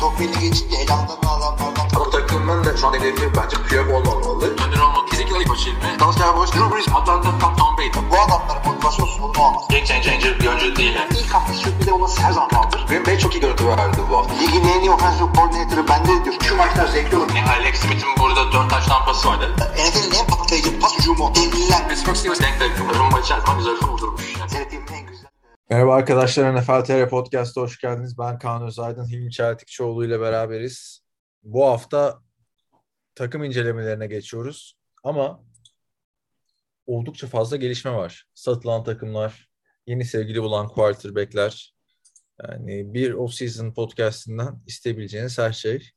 Tokmen'i geçince elamdan adamlardan Bu takımın da şu an hedefi bence Piyok olmamalı. Ayıp açıldı. Dalsya Boş, Drew Brees, Atlanta, Tom, Tom Brady. bu adamların motivasyonsuz bunu olmaz. Game changer bir oyuncu değil. İlk hafta sürpriz olması her zaman vardır. Green Bay çok iyi görüntü verdi bu hafta. Ligin en iyi offensive coordinator'ı bende diyor. Şu maçlar zevkli olur. Alex Smith'in burada 4 taş tampası vardı. NFL'in en patlayıcı pas hücumu. Devliler. Pittsburgh Steelers denk denk. Rumba içerisinde güzel vurdurmuş. Güzel. Merhaba arkadaşlar NFL TR Podcast'a hoş geldiniz. Ben Kaan Özaydın, Hilmi Çeltikçioğlu ile beraberiz. Bu hafta takım incelemelerine geçiyoruz ama oldukça fazla gelişme var. Satılan takımlar, yeni sevgili bulan quarterbackler, yani bir off-season podcastinden isteyebileceğiniz her şey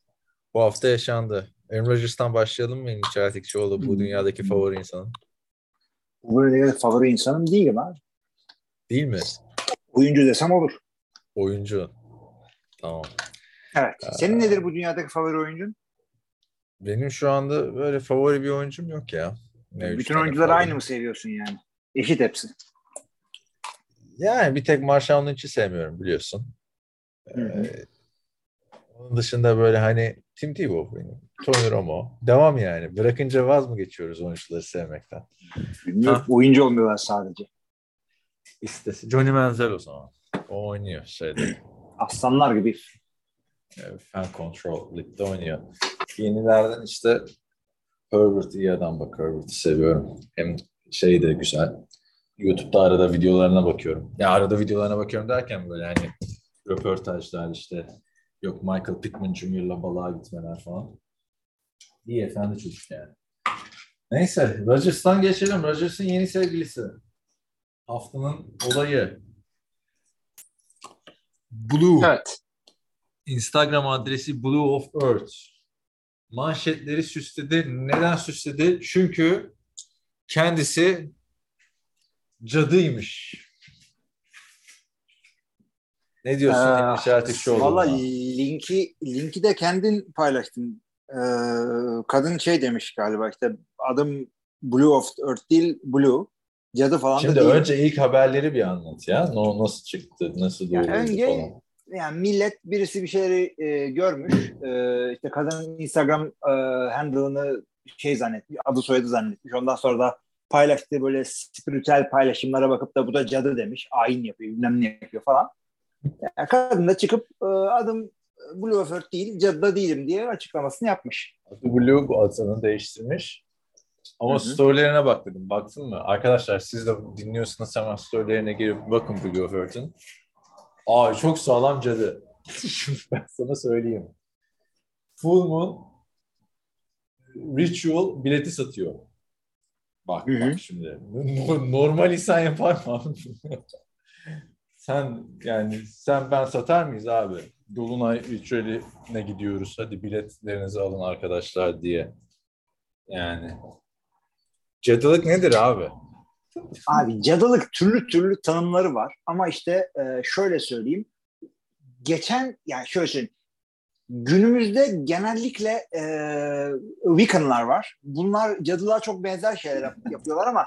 bu hafta yaşandı. Aaron Rodgers'tan başlayalım mı Hilmi Çeltikçioğlu bu dünyadaki favori insanın? Bu böyle favori insanım değilim abi. Değil mi? Oyuncu desem olur. Oyuncu. Tamam. Evet. Senin nedir bu dünyadaki favori oyuncun? Benim şu anda böyle favori bir oyuncum yok ya. Ne Bütün oyuncuları favori. aynı mı seviyorsun yani? Eşit hepsi. Yani bir tek Marshall Lynch'i sevmiyorum biliyorsun. Hı hı. Ee, onun dışında böyle hani Tim Tebow benim. Tony Romo. Devam yani. Bırakınca vaz mı geçiyoruz oyuncuları sevmekten? Ha. Oyuncu olmuyorlar sadece. İstesi. Johnny Manziel o zaman. O oynuyor şeyde. Aslanlar gibi. Fan Control Lig'de oynuyor. Yenilerden işte Herbert iyi adam bak Herbert'ı seviyorum. Hem şey de güzel. YouTube'da arada videolarına bakıyorum. Ya arada videolarına bakıyorum derken böyle hani röportajlar işte yok Michael Pittman Jr.'la balığa gitmeler falan. İyi efendi çocuk yani. Neyse Rodgers'tan geçelim. Rodgers'ın yeni sevgilisi. Haftanın olayı. Blue. Evet. Instagram adresi Blue of Earth. Manşetleri süsledi. Neden süsledi? Çünkü kendisi cadıymış. Ne diyorsun Ee, Emre Şertikçioğlu? Valla linki linki de kendin paylaştın. Ee, kadın şey demiş galiba işte adım Blue of Earth değil Blue. Cadı falan Şimdi da değil. önce ilk haberleri bir anlat ya. No, nasıl çıktı, nasıl Ya duyuruldu önce falan. Yani millet birisi bir şeyleri e, görmüş. E, işte kadının Instagram e, handle'ını şey zannetmiş, adı soyadı zannetmiş. Ondan sonra da paylaştığı böyle spiritüel paylaşımlara bakıp da bu da cadı demiş. Ayin yapıyor, bilmem ne yapıyor falan. Yani kadın da çıkıp e, adım Blue Earth değil, cadı da değilim diye açıklamasını yapmış. Adı Blue bu adını değiştirmiş. Ama Hı hı. storylerine bak dedim. Baktın mı? Arkadaşlar siz de dinliyorsunuz hemen storylerine girip bakın Blue of Earth'ın. Aa çok sağlam cadı. Şimdi ben sana söyleyeyim. Full Moon Ritual bileti satıyor. Bak bak şimdi. No- Normal insan yapar mı abi? sen yani sen ben satar mıyız abi? Dolunay Ritual'ine gidiyoruz. Hadi biletlerinizi alın arkadaşlar diye. Yani. Cadılık nedir abi? Abi cadılık türlü türlü tanımları var ama işte e, şöyle söyleyeyim. Geçen yani şöyle söyleyeyim. Günümüzde genellikle e, Wiccan'lar var. Bunlar cadılar çok benzer şeyler yap- yapıyorlar ama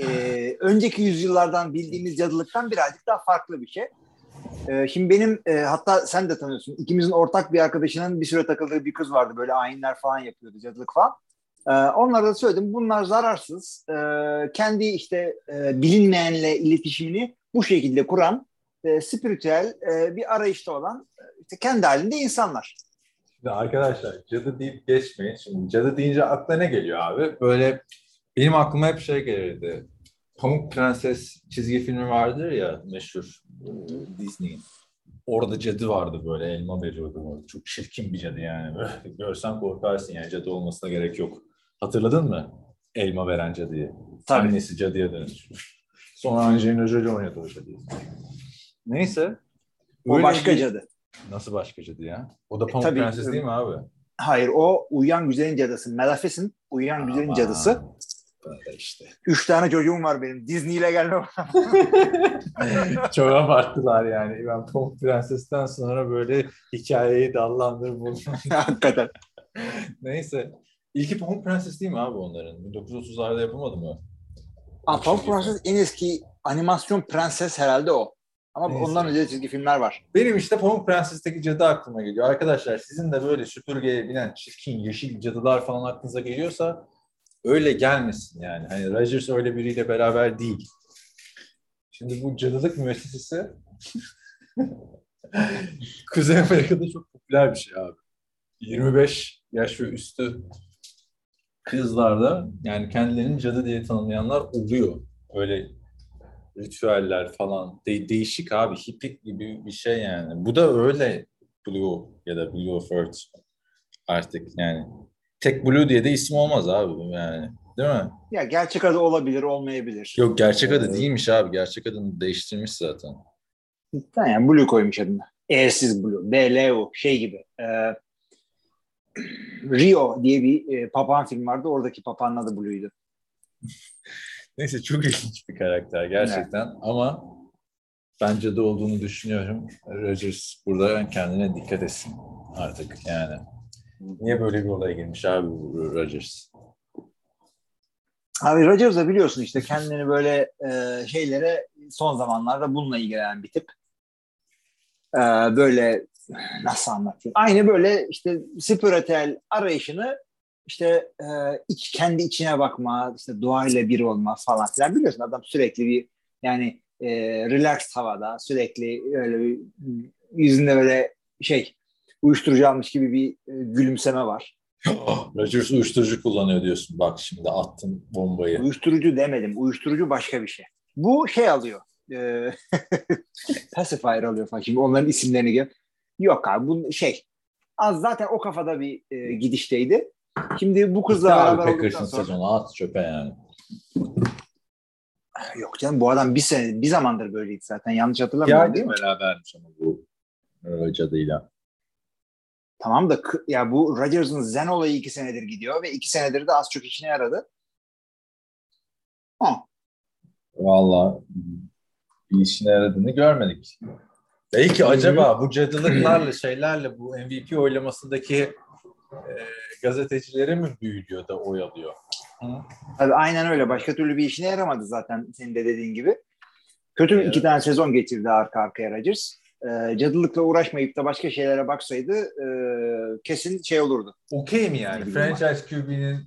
e, önceki yüzyıllardan bildiğimiz cadılıktan birazcık daha farklı bir şey. E, şimdi benim e, hatta sen de tanıyorsun. İkimizin ortak bir arkadaşının bir süre takıldığı bir kız vardı. Böyle ayinler falan yapıyordu cadılık falan. Ee, onlara da söyledim. Bunlar zararsız. Ee, kendi işte e, bilinmeyenle iletişimini bu şekilde kuran e, spiritüel e, bir arayışta olan e, işte kendi halinde insanlar. Şimdi arkadaşlar cadı deyip geçmeyin. Şimdi cadı deyince akla ne geliyor abi? Böyle benim aklıma hep şey gelirdi. Pamuk Prenses çizgi filmi vardır ya meşhur e, Disney'in. Orada cadı vardı böyle elma veriyordu. Çok çirkin bir cadı yani. Görsen korkarsın yani cadı olmasına gerek yok. Hatırladın mı? Elma veren cadıyı. Tabii. Annesi cadıya dönüşmüş. Sonra Angelina Jolie oynadı o cadıyı. Neyse. O Öyle başka bir- cadı. Nasıl başka cadı ya? O da Pamuk tabii. Prenses değil mi abi? Hayır o Uyuyan Güzel'in cadısı. Maleficent Uyuyan Güzel'in Aman, cadısı. Böyle işte. Üç tane çocuğum var benim. Disney ile gelme. Çok abarttılar yani. Ben Pamuk Prenses'ten sonra böyle hikayeyi dallandırıp. Hakikaten. Neyse. İlki Pamuk Prenses değil mi abi onların? 1930'larda yapılmadı mı? Aa, Pamuk Prenses en eski animasyon prenses herhalde o. Ama Neyse. ondan önce çizgi filmler var. Benim işte Pamuk Prenses'teki cadı aklıma geliyor. Arkadaşlar sizin de böyle süpürgeye binen çirkin yeşil cadılar falan aklınıza geliyorsa öyle gelmesin yani. Hani Rogers öyle biriyle beraber değil. Şimdi bu cadılık müessesesi Kuzey Amerika'da çok popüler bir şey abi. 25 yaş ve üstü kızlarda yani kendilerini cadı diye tanımlayanlar oluyor. Öyle ritüeller falan. De- değişik abi. Hippie gibi bir şey yani. Bu da öyle Blue ya da Blue of Earth artık yani. Tek Blue diye de isim olmaz abi yani. Değil mi? Ya gerçek adı olabilir, olmayabilir. Yok gerçek adı Ee, değilmiş abi. Gerçek adını değiştirmiş zaten. Yani Blue koymuş adını. E'siz Blue. B-L-U. Şey gibi. E, Rio diye bir e, papağan film vardı. Oradaki papağanın adı Blue'ydu. Neyse çok ilginç bir karakter gerçekten ama bence de olduğunu düşünüyorum. Rogers burada kendine dikkat etsin artık yani. Niye böyle bir olaya girmiş abi bu Rogers? Abi Rogers da biliyorsun işte kendini böyle e, şeylere son zamanlarda bununla ilgilenen bir tip. E, böyle nasıl anlatayım? Aynı böyle işte spiritel arayışını işte e, iç, kendi içine bakma, işte doğayla bir olma falan filan biliyorsun adam sürekli bir yani e, relaxed havada sürekli öyle bir yüzünde böyle şey uyuşturucu almış gibi bir e, gülümseme var. Rogers uyuşturucu kullanıyor diyorsun. Bak şimdi attın bombayı. Uyuşturucu demedim. Uyuşturucu başka bir şey. Bu şey alıyor. E, pacifier alıyor falan. Şimdi onların isimlerini gel. Yok abi bu şey. Az zaten o kafada bir e, gidişteydi. Şimdi bu kızla abi beraber Packers'ın sonra. sezonu at çöpe yani. Yok canım bu adam bir sene bir zamandır böyleydi zaten. Yanlış hatırlamıyorum değil mi? berabermiş ama bu cadıyla. Tamam da ya bu Rodgers'ın Zen olayı iki senedir gidiyor ve iki senedir de az çok işine yaradı. Ha. Valla bir işine yaradığını görmedik. Belki acaba bu cadılıklarla şeylerle bu MVP oylamasındaki e, gazetecileri mi büyülüyor da oy alıyor? Hı? Tabii aynen öyle. Başka türlü bir işine yaramadı zaten senin de dediğin gibi. Kötü Evet. iki tane sezon geçirdi arka arkaya Rodgers. Ee, cadılıkla uğraşmayıp da başka şeylere baksaydı e, kesin şey olurdu. Okey mi yani? Franchise QB'nin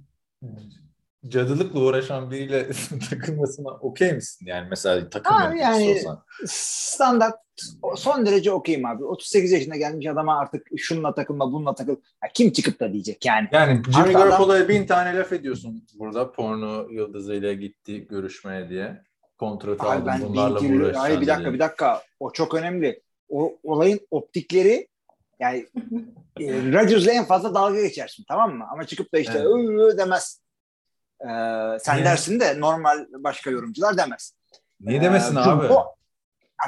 cadılıkla uğraşan biriyle takılmasına okey misin? Yani mesela yöneticisi yani- olsan. Standart son derece okeyim abi. 38 yaşına gelmiş adama artık şununla takılma bununla takıl. Ya kim çıkıp da diyecek yani. Yani Jimmy adam- Garoppolo'ya bin tane laf ediyorsun burada porno yıldızıyla gitti görüşmeye diye. Kontratı Abi aldım ben bunlarla bin uğraşacaksın Hayır bir dakika diye. bir dakika. O çok önemli. O olayın optikleri yani e, Rodgers'la en fazla dalga geçersin tamam mı? Ama çıkıp da işte Evet. Demez. Ee, sen Niye? dersin de normal başka yorumcular demez. Niye demesin Ee, abi? çünkü o-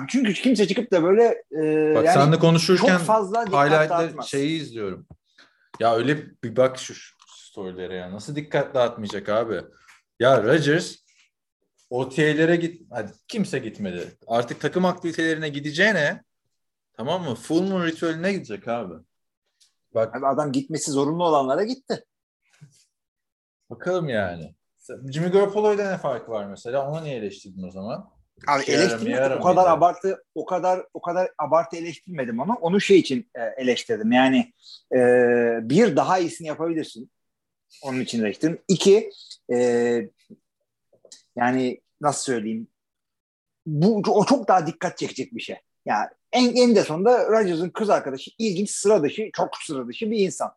çünkü kimse çıkıp da böyle e, Bak yani sen de konuşurken çok fazla dağıtmaz. şeyi izliyorum. Ya öyle bir bak şu storylere ya. Nasıl dikkat dağıtmayacak abi? Ya Rodgers OTA'lere git hadi kimse gitmedi. Artık takım aktivitelerine gideceğine tamam mı? Full moon ritüeline gidecek abi. Bak Abi adam gitmesi zorunlu olanlara gitti. Bakalım yani. Jimmy Garoppolo'yla ne farkı var mesela? Onu niye eleştirdin o zaman? Abi eleştirmedim. O kadar abartı o kadar o kadar abartı eleştirmedim ama onu şey için e, eleştirdim. Yani e, bir daha iyisini yapabilirsin. Onun için eleştirdim. İki e, yani nasıl söyleyeyim bu o çok daha dikkat çekecek bir şey. Yani en, en de sonunda Rodgers'ın kız arkadaşı ilginç sıra dışı, çok sıra dışı bir insan.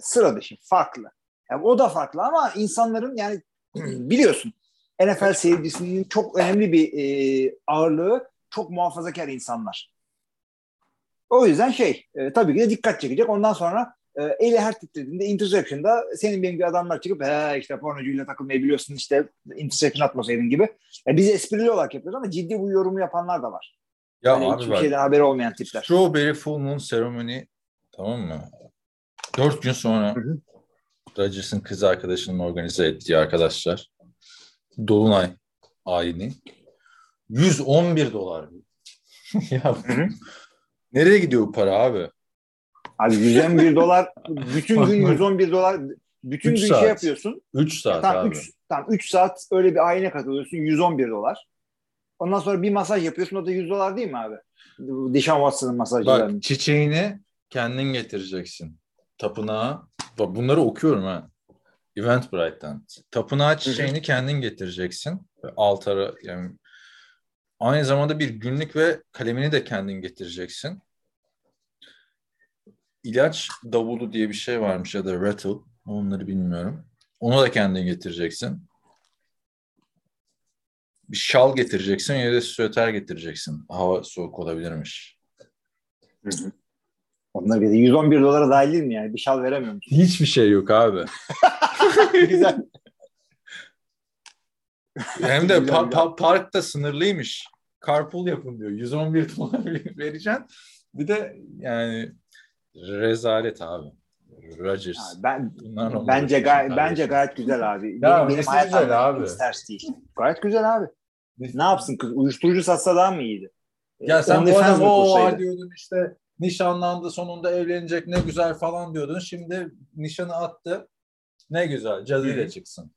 Sıra dışı, farklı. Yani o da farklı ama insanların yani biliyorsun NFL seyircisinin çok önemli bir e, ağırlığı çok muhafazakar insanlar. O yüzden şey e, tabii ki de dikkat çekecek. Ondan sonra e, eli her titrediğinde interception'da senin benim gibi adamlar çıkıp he işte pornocuyla takılmayı biliyorsun işte interception atmasaydın gibi. E, biz esprili olarak yapıyoruz ama ciddi bu yorumu yapanlar da var. Ya Yani abi hiçbir şeyden haberi olmayan tipler. Strawberry Full Moon Ceremony tamam mı? Dört gün sonra Hı hı. Rodgers'ın kız arkadaşının organize ettiği arkadaşlar Dolunay ayini 111 dolar. ya nereye gidiyor bu para abi? Abi 111 dolar bütün gün Bak, bak. 111 dolar Bütün Üç gün saat. şey yapıyorsun. 3 saat Tam abi. 3 tam 3 saat öyle bir ayine katılıyorsun. 111 dolar. Ondan sonra bir masaj yapıyorsun. O da 100 dolar değil mi abi? Dişan Watson'ın masajlarının. Bak çiçeğini kendin getireceksin. Tapınağa. Bak bunları okuyorum ha. Eventbrite'den. Tapınağa çiçeğini kendin getireceksin. Ve Altara yani aynı zamanda bir günlük ve kalemini de kendin getireceksin. İlaç davulu diye bir şey varmış ya da rattle. Onları bilmiyorum. Onu da kendin getireceksin. Bir şal getireceksin ya da süveter getireceksin. Hava soğuk olabilirmiş. Onlar bir de 111 dolara dahil değil mi yani? Bir şal veremiyor musun? Hiçbir şey yok abi. Güzel. Hem de pa- pa- parkta sınırlıymış. Carpool yapın diyor. 111 dolar vereceksin. Bir de yani rezalet abi. Rodgers. Ben Bunlar bence gay- kardeşim. bence gayet güzel abi. Ya benim benim güzel abi? ters değil. Gayet güzel abi. Ne yapsın kız? Uyuşturucu satsa daha mı iyiydi? Ya sen bu adam o diyordun işte nişanlandı sonunda evlenecek ne güzel falan diyordun. Şimdi nişanı attı. Ne güzel hı. çıksın.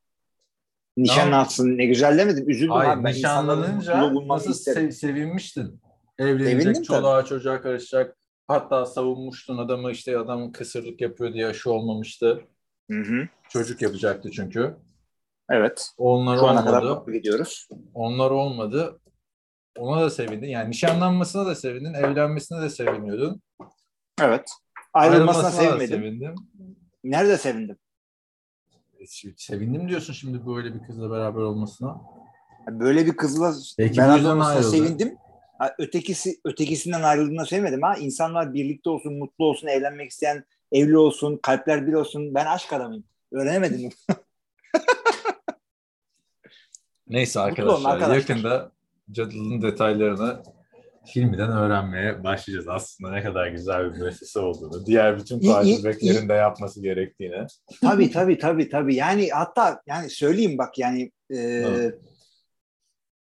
Nişan Tamam. atsın ne güzel demedim. Üzüldüm Hayır abi. Ben nişanlanınca nasıl sev- sevinmiştin. Evlenecek, Sevindim çoluğa çocuğa karışacak. Hatta savunmuştun adamı işte adam kısırlık yapıyor diye yaşı olmamıştı. Hı hı. Çocuk yapacaktı çünkü. Evet. Onlar Şu ana kadar olmadı. mutlu gidiyoruz. Onlar olmadı. Ona da sevindin. Yani nişanlanmasına da sevindin. Evlenmesine de seviniyordun. Evet. Ayrılmasına Ayrılmasına da sevmedim. sevindim. Nerede sevindim? E, Sevindim diyorsun şimdi böyle bir kızla beraber olmasına. Böyle bir kızla Belki bu beraber yüzden olmasına ayrıldı. sevindim. Ha, Ötekisi ötekisinden ayrıldığına sevmedim ha. İnsanlar birlikte olsun, mutlu olsun, evlenmek isteyen evli olsun, kalpler bir olsun. Ben aşk adamıyım. Öğrenemedim mi? Neyse olun arkadaşlar, arkadaşlar. yakında cadılığın detaylarını filmden öğrenmeye başlayacağız. Aslında ne kadar güzel bir müessese olduğunu, diğer bütün takipçilerin de yapması gerektiğini. tabii tabii tabii tabii. Yani hatta yani söyleyeyim bak yani e, Evet.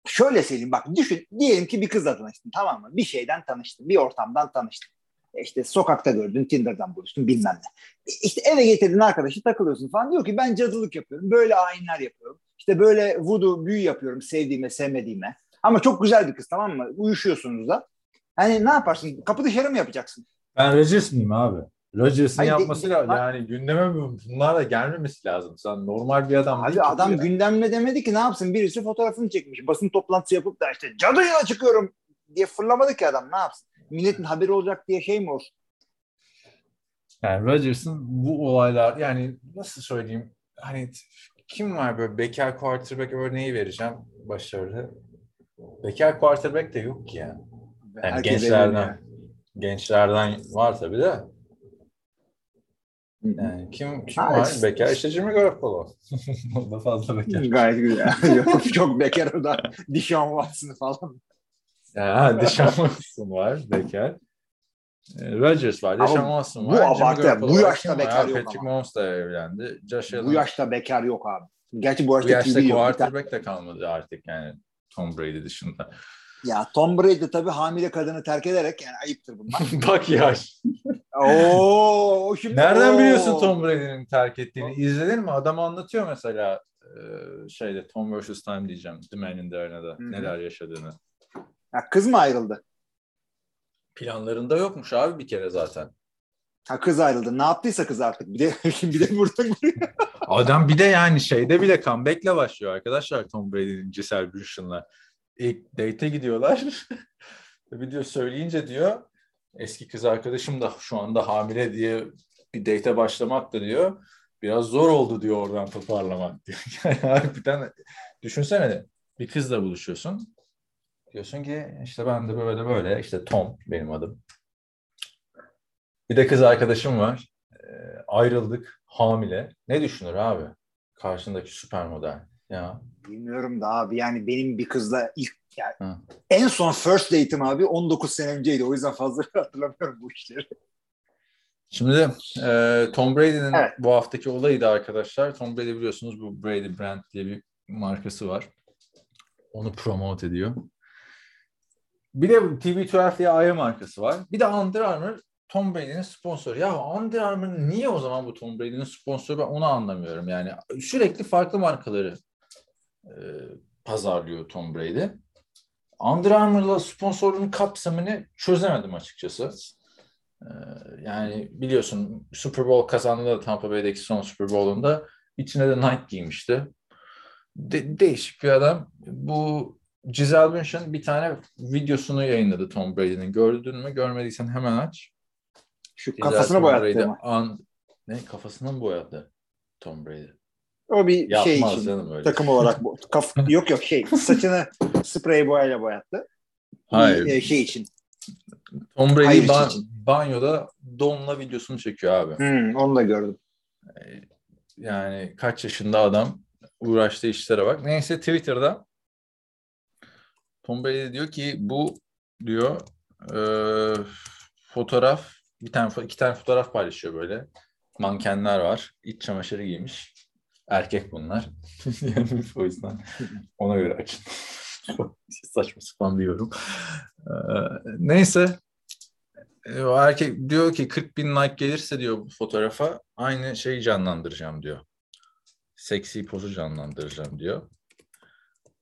şöyle söyleyeyim bak düşün diyelim ki bir kızla tanıştın tamam mı? Bir şeyden tanıştın, bir ortamdan tanıştın. E İşte sokakta gördün, Tinder'dan buluştun bilmem ne. E İşte eve getirdin arkadaşı takılıyorsun falan. Diyor ki ben cadılık yapıyorum, böyle ayinler yapıyorum. İşte böyle voodoo büyü yapıyorum sevdiğime, sevmediğime. Ama çok güzel bir kız tamam mı? Uyuşuyorsunuz da. Hani ne yaparsın? Kapı dışarı mı yapacaksın? Ben Rodgers mıyım abi? Rodgers'ın Hayır, de- yapmasıyla de- yani gündeme bu- bunlar da gelmemesi lazım. Sen normal bir adam Abi adam ya. gündemle demedi ki ne yapsın? Birisi fotoğrafını çekmiş. Basın toplantısı yapıp da işte cadıyla çıkıyorum diye fırlamadı ki adam. Ne yapsın? Milletin haberi olacak diye şey mi olsun? Yani Rodgers'ın bu olaylar yani nasıl söyleyeyim hani kim var böyle bekar quarterback örneği vereceğim başarılı. Bekar quarterback de yok ki yani. Yani Herkes gençlerden. evleniyor. Gençlerden var tabii de. Yani kim kim Ha, var? işte- Bekar işte Jimmy Garoppolo. o da fazla bekar. Gayet güzel. Yok, çok bekar o da. Dishon Watson falan. Ya Deshaun Watson var bekar. E, Rodgers var, Deshaun Watson bu var. Jimmy abartı, bu yaşta bekar Ha, yok Patrick ama. Mahomes da evlendi. Josh Allen. Bu yaşta bekar yok abi. Gerçi bu Bu yaşta, yaşta. Bir tane- quarterback de kalmadı artık yani Tom Brady dışında. Ya Tom Brady tabii hamile kadını terk ederek yani ayıptır bunlar. Bak yaş. Oo, o şimdi Nereden Oo. biliyorsun Tom Brady'nin terk ettiğini? İzledin mi? Adam anlatıyor mesela şeyde Tom vs. Time diyeceğim. The Man in the Arena'da hı. neler yaşadığını. Ya kız mı ayrıldı? Planlarında yokmuş abi bir kere zaten. Ha kız ayrıldı. Ne yaptıysa kız artık. Bir de bir de burada Adam bir de yani şeyde bile comeback'le başlıyor arkadaşlar Tom Brady'nin Celebration İlk date'e gidiyorlar. bir diyor söyleyince diyor eski kız arkadaşım da şu anda hamile diye bir date'e başlamak da diyor biraz zor oldu diyor oradan toparlamak diyor. Yani harbiden düşünsene bir kızla buluşuyorsun. Diyorsun ki işte ben de böyle böyle işte Tom benim adım. Bir de kız arkadaşım var. Ee, ayrıldık hamile. Ne düşünür abi? Karşındaki süper model. Ya. Bilmiyorum da abi yani benim bir kızla ilk yani Hı. en son first date'im abi 19 sene önceydi. O yüzden fazla hatırlamıyorum bu işleri. Şimdi e, Tom Brady'nin Evet. bu haftaki olayı da arkadaşlar. Tom Brady biliyorsunuz bu Brady Brand diye bir markası var. Onu promote ediyor. Bir de TV12 diye ayrı markası var. Bir de Under Armour Tom Brady'nin sponsoru. Ya Under Armour niye o zaman bu Tom Brady'nin sponsoru ben onu anlamıyorum. Yani sürekli farklı markaları e, pazarlıyor Tom Brady. Under Armour'la sponsorluğun kapsamını çözemedim açıkçası. E, yani biliyorsun Super Bowl kazandı da Tampa Bay'deki son Super Bowl'unda içine de Nike giymişti. De- değişik bir adam. Bu Giselle Bündchen bir tane videosunu yayınladı Tom Brady'nin. Gördün mü? Görmediysen hemen aç. Şu kafasını Tom boyattı an- Ne kafasını mı boyadı Tom Brady? O bir Yapmaz şey için. canım öyle. Takım olarak bu. Kaf yok yok şey. Saçını sprey boyayla boyattı. Hayır. Bir, e, şey için. Tom Brady Hayır için. banyoda donla videosunu çekiyor abi. Hmm, onu da gördüm. Yani kaç yaşında adam uğraştığı işlere bak. Neyse Twitter'da Tom Brady diyor ki bu diyor e, fotoğraf bir tane iki tane fotoğraf paylaşıyor böyle. Mankenler var. İç çamaşırı giymiş. Erkek bunlar. yani o yüzden ona göre açın. Saçma sapan bir yorum. Ee, neyse e, o erkek diyor ki 40 bin like gelirse diyor bu fotoğrafa aynı şeyi canlandıracağım diyor. Seksi pozu canlandıracağım diyor.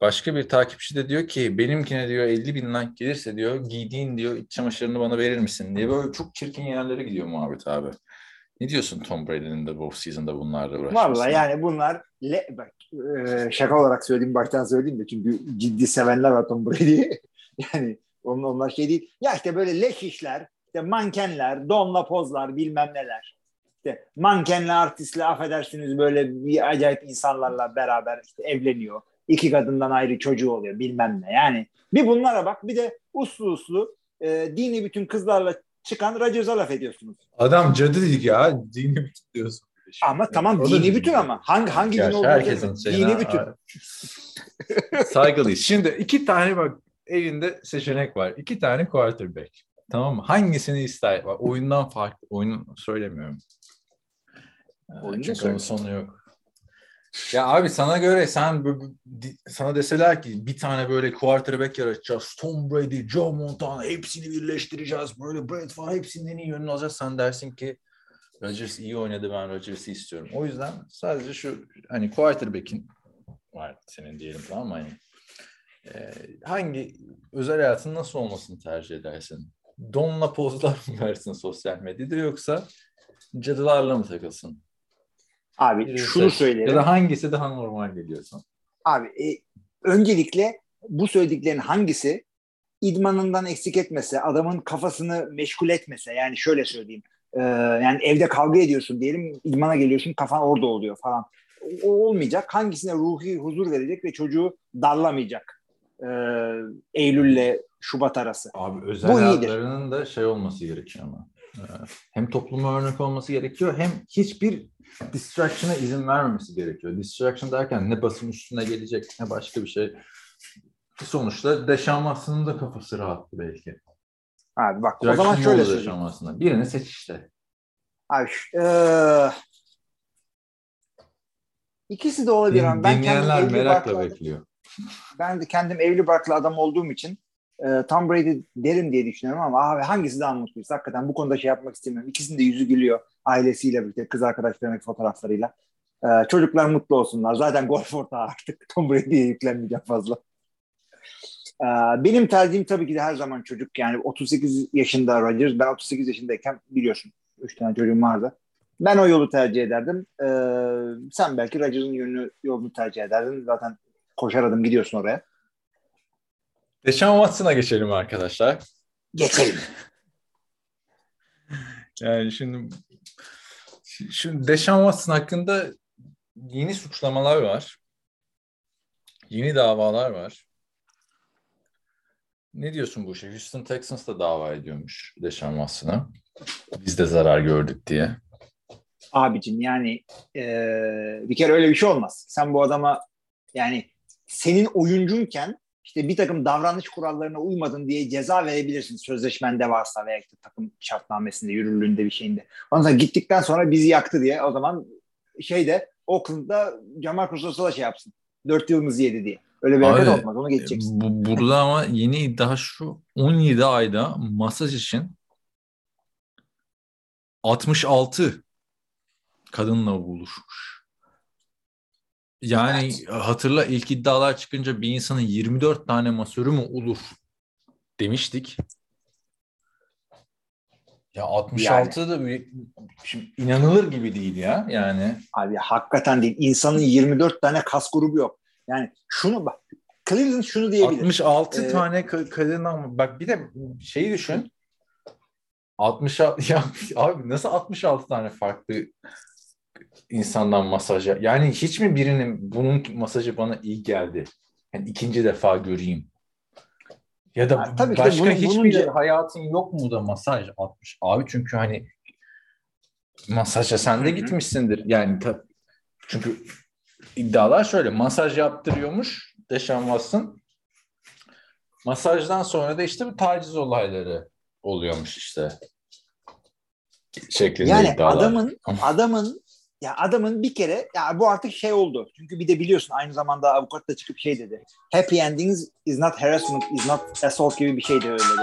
Başka bir takipçi de diyor ki benimkine diyor 50 bin like gelirse diyor giydiğin diyor iç çamaşırını bana verir misin diye böyle çok çirkin yerlere gidiyor muhabbet abi. Ne diyorsun Tom Brady'nin de bu off-season'da bunlarla uğraşmasına? Vallahi yani bunlar le, bak, e, şaka olarak söyleyeyim baştan söyleyeyim de çünkü ciddi sevenler var Tom Brady'yi. yani onun, onlar şey değil. Ya işte böyle leş işler, işte mankenler, donla pozlar bilmem neler. İşte mankenle artistle affedersiniz böyle bir acayip insanlarla beraber işte evleniyor. İki kadından ayrı çocuğu oluyor bilmem ne. Yani bir bunlara bak bir de uslu uslu e, dini bütün kızlarla çıkan Rodgers'a laf ediyorsunuz. Adam cadı değil ya. Dini bütün diyorsun. Ama tamam O dini bütün ama hangi hangi din Gerçi olduğunu herkesin bilmiyorum. şeyine- Dini bütün. Saygılıyız. Şimdi iki tane bak elinde seçenek var. İki tane quarterback. Tamam mı? Hangisini ister? Bak, oyundan farklı. Oyunu söylemiyorum. Ee, Oyunu da Çünkü onun sonu yok. Ya abi sana göre sen sana deseler ki bir tane böyle quarterback yaratacağız. Tom Brady, Joe Montana hepsini birleştireceğiz. Böyle Brett Favre hepsinin en iyi yönünü alacağız. Sen dersin ki Rodgers iyi oynadı ben Rodgers'ı istiyorum. O yüzden sadece şu hani quarterback'in var senin diyelim tamam mı? Hani, e, hangi özel hayatın nasıl olmasını tercih edersin? Donla pozlar mı versin sosyal medyada yoksa cadılarla mı takılsın? Abi Birini şunu seç. söyleyelim. Ya da hangisi daha normal geliyorsa. Abi e, öncelikle bu söylediklerin hangisi idmanından eksik etmese, adamın kafasını meşgul etmese yani şöyle söyleyeyim. e, yani evde kavga ediyorsun diyelim, idmana geliyorsun kafan orada oluyor falan. O, olmayacak. Hangisine ruhi huzur verecek ve çocuğu darlamayacak. E, Eylül'le Şubat arası. Abi özel Bu iyidir. hayatlarının da şey olması gerekiyor ama. Ee, Hem topluma örnek olması gerekiyor hem hiçbir distraction'a izin vermemesi gerekiyor. Distraction derken ne basın üstüne gelecek ne başka bir şey. Sonuçta Deşanmas'ın da kafası rahattı belki. Abi bak o zaman şöyle söyleyeyim. Birini seç işte. Abi e, ikisi de olabilir ama ben kendim Dinleyenler merakla bekliyor. ben de kendim evli barklı adam olduğum için e, Tom Brady derim diye düşünüyorum ama abi hangisi daha mutluyuz? Hakikaten bu konuda şey yapmak istemiyorum. İkisinin de yüzü gülüyor ailesiyle birlikte, kız arkadaşlarının fotoğraflarıyla. E, çocuklar mutlu olsunlar. Zaten golf ortağı artık. Tom Brady'ye yüklenmeyeceğim fazla. E, benim tercihim tabii ki de her zaman çocuk. Yani 38 yaşında Rodgers. Ben 38 yaşındayken biliyorsun 3 tane çocuğum vardı. Ben o yolu tercih ederdim. E, sen belki Rodgers'ın yönünü, yolunu tercih ederdin. Zaten koşar adım gidiyorsun oraya. Deşan Watson'a geçelim arkadaşlar. Geçelim. Yani şimdi şimdi Deşan Watson hakkında yeni suçlamalar var. Yeni davalar var. Ne diyorsun bu işe? Houston Texans da dava ediyormuş Deşan Watson'a. Biz de zarar gördük diye. Abicim yani e, bir kere öyle bir şey olmaz. Sen bu adama yani senin oyuncunken işte bir takım davranış kurallarına uymadın diye ceza verebilirsin sözleşmende varsa veya işte takım şartnamesinde, yürürlüğünde bir şeyinde. Ondan sonra gittikten sonra bizi yaktı diye o zaman şeyde Oakland'da Jamarcus Russell'a şey yapsın. Dört yılımızı yedi diye. Öyle bir hareket olmaz. Onu geçeceksin. Bu, burada ama yeni iddia şu 17 ayda masaj için 66 kadınla buluşmuş. Yani hatırla ilk iddialar çıkınca bir insanın 24 tane masörü mü olur demiştik. Ya 66 da bir, şimdi inanılır gibi değil ya yani. Abi hakikaten değil. İnsanın 24 tane kas grubu yok. Yani şunu bak. Cleveland şunu diyebilir. 66 Ee, tane ka- kadın ama bak bir de şeyi düşün. 66 ya abi nasıl 66 tane farklı insandan masaja yani hiç mi birinin bunun masajı bana iyi geldi? Yani ikinci defa göreyim. Ya da Ha, tabii ki başka bunun- hiçbir bunun- hayatın yok mu da masaj atmış? Abi çünkü hani masaja sen de gitmişsindir. Yani ta- çünkü iddialar şöyle masaj yaptırıyormuş Deşan Watson. Masajdan sonra da işte bu taciz olayları oluyormuş işte. Şeklinde Yani iddialar. adamın adamın ya adamın bir kere ya bu artık şey oldu. Çünkü bir de biliyorsun aynı zamanda avukat da çıkıp şey dedi. Happy endings is not harassment is not assault gibi bir şey de öyle dedi.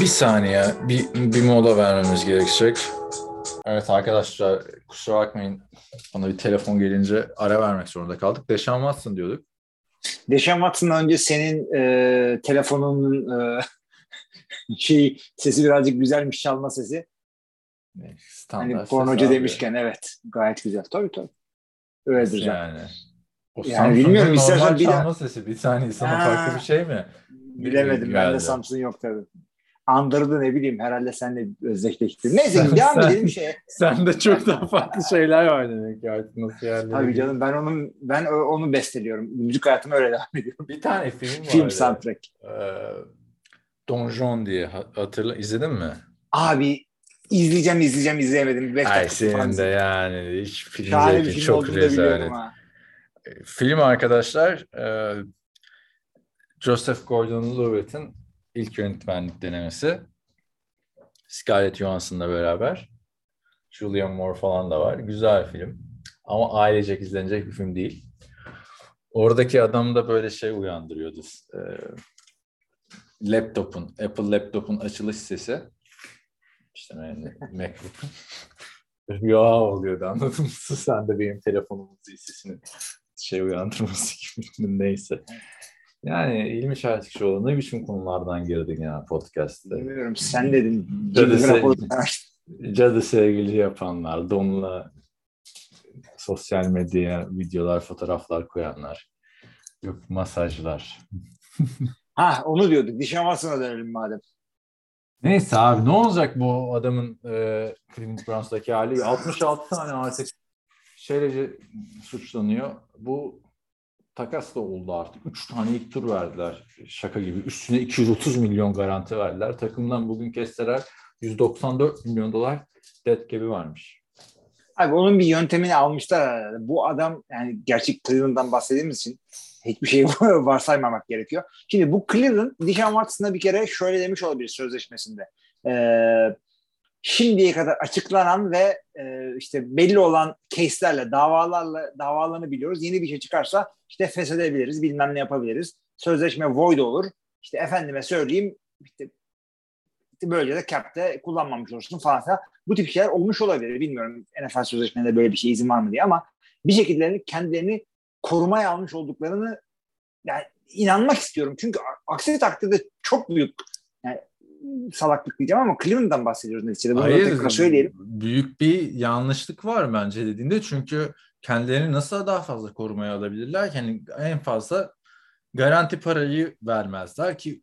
Bir saniye, bir, bir mola vermemiz gerekecek. Evet arkadaşlar kusura bakmayın bana bir telefon gelince ara vermek zorunda kaldık. Deşan Watson diyorduk. Deşan Watson'dan önce senin e, telefonunun e, şey sesi birazcık güzelmiş çalma sesi. Standart Hani pornocu abi. demişken evet gayet güzel. Tabii tabii. Öyledir zaten. Yani. O Yani Samsung'un bilmiyorum, istersen bir çalma sesi bir saniye sana Ha. farklı bir şey mi? Bilemedim. Geldi. Bende Samsung yok tabii. Andırdı ne bileyim herhalde seninle özdeşleşti. Neyse Sen- devam sen- edelim şeye. Sende çok daha farklı şeyler var demek ki artık nasıl yerlere Tabii canım ben onun ben onu besteliyorum. Müzik hayatıma öyle devam ediyorum. Bir tane film var. Film soundtrack. Ee, Don diye ha- hatırla izledin mi? Abi izleyeceğim izleyeceğim izleyemedim. Beş Ay senin de yani hiç film Şahane bir zevkin film çok rezalet. ha. Film arkadaşlar e, Joseph Gordon-Levitt'in ilk yönetmenlik denemesi. Scarlett Johansson'la beraber. Julianne Moore falan da var. Güzel film. Ama ailecek izlenecek bir film değil. Oradaki adam da böyle şey uyandırıyordu. E, laptopun, Apple laptopun açılış sesi. İşte yani MacBook'un. Rüya oluyordu anladın mı? Sen de benim telefonumun sesini şey uyandırması gibi neyse. Yani İlmi Şahitçioğlu ne biçim konulardan girdin ya podcast'te. Bilmiyorum sen dedin. Cadı sevgili. Cadı sevgili yapanlar, donla sosyal medyaya videolar, fotoğraflar koyanlar. Yok masajlar. Ha onu diyorduk. Dişan Watson'a dönelim madem. Neyse abi ne olacak bu adamın e, Cleveland Browns'daki hali? 66 tane artık şeylece suçlanıyor. Bu takas da oldu artık. 3 tane ilk tur verdiler. Şaka gibi. Üstüne 230 milyon garanti verdiler. Takımdan bugün kestiler 194 milyon dolar dead cap'i varmış. Abi onun bir yöntemini almışlar. Bu adam yani gerçek Cleveland'dan bahsettiğimiz için hiçbir şeyi varsaymamak gerekiyor. Şimdi bu Cleveland Dishon Watson'a bir kere şöyle demiş olabilir sözleşmesinde. Ee, şimdiye kadar açıklanan ve e, işte belli olan case'lerle, davalarla davalarını biliyoruz. Yeni bir şey çıkarsa işte feshedebiliriz, bilmem ne yapabiliriz. Sözleşme void olur. İşte efendime söyleyeyim işte, böylece de cap'te kullanmamış olursun falan filan. Bu tip şeyler olmuş olabilir. Bilmiyorum NFL sözleşmelerinde böyle bir şey izin var mı diye ama bir şekilde kendilerini korumaya almış olduklarını yani inanmak istiyorum. Çünkü aksi takdirde çok büyük yani salaklık diyeceğim ama Cleveland'dan bahsediyoruz neticede. Bunu da tekrar söyleyelim. Büyük bir yanlışlık var bence dediğinde. Çünkü kendilerini nasıl daha fazla korumaya alabilirler? Yani en fazla garanti parayı vermezler ki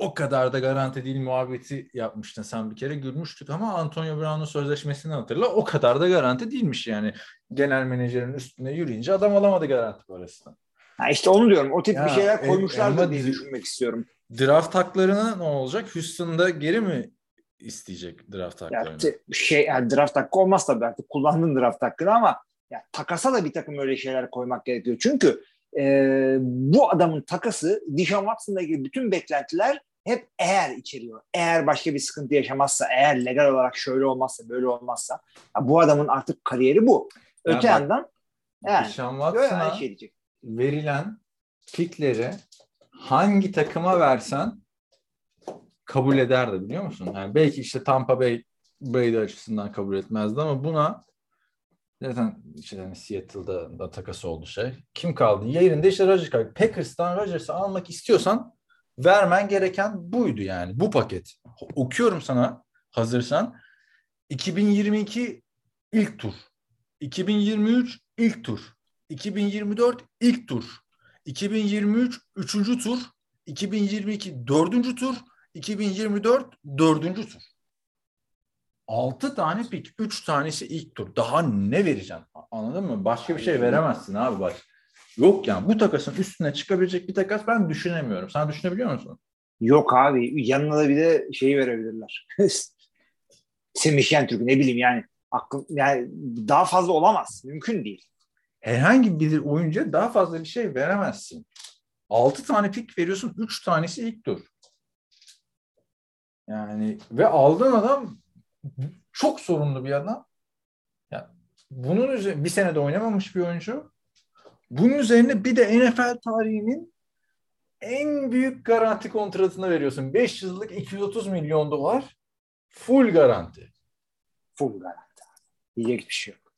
o kadar da garanti değil muhabbeti yapmıştın sen bir kere gülmüştük ama Antonio Brown'un sözleşmesini hatırla o kadar da garanti değilmiş yani genel menajerin üstüne yürüyünce adam alamadı garanti parasını. Ha işte onu diyorum. O tip Ya, bir şeyler e- koymuşlardır ama diye di- düşünmek istiyorum. Draft haklarına ne olacak? Houston'da geri mi isteyecek draft haklarını? Ya, şey yani draft hakkı olmaz tabii artık kullandın draft hakkını ama ya, takasa da bir takım öyle şeyler koymak gerekiyor. Çünkü e, bu adamın takası Dishon Watson'la ilgili bütün beklentiler hep eğer içeriyor. Eğer başka bir sıkıntı yaşamazsa, eğer legal olarak şöyle olmazsa, böyle olmazsa. Ya, bu adamın artık kariyeri bu. Ya Öte bak, yandan yani Watson'a şey diyecek. verilen pikleri hangi takıma versen kabul ederdi biliyor musun? Yani belki işte Tampa Bay Brady açısından kabul etmezdi ama buna zaten işte hani Seattle'da da takası oldu şey. Kim kaldı? Yerinde işte Rodgers kaldı. Packers'tan Rodgers'ı almak istiyorsan vermen gereken buydu yani. Bu paket. Okuyorum sana hazırsan. 2022 ilk tur. 2023 ilk tur. 2024 ilk tur. 2023 üçüncü tur. 2022 dördüncü tur. 2024 dördüncü tur. 6 tane pik. 3 tanesi ilk tur. Daha ne vereceksin? Anladın mı? Başka bir şey veremezsin abi baş. Yok yani bu takasın üstüne çıkabilecek bir takas ben düşünemiyorum. Sen düşünebiliyor musun? Yok abi yanına da bir de şeyi verebilirler. Semih Şentürk ne bileyim yani aklım yani daha fazla olamaz. Mümkün değil. Herhangi bir oyuncuya daha fazla bir şey veremezsin. 6 tane pik veriyorsun. 3 tanesi ilk tur. Yani ve aldığın adam çok sorunlu bir adam. Yani bunun üzerine bir senede oynamamış bir oyuncu. Bunun üzerine bir de NFL tarihinin en büyük garanti kontratını veriyorsun. 5 yıllık 230 milyon dolar full garanti. Full garanti. Diyecek bir şey yok.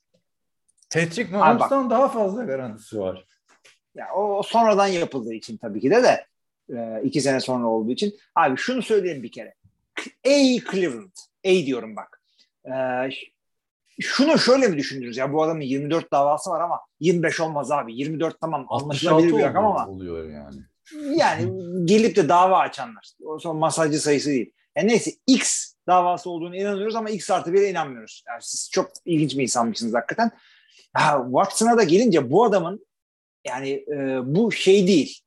Patrick Mahomes'tan daha fazla garantisi var. Ya o, sonradan yapıldığı için tabii ki de de e, iki sene sonra olduğu için. Abi şunu söyleyeyim bir kere. A Cleveland. A diyorum bak. E, şunu şöyle mi düşünürüz ya bu adamın 24 davası var ama 25 olmaz abi. 24 tamam anlaşılabilir bir rakam ama. oluyor yani. Yani gelip de dava açanlar. O son masajcı sayısı değil. Yani neyse X davası olduğunu inanıyoruz ama X artı 1'e inanmıyoruz. Yani siz çok ilginç bir insanmışsınız hakikaten. Ha, Watson'a da gelince bu adamın yani e, bu şey değil.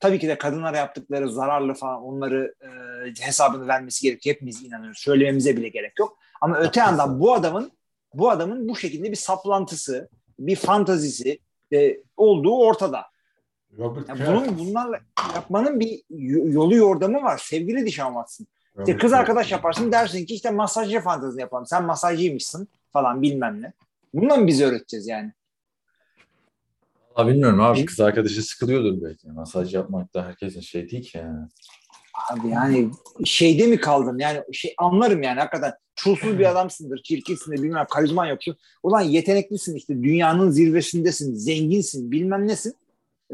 Tabii ki de kadınlara yaptıkları zararlı falan onları e, hesabını vermesi gerekiyor. Hepimiz inanıyoruz. Söylememize bile gerek yok. Ama öte yandan bu adamın bu adamın bu şekilde bir saplantısı, bir fantazisi e, olduğu ortada. Robert Yani bunun bunlarla yapmanın bir yolu yordamı var. Sevgili Dişan Watson. İşte kız arkadaş yaparsın dersin ki işte masajcı fantazini yapalım. Sen masajcıymışsın falan bilmem ne. Bundan mı biz öğreteceğiz yani? Abi bilmiyorum abi kız arkadaşı sıkılıyordur belki. Masaj yapmak da herkesin şey değil ki yani. Abi yani şeyde mi kaldın? Yani şey anlarım yani hakikaten çulsuz bir adamsındır, çirkinsindir, bilmem karizman yoksun. Ulan yeteneklisin işte dünyanın zirvesindesin, zenginsin, bilmem nesin.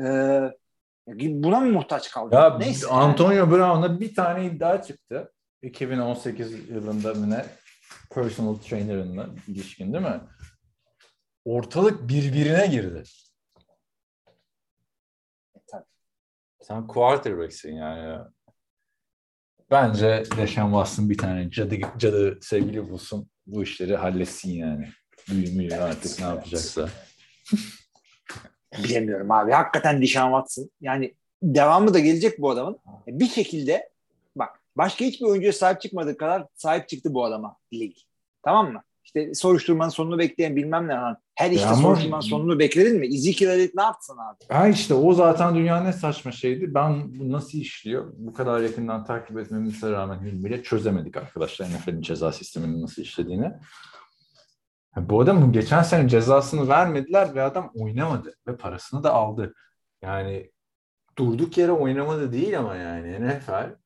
Ee, buna mı muhtaç kaldın? Ya Neyse. Antonio yani. Brown'a bir tane iddia çıktı. 2018 yılında mı ne? Personal trainer'ınla ilişkin değil mi? Ortalık birbirine girdi. Sen quarterback'sin yani. Bence Deşan Watson bir tane cadı, cadı sevgili bulsun. Bu işleri halletsin yani. Büyümüyor artık ne yapacaksa. Bilemiyorum abi. Hakikaten Dişan Watson. Yani devamı da gelecek bu adamın. Bir şekilde bak başka hiçbir oyuncuya sahip çıkmadığı kadar sahip çıktı bu adama lig. Tamam mı? İşte soruşturmanın sonunu bekleyen bilmem ne. Her işte ama... soruşturmanın sonunu bekledin mi? Ezekiel Elliott ne yapsın abi? Ha işte o zaten dünyanın en saçma şeydi. Ben bu nasıl işliyor? Bu kadar yakından takip etmemize rağmen bile çözemedik arkadaşlar NFL'in ceza sisteminin nasıl işlediğini. Bu adam geçen sene cezasını vermediler ve adam oynamadı ve parasını da aldı. Yani durduk yere oynamadı değil ama yani NFL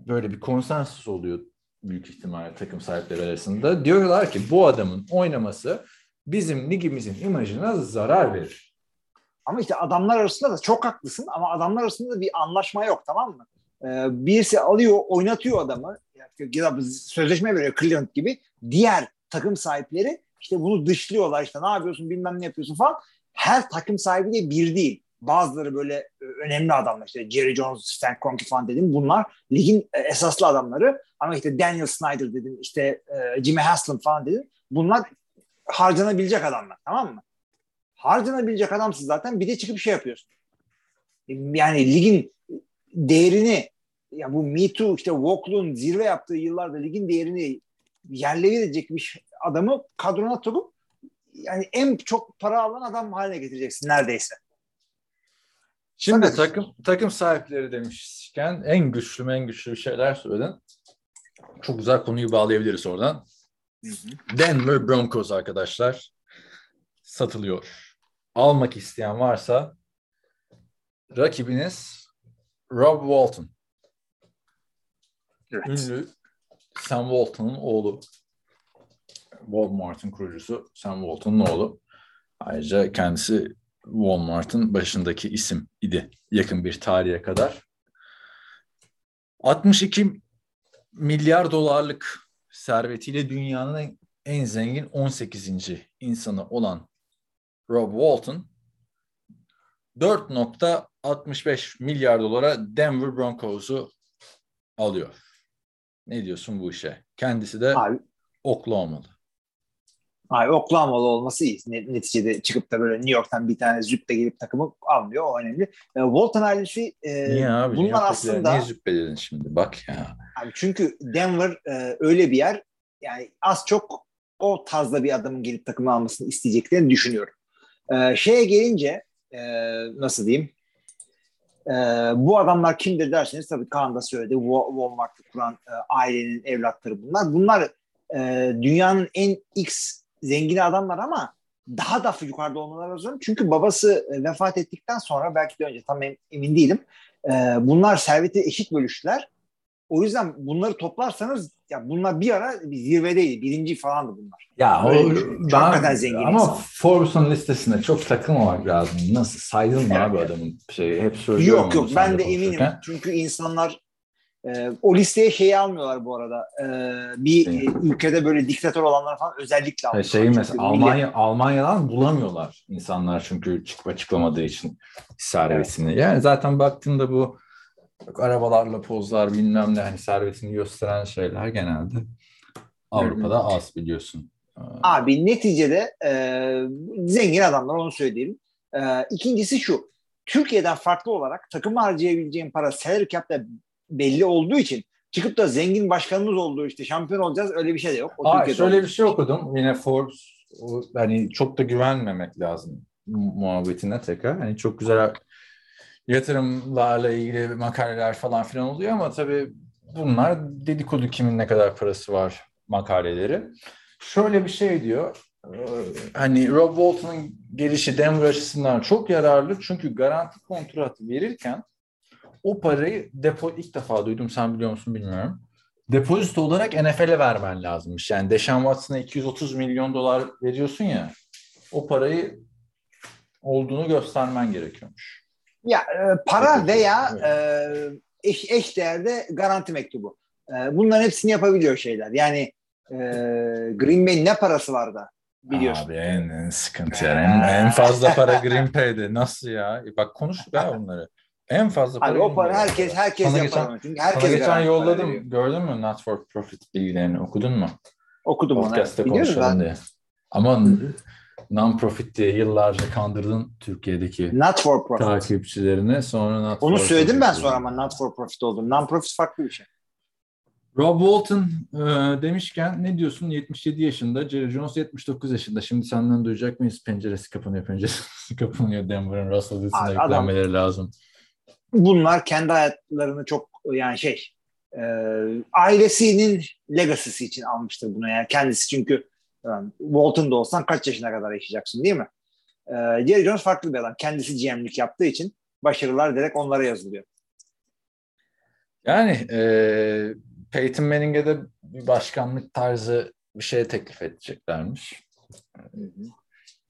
böyle bir konsensus oluyor büyük ihtimalle takım sahipleri arasında. Diyorlar ki bu adamın oynaması bizim ligimizin imajına zarar verir. Ama işte adamlar arasında da çok haklısın ama adamlar arasında da bir anlaşma yok tamam mı? Ee, birisi alıyor oynatıyor adamı ya sözleşme veriyor Cleveland gibi. Diğer takım sahipleri işte bunu dışlıyorlar işte ne yapıyorsun bilmem ne yapıyorsun falan. Her takım sahibi de bir değil. Bazıları böyle e, önemli adamlar işte Jerry Jones, Stan Kroenke falan dedim. Bunlar ligin e, esaslı adamları. Ama işte Daniel Snyder dedim, işte e, Jimmy Haslam falan dedim. Bunlar harcanabilecek adamlar tamam mı? Harcanabilecek adamsın zaten bir de çıkıp şey yapıyorsun. Yani ligin değerini ya bu Me Too işte Walklu'nun zirve yaptığı yıllarda ligin değerini yerle bir adamı kadrona tutup yani en çok para alan adam haline getireceksin neredeyse. Şimdi Fakat takım takım sahipleri demişken en güçlü en güçlü şeyler söyledin. Çok güzel konuyu bağlayabiliriz oradan. Hı hı. Denver Broncos arkadaşlar satılıyor. Almak isteyen varsa rakibiniz Rob Walton. Evet. Ünlü Sam Walton'un oğlu. Walmart'ın kurucusu Sam Walton'un oğlu. Ayrıca kendisi Walmart'ın başındaki isim idi yakın bir tarihe kadar. 62 milyar dolarlık servetiyle dünyanın en zengin 18. insanı olan Rob Walton 4.65 milyar dolara Denver Broncos'u alıyor. Ne diyorsun bu işe? Kendisi de Abi, Oklahoma'lı. Abi Oklahoma'lı olması iyi. Ne- Neticede çıkıp da böyle New York'tan bir tane züppe gelip takımı almıyor. O önemli. E, Walton ailesi e, Niye abi? aslında Niye züppeledin şimdi? Bak ya. Abi çünkü Denver e, öyle bir yer yani az çok o tarzda bir adamın gelip takımı almasını isteyeceklerini düşünüyorum. E, şeye gelince e, nasıl diyeyim e, bu adamlar kimdir derseniz tabii Kaan da söyledi Wa- Walmart'ı kuran e, ailenin evlatları bunlar. Bunlar e, dünyanın en x zengini adamlar ama daha da yukarıda olmaları lazım. Çünkü babası e, vefat ettikten sonra belki de önce tam em- emin değilim. E, bunlar serveti eşit bölüştüler. O yüzden bunları toplarsanız ya bunlar bir ara bir zirvedeydi. Birinci falandı bunlar. Ya o- Çok hakikaten zengin ama insan. Forbes'un listesine çok takılmamak lazım. Nasıl saydın mı abi adamın şeyi hep söylüyorum. Yok yok ben de eminim. Çünkü insanlar e, o listeye şeyi almıyorlar bu arada. E, bir Evet. e, ülkede böyle diktatör olanlar falan özellikle. Şeyi Çünkü mesela millet- Almanya Almanya'dan bulamıyorlar insanlar çünkü çıkıp açıklamadığı için servetini. Yani zaten baktığında bu arabalarla pozlar bilmem ne hani servetini gösteren şeyler genelde Avrupa'da az biliyorsun. Ee, Abi neticede e, zengin adamlar onu söyleyelim. E, ikincisi şu. Türkiye'den farklı olarak takım harcayabileceğin para salary cap'te belli olduğu için çıkıp da zengin başkanımız olduğu işte şampiyon olacağız öyle bir şey de yok. O Aa, Türkiye'de şöyle bir şey okudum. Yine Forbes hani çok da güvenmemek lazım mu- muhabbetine tekrar. Hani çok güzel yatırımlarla ilgili makaleler falan filan oluyor ama tabii bunlar dedikodu kimin ne kadar parası var makaleleri. Şöyle bir şey diyor. e, Hani Rob Walton'un gelişi Denver açısından çok yararlı çünkü garanti kontratı verirken o parayı depo ilk defa duydum sen biliyor musun bilmiyorum. Depozito olarak NFL'e vermen lazımmış. Yani Deshaun Watson'a 230 milyon dolar veriyorsun ya o parayı olduğunu göstermen gerekiyormuş. Ya e, para veya e, eş, eş değerde garanti mektubu. E, bunların hepsini yapabiliyor şeyler. Yani e, Green Bay ne parası var da biliyorsun. Abi en, en sıkıntı yani. En, en fazla para Green Bay'de. Nasıl ya? E Bak konuştuk ha bunları. En fazla para. Abi o para herkes herkes Sana yapar geçen-. Çünkü Sana herkes geçen para veriyor. yolladım. Gördün mü Not for Profit bilgilerini okudun mu? Okudum onu. Podcast'te konuşalım ben. diye. Ama non-profit diye yıllarca kandırdın Türkiye'deki Not for profit. takipçilerini. Sonra not Onu for söyledim ben sonra ama not for profit oldum. Non profit farklı bir şey. Rob Walton e, demişken ne diyorsun? 77 yaşında, Jerry Jones 79 yaşında. Şimdi senden duyacak mıyız? Penceresi kapanıyor, penceresi kapanıyor. Denver'ın Russell Wilson'a yüklenmeleri lazım. Bunlar kendi hayatlarını çok yani şey e, ailesinin legacy'si için almıştır bunu yani kendisi çünkü yani Walton'da olsan kaç yaşına kadar yaşayacaksın değil mi? E, Jerry Jones farklı bir adam. Kendisi GM'lik yaptığı için başarılar direkt onlara yazılıyor. Yani e, Peyton Manning'e de bir başkanlık tarzı bir şey teklif edeceklermiş.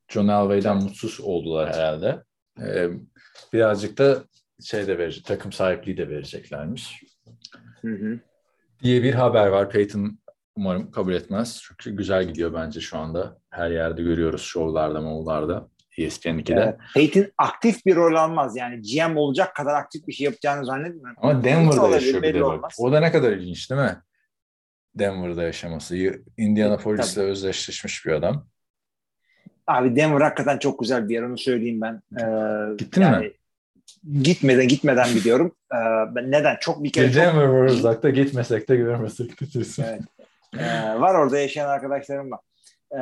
John Elway'den mutsuz oldular herhalde. E, birazcık da şey de verecek, takım sahipliği de vereceklermiş. Hı hı. diye bir haber var. Peyton umarım kabul etmez. Çünkü güzel gidiyor bence şu anda. Her yerde görüyoruz şovlarda, mavlarda. ESPN 2'de. Evet. Peyton aktif bir rol almaz. Yani GM olacak kadar aktif bir şey yapacağını zannetmiyorum. Ama Denver'da Olabilir, yaşıyor bir de bak. olmaz. O da ne kadar ilginç değil mi? Denver'da yaşaması. Indianapolis'le özdeşleşmiş bir adam. Abi Denver hakikaten çok güzel bir yer onu söyleyeyim ben. Ee, Gittin mi? Gitmeden gitmeden biliyorum. Ee, ben neden? Çok bir kere Bir çok, var uzakta gitmesek de görmesek götürsün. Evet. Ee, var orada yaşayan arkadaşlarım var. Ee,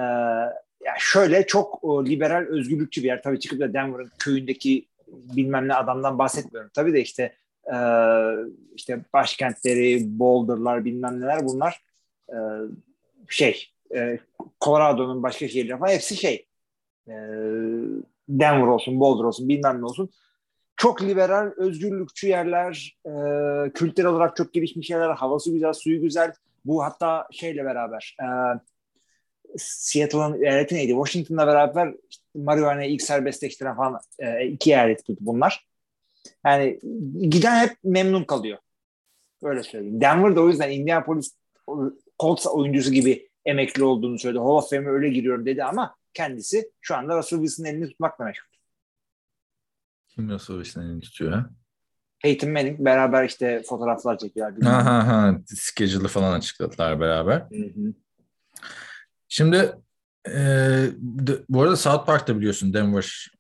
ya şöyle çok o, liberal özgürlükçü bir yer. Tabii çıkıp da Denver'ın köyündeki bilmem ne adamdan bahsetmiyorum. Tabii de işte e, işte başkentleri, Boulder'lar bilmem neler bunlar e, şey e, Colorado'nun başka şehirleri falan hepsi şey e, Denver olsun, Boulder olsun bilmem ne olsun. Çok liberal, özgürlükçü yerler, e, kültürel olarak çok gelişmiş yerler, havası güzel, suyu güzel, Bu hatta şeyle beraber e, Seattle'ın eyaleti neydi? Washington'la beraber işte marihuana'yı ilk serbestleştiren falan e, iki eyalet bunlar. Yani giden hep memnun kalıyor. Öyle söyleyeyim. Denver da o yüzden Indianapolis Colts oyuncusu gibi emekli olduğunu söyledi. Hall of Fame'e öyle giriyorum dedi ama kendisi şu anda Russell Wilson'ın elini tutmakla meşgul. Kim Russell Wilson'ın elini tutuyor ha? Peyton Manning beraber işte fotoğraflar çekiyorlar. Ha ha ha. Schedule'ı falan açıkladılar beraber. Hı hı. Şimdi e, de, bu arada South Park'ta biliyorsun Denver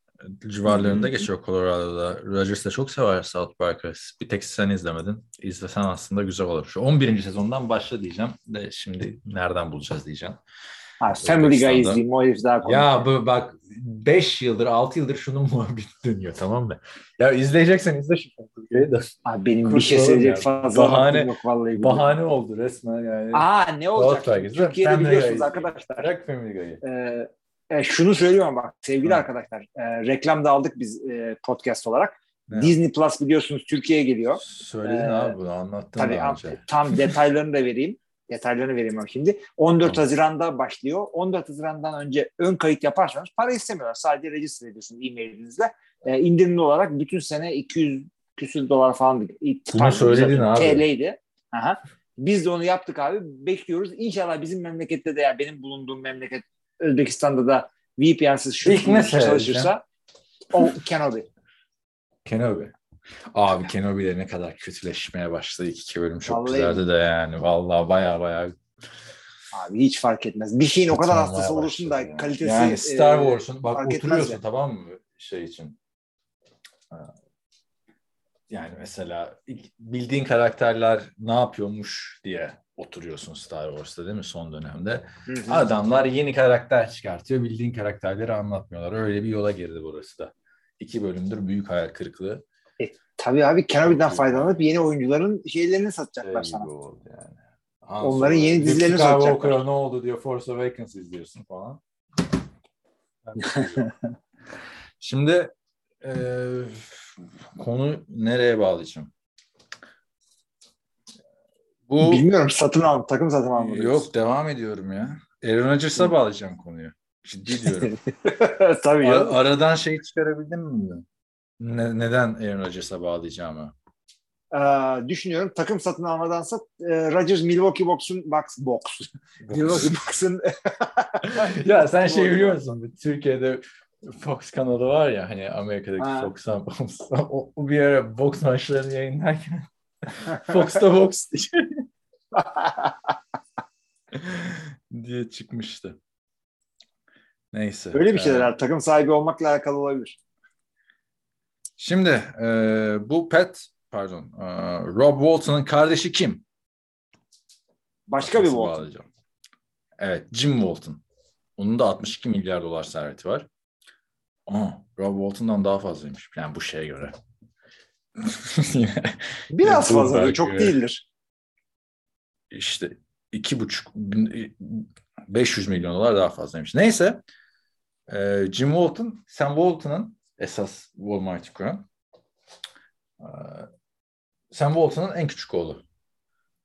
civarlarında geçiyor Colorado'da. Rodgers da çok sever South Park'ı. Bir tek sen izlemedin. İzlesen aslında güzel olur. Şu 11. sezondan başla diyeceğim. De şimdi nereden bulacağız diyeceğim. Ha, Family Guy izleyeyim. O herif daha komik. Ya bu bak 5 yıldır 6 yıldır şunun muhabbeti dönüyor tamam mı? Ya izleyeceksen izle şu Family Guy'ı da. Abi benim bir Kurtulalım şey söyleyecek fazla Bahane- yok vallahi. Bahane oldu resmen yani. Aa ne olacak? Türkiye'de Family biliyorsunuz Guy arkadaşlar. Bırak Family Guy'ı. Ee, e, şunu söylüyorum bak sevgili Hı. arkadaşlar. E, reklam da aldık biz e, podcast olarak. Ne? Disney Plus biliyorsunuz Türkiye'ye geliyor. Söyledin Ee, abi bunu anlattın Tabii daha önce. tam detaylarını da vereyim. Detaylarını ama şimdi. 14 Tamam. Haziran'da başlıyor. 14 Haziran'dan önce ön kayıt yaparsanız para istemiyorlar. Sadece register ediyorsunuz e-mailinizle. E, indirimli olarak bütün sene 200 küsür dolar falan. Bunu söyledin abi. TL'ydi. Aha. Biz de onu yaptık abi. Bekliyoruz. İnşallah bizim memlekette de ya benim bulunduğum memleket Özbekistan'da da VPN'siz şu çalışırsa o Kenobi. Kenobi. Abi Kenobi de ne kadar kötüleşmeye başladı. İlk iki bölüm çok Vallahi güzeldi de yani. Vallahi baya baya Abi hiç fark etmez. Bir şeyin o kadar hastası olursun da yani. kalitesi Yani Star e, Wars'un bak oturuyorsun yani. tamam mı şey için. Yani mesela bildiğin karakterler ne yapıyormuş diye oturuyorsun Star Wars'ta değil mi son dönemde? Hı hı. Adamlar yeni karakter çıkartıyor. Bildiğin karakterleri anlatmıyorlar. Öyle bir yola girdi burası da. İki bölümdür büyük hayal kırıklığı. Tabii abi iyi. faydalanıp yeni oyuncuların şeylerini Şey satacaklar gibi sana. oldu yani. Onların yeni dizilerini Skywalker'a satacaklar. ne oldu diyor Force Awakens izliyorsun falan. Şimdi e, konu nereye bağlayacağım? Bu Bilmiyorum satın al, takım satın alma. yok devam ediyorum ya. Aaron Rodgers'a bağlayacağım konuyu. Ciddi diyorum. Tabii Ar- ya. aradan şey çıkarabildin mi? Ne- neden Aaron Rodgers'a bağlayacağımı? Ee, düşünüyorum takım satın almadansa e, Rodgers Milwaukee Bucks'un Bucks box. Milwaukee Bucks'un ya sen şey biliyor musun? Türkiye'de Fox kanalı var ya hani Amerika'daki Ha. Fox'tan o, o bir ara boks maçlarını yayınlarken Fox'ta boks diye, diye çıkmıştı. Neyse. öyle bir şeyler Ee. Takım sahibi olmakla alakalı olabilir. Şimdi e, bu Pat pardon e, Rob Walton'ın kardeşi kim? Başka bir Nasıl Walton. bağlayacağım? Evet Jim Walton. Onun da 62 milyar dolar serveti var. Aa, Rob Walton'dan daha fazlaymış. Yani bu şeye göre. Biraz fazla. Çok değildir. işte iki buçuk 500 milyon dolar daha fazlaymış. Neyse e, Jim Walton Sam Walton'ın esas Walmart'ı kuran e, Sam Walton'ın en küçük oğlu.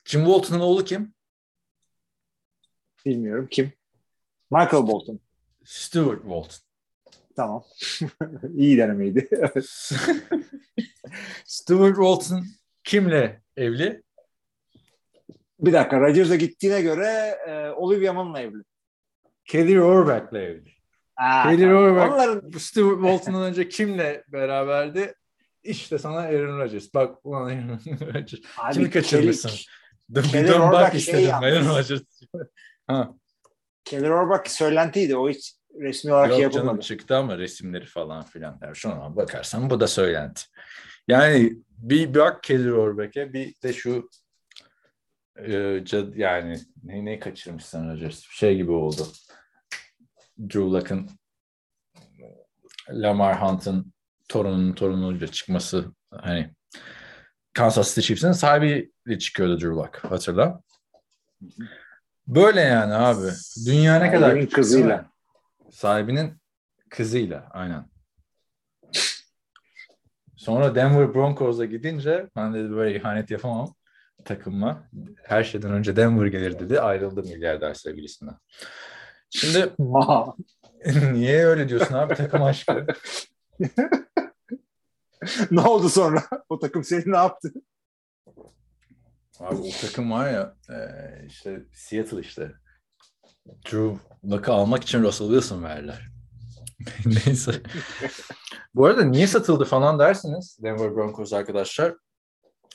Jim Walton'ın oğlu kim? Bilmiyorum kim. Michael Bolton. Stuart Walton. Tamam. İyi denemeydi. Stuart Walton kimle evli? bir dakika. Rodgers'a gittiğine göre e, Olivia Munn'la evli. Kelly Orbach'la evli. Aa, Kelly tamam. Orbach Onların bu Stuart Walton'dan önce kimle beraberdi? İşte sana Aaron Rodgers. Bak ulan Aaron Rodgers. Abi, Kimi kaçırmışsın? Bir Kelly dön bak şey istedim. yapmış. Aaron Rodgers. Ha. Kelly Orbach söylentiydi. O hiç resmi olarak şey Yok yapılmadı. canım çıktı ama resimleri falan filan. Yani şuna bakarsan bu da söylenti. Yani bir bak Kelly Orbach'e bir de şu e, cad- yani ne, ne kaçırmışsın Rodgers? Şey gibi oldu. Drew Luck'ın Lamar Hunt'ın torununun torunuyla çıkması hani Kansas City Chiefs'in sahibiyle çıkıyordu Drew Luck hatırla. Böyle yani abi. Dünya ne kadar Sahibinin kızıyla. Sahibinin kızıyla aynen. Sonra Denver Broncos'a gidince ben de böyle ihanet yapamam. takıma her şeyden önce Denver gelir dedi. Ayrıldı milyarder sevgilisinden. Şimdi Ma. niye öyle diyorsun abi takım aşkı? ne oldu sonra? O takım seni ne yaptı? Abi o takım var ya e, işte Seattle işte. Drew Luck'ı almak için Russell Wilson verdiler. Neyse. Bu arada niye satıldı falan dersiniz Denver Broncos arkadaşlar.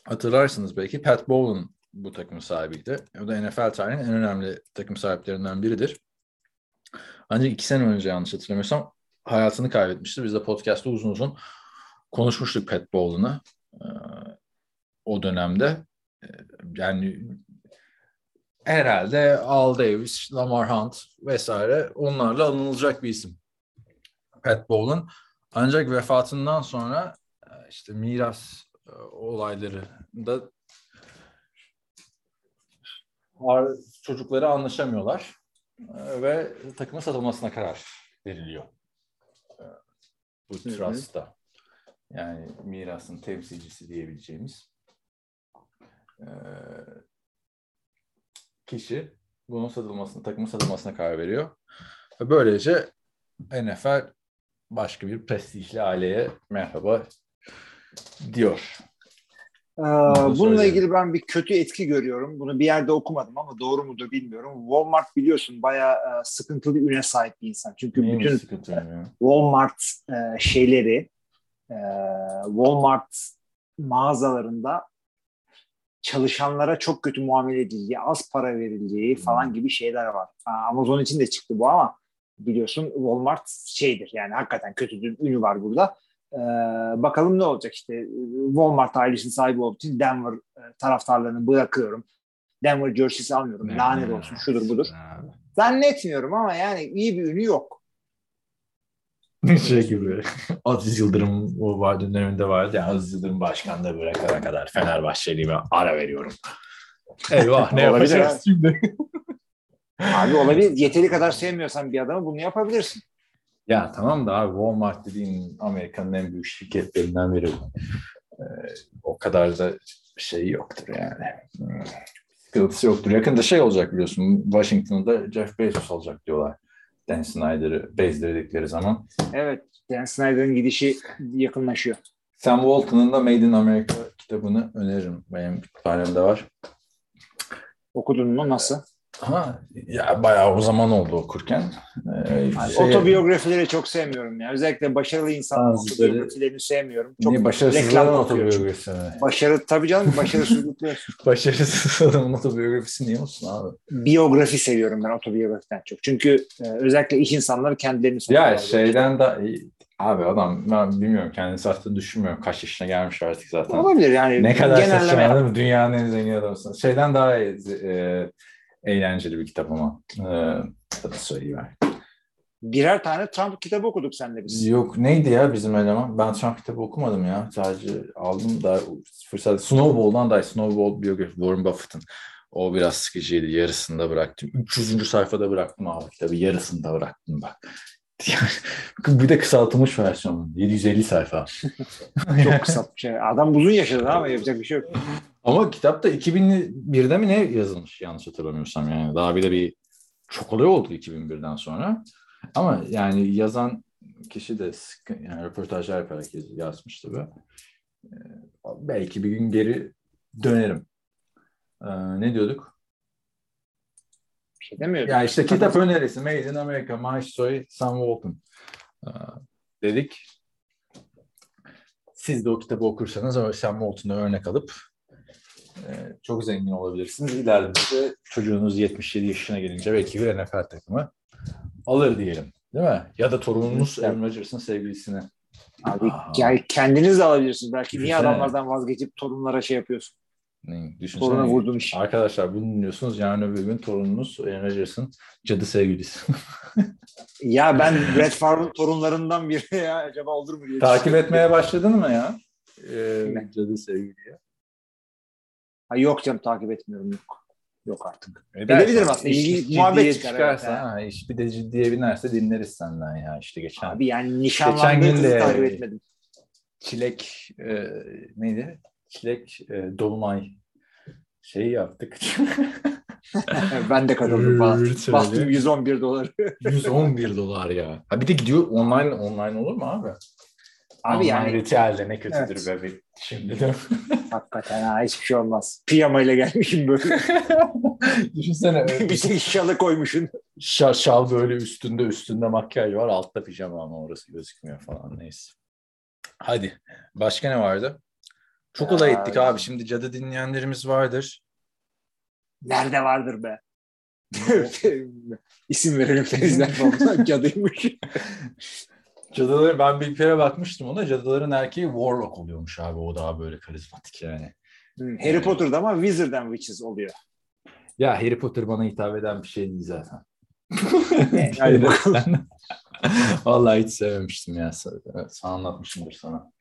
Hatırlarsınız belki Pat Bowlen bu takımın sahibiydi. O da NFL tarihinin en önemli takım sahiplerinden biridir. Ancak iki sene önce yanlış hatırlamıyorsam hayatını kaybetmişti. Biz de podcast'ta uzun uzun konuşmuştuk Pat Bowlen'ı e, o dönemde. E, yani herhalde Al Davis, Lamar Hunt vesaire onlarla anılacak bir isim. Pat Bowlen. Ancak vefatından sonra e, işte miras olayları da çocukları anlaşamıyorlar ve takımın satılmasına karar veriliyor. Bu trust'ta. Yani mirasın temsilcisi diyebileceğimiz kişi bunun satılmasına, takımın satılmasına karar veriyor. Ve böylece NFL başka bir prestijli aileye merhaba diyor. Ee, bununla ilgili ben bir kötü etki görüyorum. Bunu bir yerde okumadım ama doğru mudur bilmiyorum. Walmart biliyorsun bayağı e, sıkıntılı üne sahip bir insan. Çünkü Neymiş bütün? Walmart e, şeyleri e, Walmart mağazalarında çalışanlara çok kötü muamele edildiği, az para verildiği falan gibi şeyler var. Amazon için de çıktı bu ama biliyorsun Walmart şeydir yani hakikaten kötü bir ünü var burada. Ee, bakalım ne olacak işte Walmart ailesinin sahibi olduğu için Denver e, taraftarlarını bırakıyorum. Denver jersey'si almıyorum. Ne- Lanet ne- olsun şudur budur. Abi. Zannetmiyorum ama yani iyi bir ünü yok. şey gibi. Aziz Yıldırım o var döneminde vardı ya Aziz Yıldırım başkanlığı bırakana kadar Fenerbahçeli'ye ara veriyorum. Eyvah ne yapacağız şimdi? Abi olabilir. Yeteri kadar sevmiyorsan bir adamı bunu yapabilirsin. Ya tamam da abi Walmart dediğin Amerika'nın en büyük şirketlerinden biri. Ee, o kadar da şey yoktur yani. Hmm. Sıkıntısı yoktur. Yakında şey olacak biliyorsun. Washington'da Jeff Bezos olacak diyorlar. Dan Snyder'ı bezdirdikleri zaman. Evet. Dan Snyder'ın gidişi yakınlaşıyor. Sam Walton'ın da Made in America kitabını öneririm. Benim kütüphanemde var. Okudun mu? Nasıl? Ha, ya bayağı o zaman oldu okurken. Ee, Yani şey- Otobiyografileri çok sevmiyorum ya. Özellikle başarılı insanların otobiyografilerini sevmiyorum. Çok Niye başarısızların otobiyografisi mi? Başarı tabii canım başarısızlıklı. Başarısız adamın otobiyografisi niye olsun abi? biyografi seviyorum ben otobiyografiden çok. Çünkü e, özellikle iş insanları kendilerini Ya şeyden da abi adam ben bilmiyorum kendisi hatta düşünmüyorum kaç yaşına gelmiş artık zaten. Olabilir yani. Ne kadar saçma? Dünyanın en zengin adamısın. Şeyden daha e, eğlenceli bir kitap ama. E, adını söyleyeyim. Birer tane Trump kitabı okuduk seninle biz. Yok neydi ya bizim eleman? Ben Trump kitabı okumadım ya. Sadece aldım da fırsat. Snowball'dan da Snowball biyografi Warren Buffett'ın. O biraz sıkıcıydı. Yarısında bıraktım. 300. sayfada bıraktım abi kitabı. Yarısında bıraktım bak. bir de kısaltılmış versiyonu. 750 sayfa. Çok kısa bir şey. Adam uzun yaşadı ama yapacak bir şey yok. Ama kitap da 2001'de mi ne yazılmış yanlış hatırlamıyorsam yani. Daha bir de bir çok olay oldu 2001'den sonra. Ama yani yazan kişi de sıkı, yani röportajlar yaparak yaz- yazmış tabii. Ee, belki bir gün geri dönerim. Ee, ne diyorduk? Bir şey demiyorum. Ya işte kitap önerisi Made in America, Maaş Soy, Sam Walton. Ee, dedik. Siz de o kitabı okursanız Sam Walton'u örnek alıp çok zengin olabilirsiniz. İleride de çocuğunuz 77 yaşına gelince belki bir NFL takımı alır diyelim. Değil mi? Ya da torununuz. Aaron Rodgers'ın sevgilisini. Abi gel kendiniz de alabilirsiniz. Belki niye adamlardan vazgeçip torunlara şey yapıyorsun? Ne, düşünsene. Toruna vurdum iş. Arkadaşlar bunu dinliyorsunuz. Yarın öbür gün torununuz Aaron Rodgers'ın cadı sevgilisi. Ya ben Brett Favre'ın torunlarından biri ya acaba olur mu diye Takip etmeye başladın mı ya? Ee, cadı sevgiliye. Ha, yok canım takip etmiyorum yok. Yok artık. Edersen, Edebilirim aslında. iş İlgi- muhabbet çıkar, çıkarsa, evet, ha, iş bir de ciddiye binerse dinleriz senden ya işte geçen. Abi yani Geçen nişanlandığı gün kızı de- takip etmedim. Çilek e, neydi? Çilek e, Dolunay şey yaptık. ben de katıldım. Virtually. Bastım 111 doları. 111 dolar ya. Ha bir de gidiyor online online olur mu abi? Abi online yani retail'de ne kötüdür Evet. be be. Şimdi de. hakikaten ha, hiçbir şey olmaz. Pijama ile gelmişim böyle. Düşünsene bir tek şalı koymuşsun. şal, şal böyle üstünde üstünde makyaj var altta pijama ama orası gözükmüyor falan neyse. Hadi başka ne vardı? Çok olay ettik abi. Şimdi cadı dinleyenlerimiz vardır. Nerede vardır be? İsim verelim Denizler falan. Cadıymış. Cadıların ben bir kere bakmıştım ona. Cadıların erkeği Warlock oluyormuş abi. O daha böyle karizmatik yani. Hmm, Harry Potter'da ama Wizard and Witches oluyor. Ya Harry Potter bana hitap eden bir şey değil zaten. Hadi bakalım. Vallahi hiç sevmemiştim ya. Sana anlatmışımdır sana.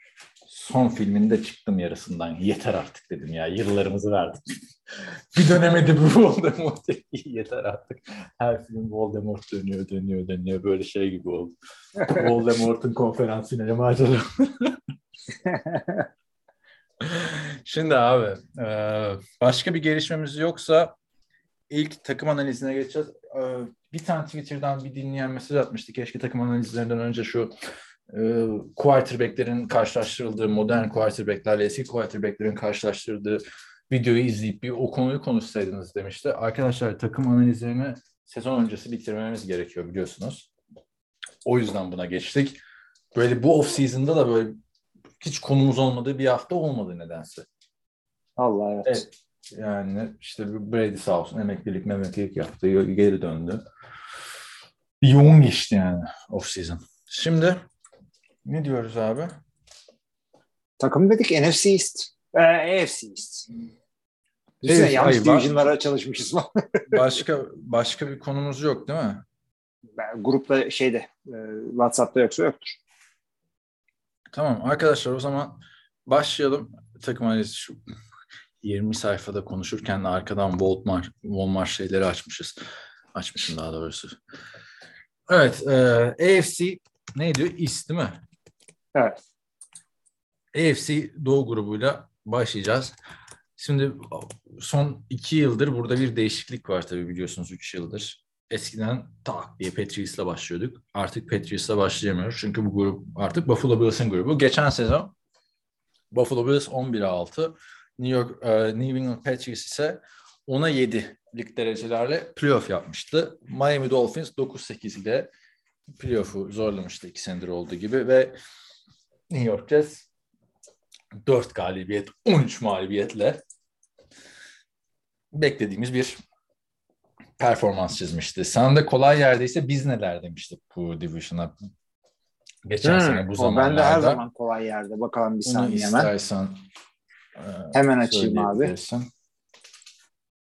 Son filminde çıktım yarısından. Yeter artık dedim ya. Yıllarımızı verdik. bir dönemedi bu Voldemort. Yeter artık. Her film Voldemort dönüyor, dönüyor, dönüyor. Böyle şey gibi oldu. Voldemort'un konferansıyla ne macera. Şimdi abi e, başka bir gelişmemiz yoksa ilk takım analizine geçeceğiz. E, Bir tane Twitter'dan bir dinleyen mesaj atmıştı. Keşke takım analizlerinden önce şu e, quarterback'lerin karşılaştırıldığı, modern quarterback'lerle eski quarterback'lerin karşılaştırıldığı videoyu izleyip bir o konuyu konuşsaydınız demişti. Arkadaşlar takım analizlerini sezon öncesi bitirmemiz gerekiyor biliyorsunuz. O yüzden buna geçtik. Böyle bu off season'da da böyle hiç konumuz olmadığı bir hafta olmadı nedense. Allah evet. Evet. Yani işte Brady sağ olsun emeklilik memeklilik yaptı. Geri döndü. Bir yoğun geçti yani off season. Şimdi ne diyoruz abi? Takım dedik NFC East. Ee, AFC East. Düşünsene Evet, yanlış hayır, division'lara çalışmışız. Başka başka bir konumuz yok değil mi? Ben grupta şeyde e, WhatsApp'ta yoksa yoktur. Tamam arkadaşlar o zaman başlayalım. Takım analizi şu 20 sayfada konuşurken de arkadan Walmart, Walmart şeyleri açmışız. Açmışım daha doğrusu. Evet, e, AFC ne diyor? East değil mi? Evet. AFC Doğu grubuyla başlayacağız. Şimdi son iki yıldır burada bir değişiklik var tabii biliyorsunuz üç yıldır. Eskiden tak diye Patriots'la başlıyorduk. Artık Patriots'la başlayamıyoruz. Çünkü bu grup artık Buffalo Bills'in grubu. Geçen sezon Buffalo Bills 11'e 6. New York e, New England Patriots ise 10'a 7 lig derecelerle playoff yapmıştı. Miami Dolphins 9-8 ile playoff'u zorlamıştı iki senedir olduğu gibi ve New York Jets 4 galibiyet, 13 mağlubiyetle beklediğimiz bir performans çizmişti. Sen de kolay yerdeyse biz neler demiştik bu division'a geçen sene bu o zamanlarda. Ben de her zaman kolay yerde. Bakalım bir saniye hemen. istersen e, Hemen açayım abi.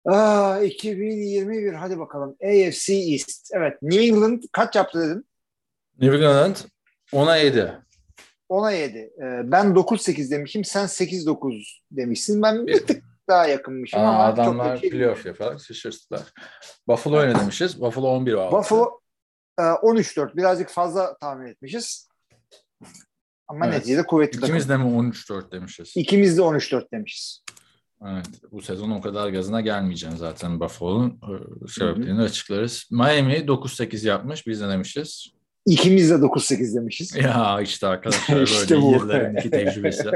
Aa, 2021 hadi bakalım. AFC East. Evet New England kaç yaptı dedim? New England 10'a 7. 10'a 7. Ee, ben 9-8 demişim. Sen 8-9 demişsin. Ben bir tık daha yakınmışım Aa, ama adamlar çok şey playoff yaparak şaşırttılar. Buffalo ne demişiz? Buffalo 11 aldı. Buffalo e, 13-4. Birazcık fazla tahmin etmişiz. Ama Evet. neticede kuvvetli takım. İkimiz de mi 13-4 demişiz? İkimiz de 13-4 demişiz. Evet. Bu sezon o kadar gazına gelmeyeceğim zaten Buffalo'nun e, sebeplerini açıklarız. Miami 9-8 yapmış. Biz de demişiz. İkimiz de 9-8 demişiz. Ya işte arkadaşlar böyle İşte bu. tecrübesi.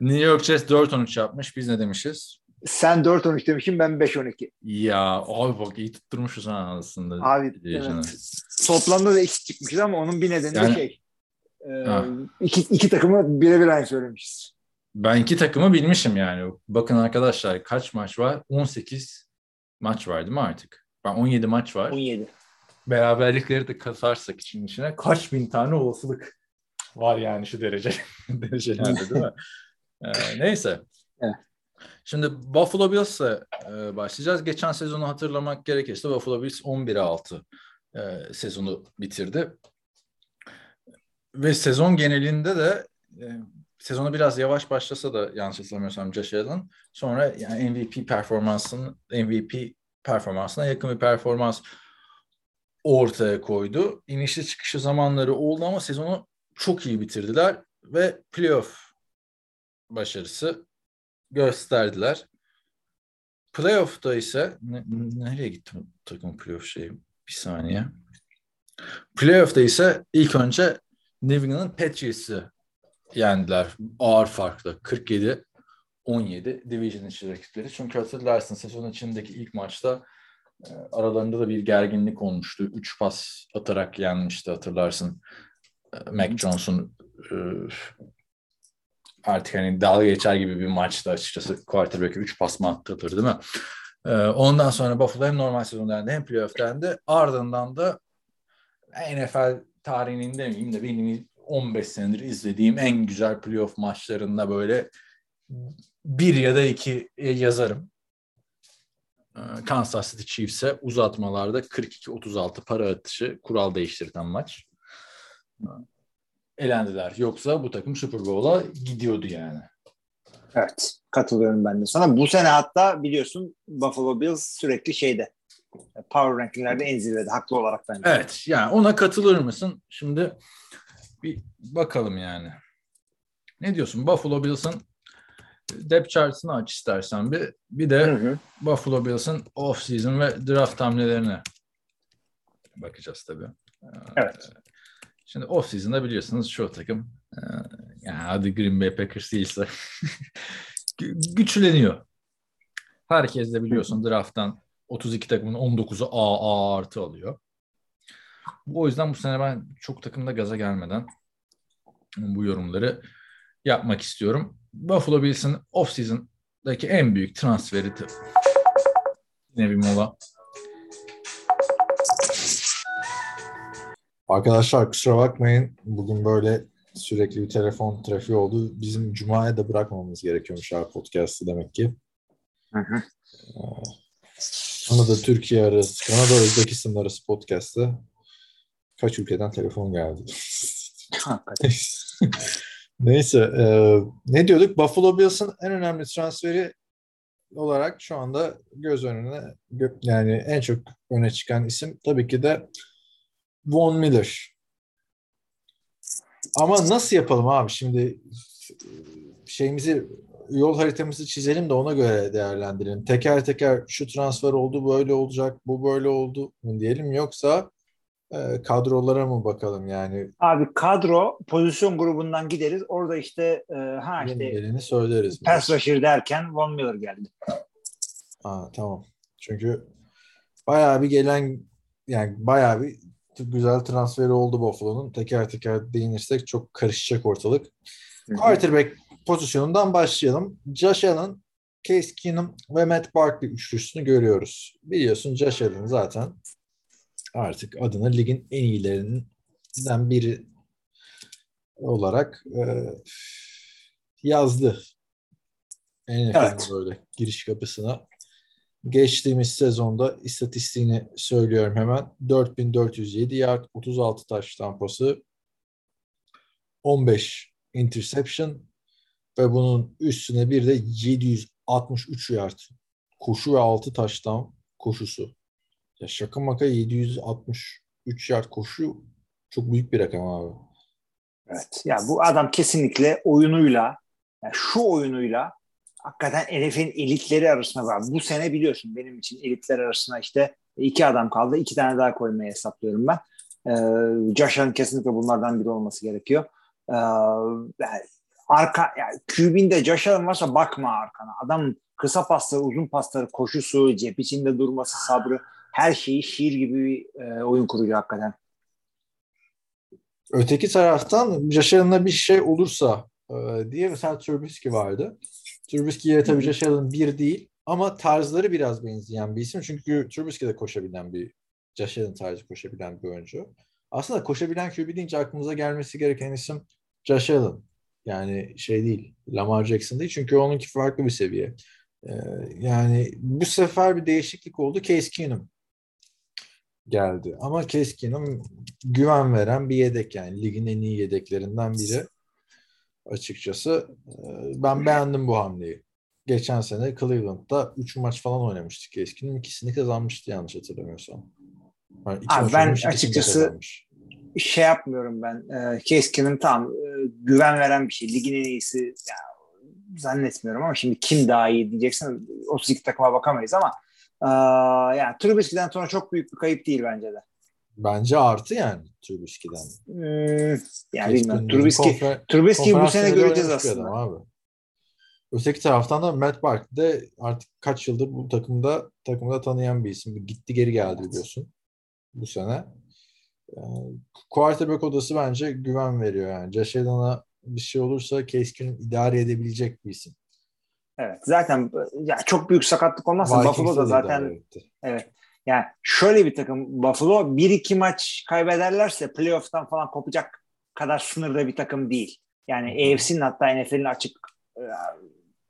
New York Jets 4-13 yapmış. Biz ne demişiz? Sen 4-13 demişim ben 5-12. Ya abi bak iyi tutturmuşuz ha aslında. Abi evet. toplamda da eşit çıkmışız ama onun bir nedeni Yani- de şey. E, Ha. iki, iki takımı birebir aynı söylemişiz. Ben iki takımı bilmişim yani. Bakın arkadaşlar kaç maç var? 18 maç var değil mi artık? Ben 17 maç var. 17. Beraberlikleri de katarsak için içine kaç bin tane olasılık var yani şu derece derecelerde değil mi? Ee, neyse. Evet. Şimdi Buffalo Bills'e e, başlayacağız. Geçen sezonu hatırlamak gerekirse Buffalo Bills 11'e 6 e, sezonu bitirdi. Ve sezon genelinde de e, sezonu biraz yavaş başlasa da yanlış hatırlamıyorsam Josh Allen sonra yani MVP performansının MVP performansına yakın bir performans ortaya koydu. İnişli çıkışı zamanları oldu ama sezonu çok iyi bitirdiler ve playoff başarısı gösterdiler. playoff'ta ise ne- nereye gitti takım playoff şeyi? Bir saniye. Playoff'ta ise ilk önce New England Patriots'ı yendiler ağır farklı. 47 17 division içi rakipleri. Çünkü hatırlarsın sezon içindeki ilk maçta aralarında da bir gerginlik olmuştu. 3 pas atarak yenmişti hatırlarsın. E, Mac Jones'un e, artık hani dalga geçer gibi bir maçtı açıkçası. Quarterback'e 3 pas mı attırılır değil mi? E, ondan sonra Buffalo hem normal sezonda yendi hem playoff'ta yendi. Ardından da NFL tarihinin demeyeyim de benim 15 senedir izlediğim en güzel playoff maçlarında böyle bir ya da iki yazarım. Ee, Kansas City Chiefs'e uzatmalarda 42-36 para atışı kural değiştirten maç. Ee, Elendiler. Yoksa bu takım Super Bowl'a gidiyordu yani. Evet. Katılıyorum ben de sana. Bu sene hatta biliyorsun Buffalo Bills sürekli şeyde power rankinglerde en zirvede. Haklı olarak bence. Evet yani ona katılır mısın? Şimdi bir bakalım yani. Ne diyorsun? Buffalo Bills'ın depth chart'ını aç istersen bir. Bir de Hı hı. Buffalo Bills'ın off-season ve draft hamlelerine bakacağız tabii. Evet. Şimdi off-season'da biliyorsunuz çoğu takım e, yani hadi Green Bay Packers değilse gü- güçleniyor. Herkes de biliyorsun drafttan 32 takımın 19'u A, A artı alıyor. O yüzden bu sene ben çok takımda gaza gelmeden bu yorumları yapmak istiyorum. Buffalo Bills'in off-season'daki en büyük transferi yine bir mola. Arkadaşlar kusura bakmayın. Bugün böyle sürekli bir telefon trafiği oldu. Bizim Cuma'ya da bırakmamamız gerekiyormuş abi podcast'ı demek ki. Hı hı. Kanada Türkiye arası, Kanada Özbekistan arası podcast'ı kaç ülkeden telefon geldi. Neyse e, ne diyorduk? Buffalo Bills'ın en önemli transferi olarak şu anda göz önüne yani en çok öne çıkan isim tabii ki de Von Miller. Ama nasıl yapalım abi? Şimdi e, şeyimizi yol haritamızı çizelim de ona göre değerlendirelim. Teker teker şu transfer oldu, böyle olacak, bu böyle oldu mu diyelim yoksa kadrolara mı bakalım yani? Abi kadro pozisyon grubundan gideriz. Orada işte e, ha işte söyleriz. pass rusher derken Von Miller geldi. Aa, tamam. Çünkü bayağı bir gelen yani bayağı bir güzel transferi oldu Buffalo'nun. Teker teker değinirsek çok karışacak ortalık. Quarterback pozisyonundan başlayalım. Josh Allen, Case Keenum ve Matt Barkley üçlüsünü görüyoruz. Biliyorsun Josh Allen zaten artık adını ligin en iyilerinden biri olarak e, yazdı. NFL'in Evet. böyle giriş kapısına. Geçtiğimiz sezonda istatistiğini söylüyorum hemen. 4407 yard, 36 taş tampası, 15 interception ve bunun üstüne bir de 763 yard koşu ve 6 taştan koşusu. Ya şaka maka 763 yard koşu çok büyük bir rakam abi. Evet. Ya bu adam kesinlikle oyunuyla yani şu oyunuyla hakikaten NFL'in elitleri arasında var. Bu sene biliyorsun benim için elitler arasında işte iki adam kaldı. iki tane daha koymayı hesaplıyorum ben. Ee, Josh Allen kesinlikle bunlardan biri olması gerekiyor. Ee, yani arka yani QB'inde Josh Allen varsa bakma arkana. Adam kısa pasları, uzun pasları, koşusu, cep içinde durması, sabrı her şeyi şiir gibi bir e, oyun kuruyor hakikaten. Öteki taraftan Allen'a bir şey olursa e, diye mesela Trubisky vardı. Trubisky'ye tabii Allen bir değil ama tarzları biraz benzeyen bir isim. Çünkü Trubisky de koşabilen bir Allen tarzı koşabilen bir oyuncu. Aslında koşabilen QB deyince aklımıza gelmesi gereken isim Josh Allen. Yani şey değil, Lamar Jackson değil. Çünkü onunki farklı bir seviye. E, yani bu sefer bir değişiklik oldu. Case Keenum geldi. Ama Keenum güven veren bir yedek yani. Ligin en iyi yedeklerinden biri açıkçası. Ee, Ben beğendim bu hamleyi. Geçen sene Cleveland'da 3 maç falan oynamıştık Keenum. ikisini kazanmıştı yanlış hatırlamıyorsam. Yani Abi ben de açıkçası- kazanmış. şey yapmıyorum ben. E, Case Keenum tamam e, güven veren bir şey. Ligin en iyisi ya, zannetmiyorum ama şimdi kim daha iyi diyeceksin 32 takıma bakamayız ama e, yani Trubisky'den sonra çok büyük bir kayıp değil bence de. Bence artı yani Trubisky'den. Hmm, yani bilmiyorum. Trubisky, konfer- Trubisky'yi bu sene göreceğiz aslında. Abi. Öteki taraftan da Matt Barkley de artık kaç yıldır bu takımda takımda tanıyan bir isim. Gitti geri geldi biliyorsun bu sene. Yani, quarterback odası bence güven veriyor yani. Josh Allen'a bir şey olursa Keenum idare edebilecek bir isim. Evet. Zaten ya çok büyük sakatlık olmazsa Buffalo da zaten evet. Yani şöyle bir takım Buffalo 1-2 maç kaybederlerse playoff'tan falan kopacak kadar sınırda bir takım değil. Yani AFC'nin hatta NFL'in açık e,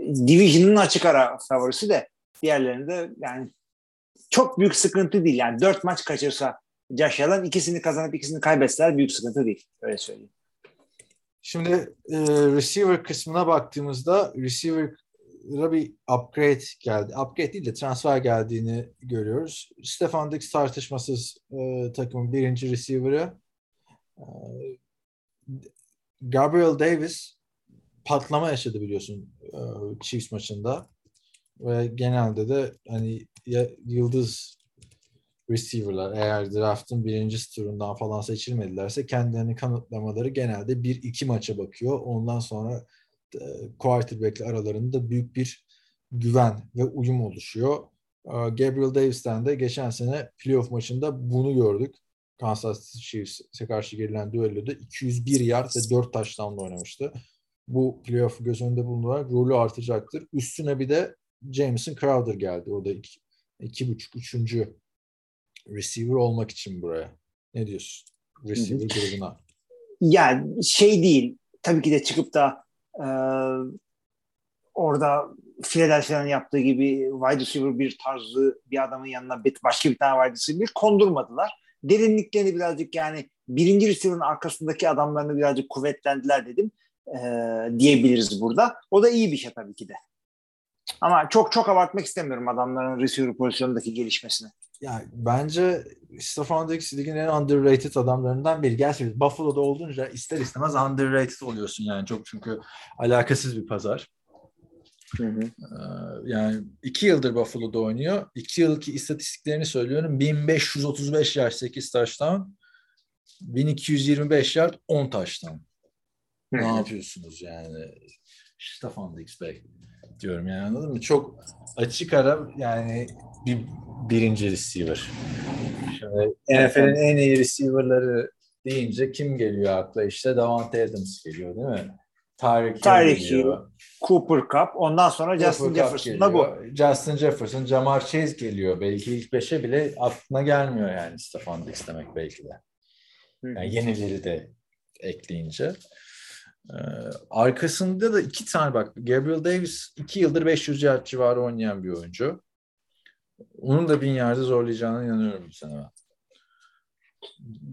Division'ın açık ara favorisi de diğerlerinde yani çok büyük sıkıntı değil. Yani 4 maç kaçırsa Josh Allen ikisini kazanıp ikisini kaybetseler büyük sıkıntı değil. Öyle söyleyeyim. Şimdi e, receiver kısmına baktığımızda receiver'a bir upgrade geldi. Upgrade değil de transfer geldiğini görüyoruz. Stefan Diggs tartışmasız e, takımın birinci receiver'ı. E, Gabriel Davis patlama yaşadı biliyorsun e, Chiefs maçında. Ve genelde de hani ya, yıldız receiver'lar eğer draftın birinci turundan falan seçilmedilerse kendilerini kanıtlamaları genelde 1-2 maça bakıyor. Ondan sonra quarterback'le aralarında büyük bir güven ve uyum oluşuyor. E, Gabriel Davis'ten de geçen sene playoff maçında bunu gördük. Kansas City Chiefs'e karşı gerilen düelloda 201 yard ve 4 touchdown'la oynamıştı. Bu playoff'u göz önünde bulundurarak rolü artacaktır. Üstüne bir de Jameson Crowder geldi. O da iki, iki buçuk, üçüncü receiver olmak için buraya. Ne diyorsun? Receiver grubuna. Yani şey değil. Tabii ki de çıkıp da e, orada Philadelphia'nın yaptığı gibi wide receiver bir tarzı bir adamın yanına başka bir tane wide receiver kondurmadılar. Derinliklerini birazcık yani birinci receiver'ın arkasındaki adamlarını birazcık kuvvetlendiler dedim e, diyebiliriz burada. O da iyi bir şey tabii ki de. Ama çok çok abartmak istemiyorum adamların receiver pozisyonundaki gelişmesini. Yani bence Stefan Diggs ligin en underrated adamlarından biri. Gerçi Buffalo'da olunca ister istemez underrated oluyorsun yani çok çünkü alakasız bir pazar. Ee, yani iki yıldır Buffalo'da oynuyor. İki yılki istatistiklerini söylüyorum. 1535 yard 8 touchdown. 1225 yard 10 touchdown. Ne yapıyorsunuz yani? Stefan Diggs Bey diyorum yani anladın mı? Çok açık ara yani bir birinci receiver. Şimdi NFL'in en iyi receiver'ları deyince kim geliyor akla? İşte Davante Adams geliyor değil mi? Tyreek Hill Tyreek geliyor. Cooper Cup ondan sonra Cooper Justin Jefferson da bu. Justin Jefferson, Jamar Chase geliyor. Belki ilk beşe bile aklına gelmiyor yani Stefan Diggs demek belki de. Yani yenileri de ekleyince. Ee, arkasında da iki tane bak Gabriel Davis iki yıldır 500 yard civarı oynayan bir oyuncu. Onun da bin yardı zorlayacağına inanıyorum bu sene ben.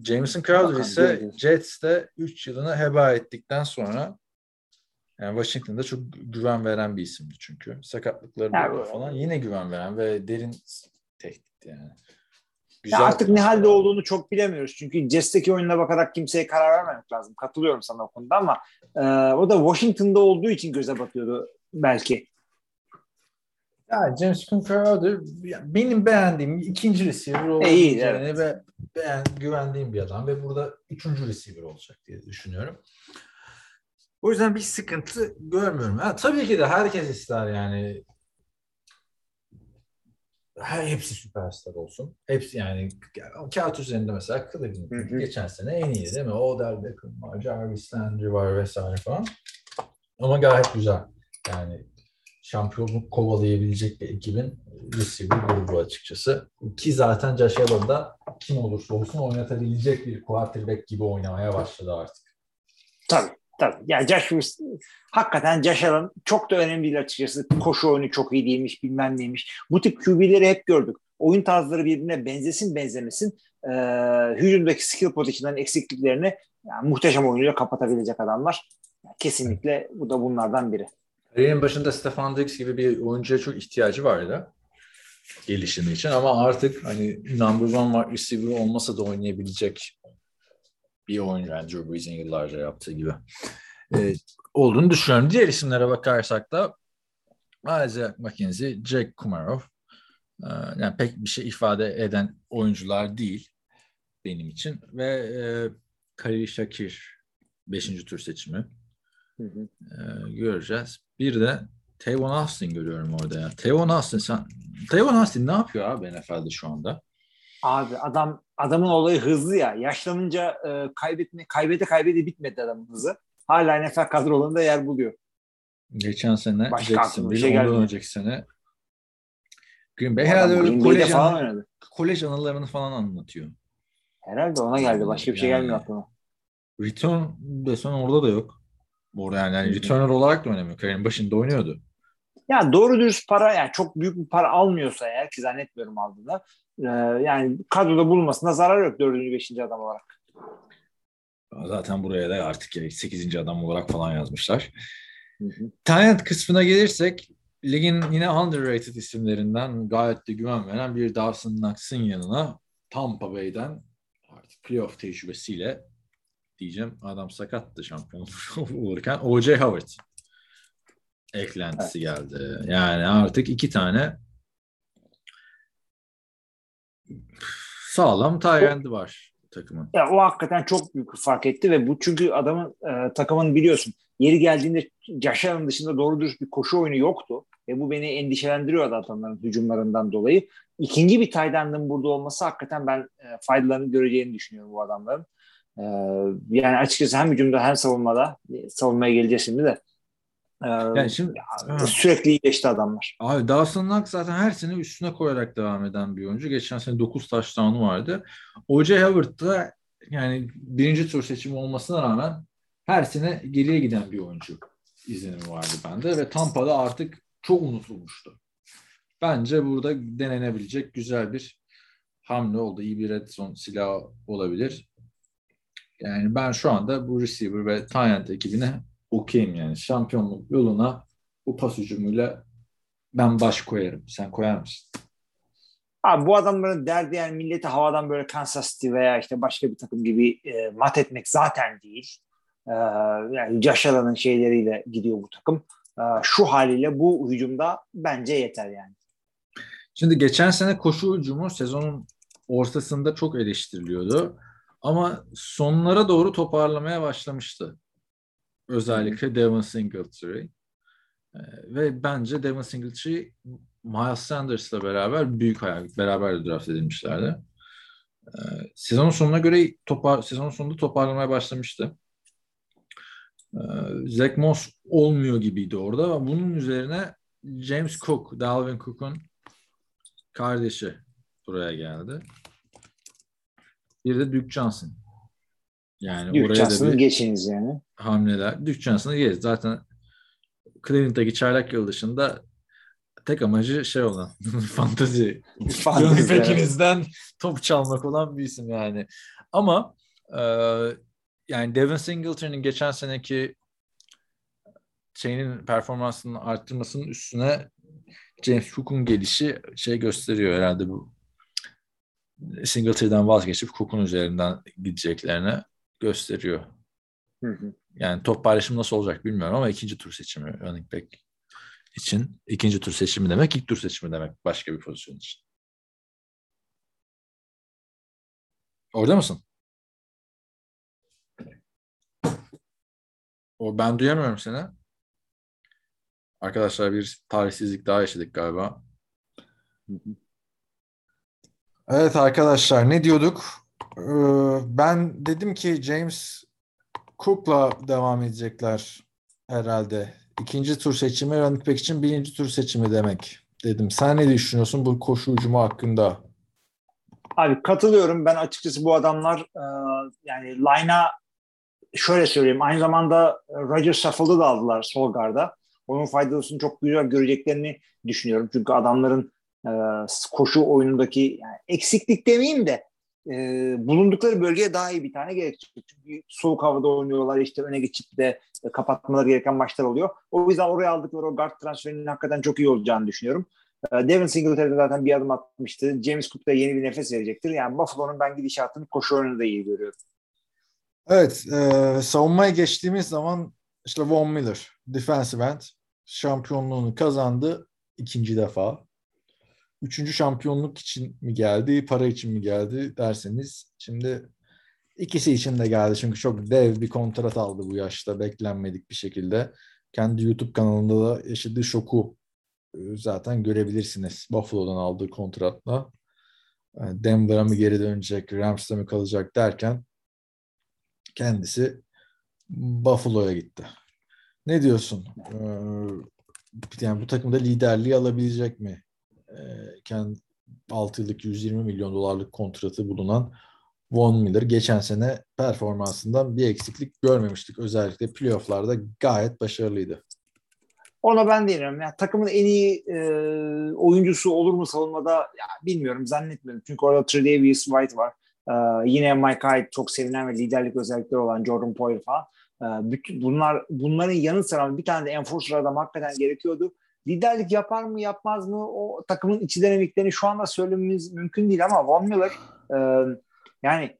Jameson Crowder ise. Jets'te 3 yılını heba ettikten sonra yani Washington'da çok güven veren bir isimdi çünkü. Sakatlıkları falan. Yine güven veren ve derin tehdit yani. Ya artık ne halde olduğunu çok bilemiyoruz. Çünkü Jets'teki oyununa bakarak kimseye karar vermemek lazım. Katılıyorum sana o konuda ama e, o da Washington'da olduğu için göze batıyordu belki. Ya James Crowder ya benim beğendiğim ikinci receiver İyi, olabileceğini ve beğen, güvendiğim bir adam ve burada üçüncü receiver olacak diye düşünüyorum. O yüzden bir sıkıntı görmüyorum. Ha, tabii ki de herkes ister yani her, hepsi süperstar olsun. Hepsi yani kağıt üzerinde mesela Cleveland geçen sene en iyi değil mi? Odell Beckham var, Jarvis Landry var vesaire falan. Ama gayet güzel. Yani şampiyonluk kovalayabilecek bir ekibin receiver grubu açıkçası. Ki zaten Josh Allen'da kim olursa olsun oynatabilecek bir quarterback gibi oynamaya başladı artık. Tabii. Tabii. Yani Josh Wilson- hakikaten Josh Allen çok da önemli değil açıkçası. Koşu oyunu çok iyi değilmiş, bilmem neymiş. Bu tip QB'leri hep gördük. Oyun tarzları birbirine benzesin benzemesin. E, hücumdaki skill position'ların eksikliklerini yani muhteşem oyunuyla kapatabilecek adamlar. Kesinlikle bu da bunlardan biri. Kariyerin başında Stefan Diggs gibi bir oyuncuya çok ihtiyacı vardı gelişimi için ama artık hani number one wide receiver olmasa da oynayabilecek bir oyuncu yani Drew Brees'in yıllarca yaptığı gibi. e, olduğunu düşünüyorum. Diğer isimlere bakarsak da Isaiah McKenzie, Jack Kumarov e, yani pek bir şey ifade eden oyuncular değil benim için ve e, Khalil Shakir 5. tur seçimi Hı hı. e, göreceğiz. Bir de Tavon Austin görüyorum orada ya. Tavon Austin sen Tavon Austin ne yapıyor abi NFL'de şu anda? Abi adam adamın olayı hızlı ya. Yaşlanınca e, kaybetme kaybede kaybede bitmedi adamın hızı. Hala NFL kadrolarında yer buluyor. Geçen sene Başka aklıma bir şey ondan gelmiyor. önceki sene Green Bay. Herhalde öyle kolej, falan oynadı. kolej anılarını falan anlatıyor. Herhalde ona geldi. Başka bir şey Yani- gelmiyor aklıma. Return desen orada da yok. Orada yani, yani returner olarak da oynamıyor. Kariyerin başında oynuyordu. Ya doğru dürüst para yani çok büyük bir para almıyorsa eğer ki zannetmiyorum aldığında e, yani kadroda bulunmasına zarar yok dördüncü beşinci adam olarak. Zaten buraya da artık ya 8. adam olarak falan yazmışlar. Hı hı. Talent kısmına gelirsek ligin yine underrated isimlerinden gayet de güven veren bir Dawson Knox'ın yanına Tampa Bay'den artık playoff tecrübesiyle diyeceğim adam sakattı şampiyon olurken O.J. Howard eklentisi geldi. Yani artık iki tane sağlam tayrendi var takımın. Ya o hakikaten çok büyük bir fark etti ve bu çünkü adamın e, takımın biliyorsun yeri geldiğinde Allen dışında doğru dürüst bir koşu oyunu yoktu. Ve bu beni endişelendiriyor adamların hücumlarından dolayı. İkinci bir Tayden'in burada olması hakikaten ben e, faydalarını göreceğini düşünüyorum bu adamların. E, yani açıkçası hem hücumda hem savunmada e, savunmaya geleceğiz şimdi de. E, Yani şimdi sürekli iyileşti adamlar. Abi Dawson Knox zaten her sene üstüne koyarak devam eden bir oyuncu. Geçen sene 9 touchdown'u vardı. O.J. Howard da yani birinci tur seçimi olmasına rağmen her sene geriye giden bir oyuncu izlenimi vardı bende ve Tampa'da artık çok unutulmuştu. Bence burada denenebilecek güzel bir hamle oldu. İyi bir red zone silahı olabilir. Yani ben şu anda bu receiver ve tight ekibine okeyim yani. Şampiyonluk yoluna bu pas hücumuyla ben baş koyarım. Sen koyar mısın? Abi bu adamların derdi yani milleti havadan böyle Kansas City veya işte başka bir takım gibi e, mat etmek zaten değil. E, yani Allen'ın şeyleriyle gidiyor bu takım. E, şu haliyle bu hücumda bence yeter yani. Şimdi geçen sene koşu hücumu sezonun ortasında çok eleştiriliyordu. Ama sonlara doğru toparlamaya başlamıştı. Özellikle Devin Singletary. Ee, ve bence Devin Singletary Miles Sanders'la beraber büyük hayal beraber de draft edilmişlerdi. Ee, sezonun sonuna göre topar, sezonun sonunda toparlamaya başlamıştı. Ee, Zach Moss olmuyor gibiydi orada ama bunun üzerine James Cook, Dalvin Cook'un kardeşi buraya geldi. Bir de Duke Johnson. Yani Duke oraya Johnson'ı da bir geçiniz yani. hamleler. Duke Johnson'ı geç. Zaten Cleveland'daki çaylak yıl dışında tek amacı şey olan fantazi. Pekinizden top çalmak olan bir isim yani. Ama e, yani Devin Singletary'nin geçen seneki şeyinin performansının arttırmasının üstüne James Cook'un gelişi şey gösteriyor herhalde bu Singletary'den vazgeçip Cook'un üzerinden gideceklerini gösteriyor. Hı hı. Yani top paylaşımı nasıl olacak bilmiyorum ama ikinci tur seçimi running back için ikinci tur seçimi demek ilk tur seçimi demek başka bir pozisyon için. Orada mısın? O ben duyamıyorum seni. Arkadaşlar bir tarihsizlik daha yaşadık galiba. Evet arkadaşlar ne diyorduk? Ee, ben dedim ki James Cook'la devam edecekler herhalde. İkinci tur seçimi running back için birinci tur seçimi demek dedim. Sen ne düşünüyorsun bu koşu hücumu hakkında? Abi katılıyorum. Ben açıkçası bu adamlar e, yani line'a şöyle söyleyeyim. Aynı zamanda Roger Saffold'u da aldılar sol garda. Onun faydasını çok güzel göreceklerini düşünüyorum. Çünkü adamların e, koşu oyunundaki yani eksiklik demeyeyim de e, bulundukları bölgeye daha iyi bir tane gerekecek. Çünkü soğuk havada oynuyorlar işte öne geçip de e, kapatmaları gereken maçlar oluyor. O yüzden oraya aldıkları o guard transferinin hakikaten çok iyi olacağını düşünüyorum. E, Devin Singletary de zaten bir adım atmıştı. James Cook da yeni bir nefes verecektir. Yani Buffalo'nun ben gidişatını koşu oyunu da iyi görüyorum. Evet, e, savunmaya geçtiğimiz zaman işte Von Miller defensive end şampiyonluğunu kazandı ikinci defa. Üçüncü şampiyonluk için mi geldi, para için mi geldi derseniz şimdi ikisi için de geldi. Çünkü çok dev bir kontrat aldı bu yaşta beklenmedik bir şekilde. Kendi YouTube kanalında da yaşadığı şoku e, zaten görebilirsiniz. Buffalo'dan aldığı kontratla. Yani Denver'a mı geri dönecek, Rams'ta mı kalacak derken kendisi Buffalo'ya gitti. Ne diyorsun? Ee, yani bu takımda liderliği alabilecek mi? Ee, kendi 6 yıllık 120 milyon dolarlık kontratı bulunan Von Miller geçen sene performansından bir eksiklik görmemiştik. Özellikle playofflarda gayet başarılıydı. Ona ben değilim. Yani takımın en iyi e, oyuncusu olur mu savunmada ya bilmiyorum zannetmiyorum. Çünkü orada Tredavious White var. E, yine Mike Hyde çok sevilen ve liderlik özellikleri olan Jordan Poyer falan. E, bütün, bunlar bunların yanı sıra bir tane de enforcer adam hakikaten gerekiyordu. Liderlik yapar mı yapmaz mı o takımın içi dinamiklerini şu anda söylememiz mümkün değil ama Von Miller e, yani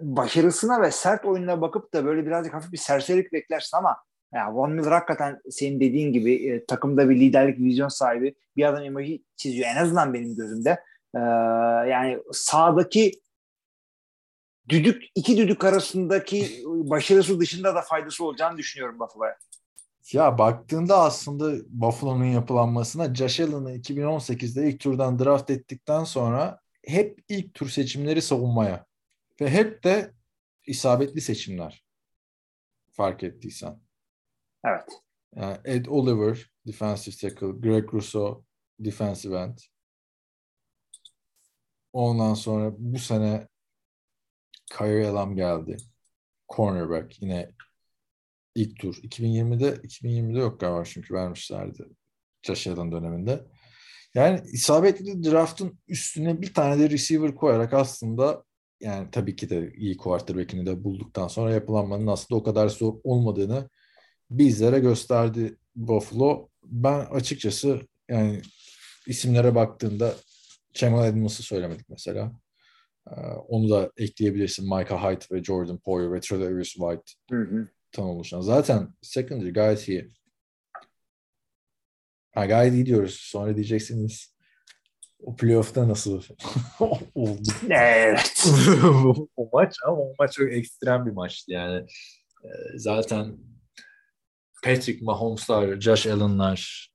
başarısına ve sert oyununa bakıp da böyle birazcık hafif bir serserilik beklersin ama ya Von Miller hakikaten senin dediğin gibi e, takımda bir liderlik vizyon sahibi bir adam imajı çiziyor. En azından benim gözümde. E, yani sağdaki düdük iki düdük arasındaki başarısı dışında da faydası olacağını düşünüyorum Buffalo'ya. Ya baktığında aslında Buffalo'nun yapılanmasına Josh Allen'ı 2018'de ilk turdan draft ettikten sonra hep ilk tur seçimleri savunmaya ve hep de isabetli seçimler fark ettiysen. Evet. Yani Ed Oliver defensive tackle, Greg Rousseau defensive end. Ondan sonra bu sene Kyrie Elam geldi. Cornerback yine ilk tur. 2020'de 2020'de yok galiba çünkü vermişlerdi Allen döneminde. Yani isabetli draftın üstüne bir tane de receiver koyarak aslında yani tabii ki de iyi quarterback'ini de bulduktan sonra yapılanmanın aslında o kadar zor olmadığını bizlere gösterdi Buffalo. Ben açıkçası yani isimlere baktığında Jamal Adams'ı söylemedik mesela. Ee, onu da ekleyebilirsin. Micah Hyde ve Jordan Poyer ve Tredavious White hı hı. Oluşan. Zaten secondary gayet iyi. Ha, gayet iyi diyoruz. Sonra diyeceksiniz o playoff'ta nasıl oldu? Evet. o maç ama o maç çok ekstrem bir maçtı yani. Ee, zaten Patrick Mahomes'lar, Josh Allen'lar,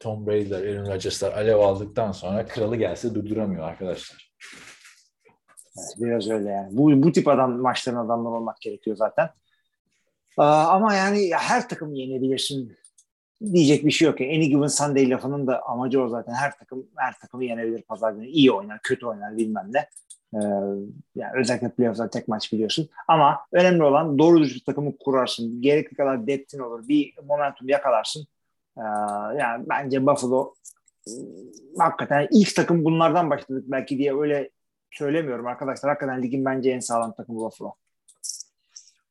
Tom Brady'ler, Aaron Rodgers'lar alev aldıktan sonra kralı gelse durduramıyor arkadaşlar. Biraz öyle yani. Bu, bu tip adam maçların adamlar olmak gerekiyor zaten. Ama yani her takım yenebilirsin diyecek bir şey yok. Any given Sunday lafının da amacı o zaten. Her takım her takımı yenebilir pazar günü. İyi oynar, kötü oynar bilmem ne. Ee, yani özellikle playoff'da tek maç biliyorsun. Ama önemli olan doğru düzgün takımı kurarsın. Gerekli kadar deptin olur. Bir momentum yakalarsın. Ee, yani bence Buffalo hakikaten ilk takım bunlardan başladık belki diye öyle söylemiyorum arkadaşlar. Hakikaten ligin bence en sağlam takımı Buffalo.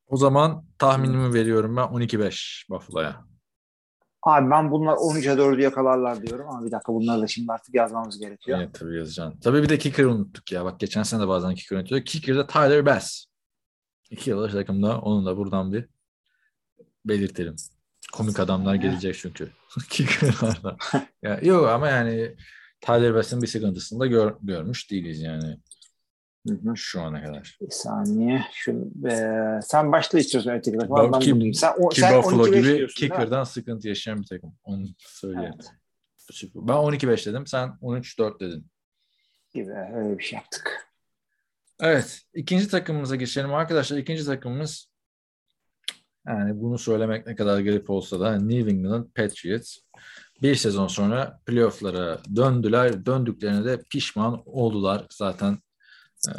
O zaman tahminimi veriyorum ben 12-5 Buffalo'ya. Abi ben bunlar 13'e 4'ü yakalarlar diyorum ama bir dakika bunları da şimdi artık yazmamız gerekiyor. Evet tabii yazacaksın. Tabii bir de kicker'ı unuttuk ya. Bak geçen sene de bazen kicker unutuyorduk. Kicker'da Tyler Bass. İki yıllık takımda onu da buradan bir belirtelim. Komik adamlar gelecek çünkü. Kicker'larda. ya, yok ama yani Tyler Bass'ın bir sıkıntısını da gör, görmüş değiliz yani. Hı-hı. Şu ana kadar. Bir saniye. Şu, e, sen başla istiyorsun öteki takım. Ben ki, sen, o, ki sen Buffalo gibi kicker'dan sıkıntı yaşayan bir takım. Onu söyleyeyim. Evet. Ben 12-5 dedim. Sen 13-4 dedin. Gibi öyle bir şey yaptık. Evet. ikinci takımımıza geçelim arkadaşlar. İkinci takımımız yani bunu söylemek ne kadar garip olsa da New England Patriots bir sezon sonra playofflara döndüler. Döndüklerine de pişman oldular. Zaten e,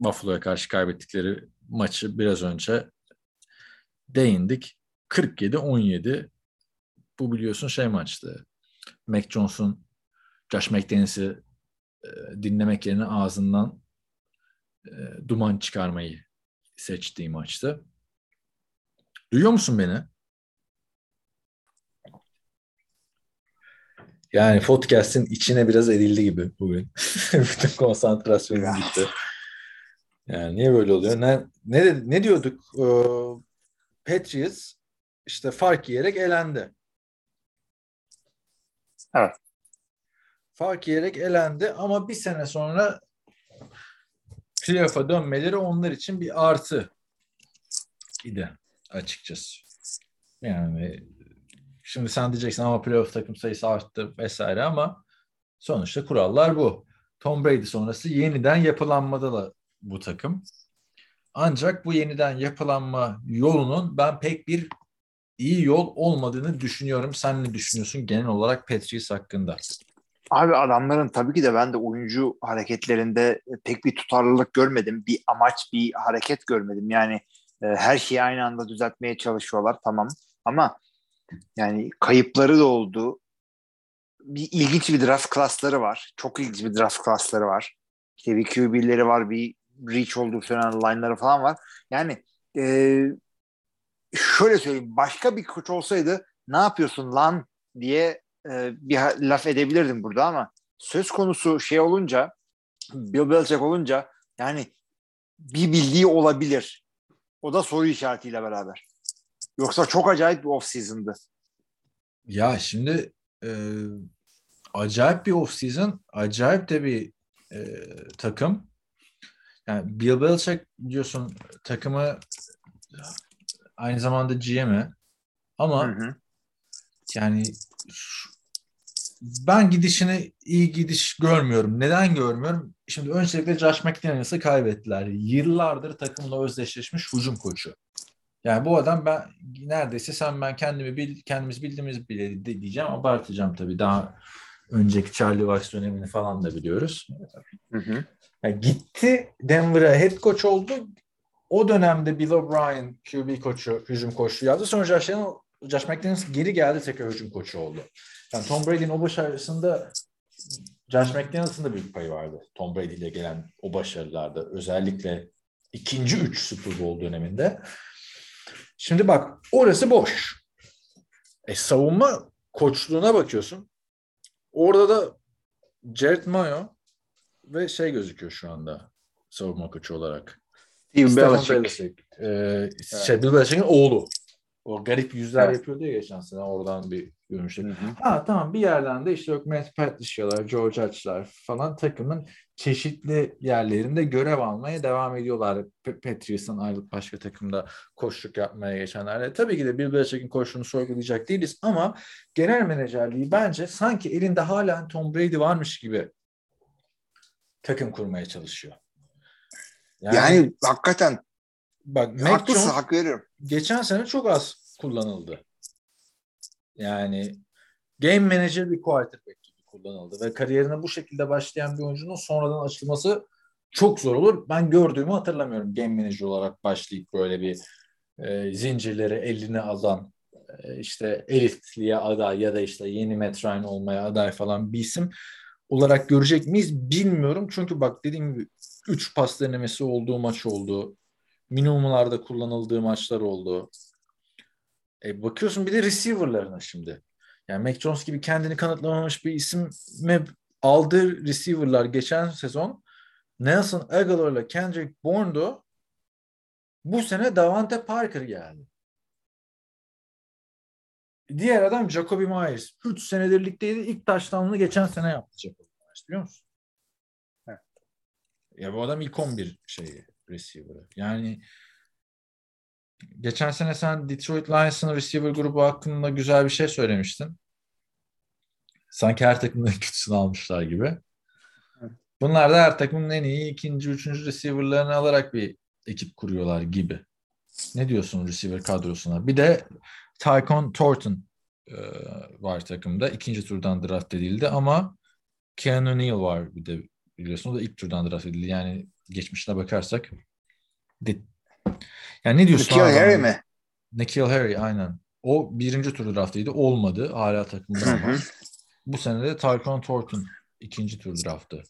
Buffalo'ya karşı kaybettikleri maçı biraz önce değindik. 47-17 bu biliyorsun şey maçtı. Mac Jones'un Josh McDaniels'i e, dinlemek yerine ağzından e, duman çıkarmayı seçtiği maçtı. Duyuyor musun beni? Yani podcast'in içine biraz edildi gibi bugün. Bütün konsantrasyonum gitti. Yani niye böyle oluyor? Ne ne ne diyorduk? Ee, Patriots işte fark yiyerek elendi. Evet. Fark yiyerek elendi ama bir sene sonra playoff'a dönmeleri onlar için bir artı idi açıkçası. Yani şimdi sen diyeceksin ama playoff takım sayısı arttı vesaire ama sonuçta kurallar bu. Tom Brady sonrası yeniden yapılanmada da bu takım. Ancak bu yeniden yapılanma yolunun ben pek bir iyi yol olmadığını düşünüyorum. Sen ne düşünüyorsun genel olarak Patriots hakkında? Abi adamların tabii ki de ben de oyuncu hareketlerinde pek bir tutarlılık görmedim. Bir amaç, bir hareket görmedim. Yani e, her şeyi aynı anda düzeltmeye çalışıyorlar tamam. Ama yani kayıpları da oldu. Bir ilginç bir draft klasları var. Çok ilginç bir draft klasları var. İşte bir QB'leri var, bir reach olduğu söylenen line'ları falan var. Yani e, şöyle söyleyeyim. Başka bir koç olsaydı ne yapıyorsun lan diye e, bir laf edebilirdim burada ama söz konusu şey olunca Bill Belichick olunca yani bir bildiği olabilir. O da soru işaretiyle beraber. Yoksa çok acayip bir off season'dı. Ya şimdi e, acayip bir off season, acayip de bir e, takım. Yani Bill Belichick diyorsun takımı aynı zamanda GM'i ama Hı hı. yani şu- ben gidişini iyi gidiş görmüyorum. Neden görmüyorum? Şimdi öncelikle Josh McDaniels'ı kaybettiler. Yıllardır takımla özdeşleşmiş hücum koçu. Yani bu adam ben neredeyse sen ben kendimi bil, kendimiz bildiğimiz bile diyeceğim. Abartacağım tabii. Daha önceki Charlie Weiss dönemini falan da biliyoruz. Hı hı. Yani gitti Denver'a head coach oldu. O dönemde Bill O'Brien QB koçu, hücum koçu yaptı. Sonra Josh, Josh McDaniels geri geldi tekrar hücum koçu oldu. Yani Tom Brady'nin o başarısında Josh McDaniels'ın da büyük payı vardı. Tom Brady ile gelen o başarılarda. Özellikle ikinci üç Super Bowl döneminde. Şimdi bak orası boş. E, savunma koçluğuna bakıyorsun. Orada da Jared Mayo ve şey gözüküyor şu anda savunma koçu olarak. Steve Belichick. Ee, şey, Bill Belichick'in oğlu. O garip yüzler Evet. yapıyordu ya geçen sene oradan bir görmüştük. Hı hı. Ha tamam bir yerden de işte yok Matt Patricia'lar, George Hatch'lar falan takımın çeşitli yerlerinde görev almaya devam ediyorlar. P- Patriots'tan ayrılıp başka takımda koçluk yapmaya geçenlerle. Tabii ki de Bill Belichick'in koçluğunu sorgulayacak değiliz ama genel menajerliği bence sanki elinde hala Tom Brady varmış gibi takım kurmaya çalışıyor. Yani, hakikaten bak Mac haklısın Jones hak veriyorum. geçen sene çok az kullanıldı. Yani game manager bir quarterback gibi kullanıldı ve kariyerine bu şekilde başlayan bir oyuncunun sonradan açılması çok zor olur. Ben gördüğümü hatırlamıyorum game manager olarak başlayıp böyle bir e, zincirleri eline alan e, işte elitliğe aday ya da işte yeni Matt Ryan olmaya aday falan bir isim olarak görecek miyiz bilmiyorum. Çünkü bak dediğim gibi 3 pas denemesi olduğu maç oldu. Minimumlarda kullanıldığı maçlar oldu. E, bakıyorsun bir de receiver'larına şimdi. Yani Mac Jones gibi kendini kanıtlamamış bir isime aldığı receiver'lar geçen sezon Nelson Aguilar ile Kendrick Bourne'du. Bu sene Davante Parker geldi. Diğer adam Jacoby Myers. 3 senedir ligdeydi. İlk touchdown'ını geçen sene yaptı Jacoby Myers biliyor musun? Ya bu adam ilk 11 şeyi receiver'ı. Yani geçen sene sen Detroit Lions'ın receiver grubu hakkında güzel bir şey söylemiştin. Sanki her takımın en kötüsünü almışlar gibi. Bunlar da her takımın en iyi ikinci, üçüncü receiver'larını alarak bir ekip kuruyorlar gibi. Ne diyorsun receiver kadrosuna? Bir de Tycon Thornton e, var takımda. İkinci turdan draft edildi ama Keanu Neal var bir de biliyorsun. O da ilk turdan draft edildi. Yani geçmişine bakarsak. Yani ne diyorsun? Nikhil? Harry mi? Nikhil Harry aynen. O birinci tur draftıydı. Olmadı. Hala takımda ama. Bu sene de Tycon Thornton ikinci tur draftı.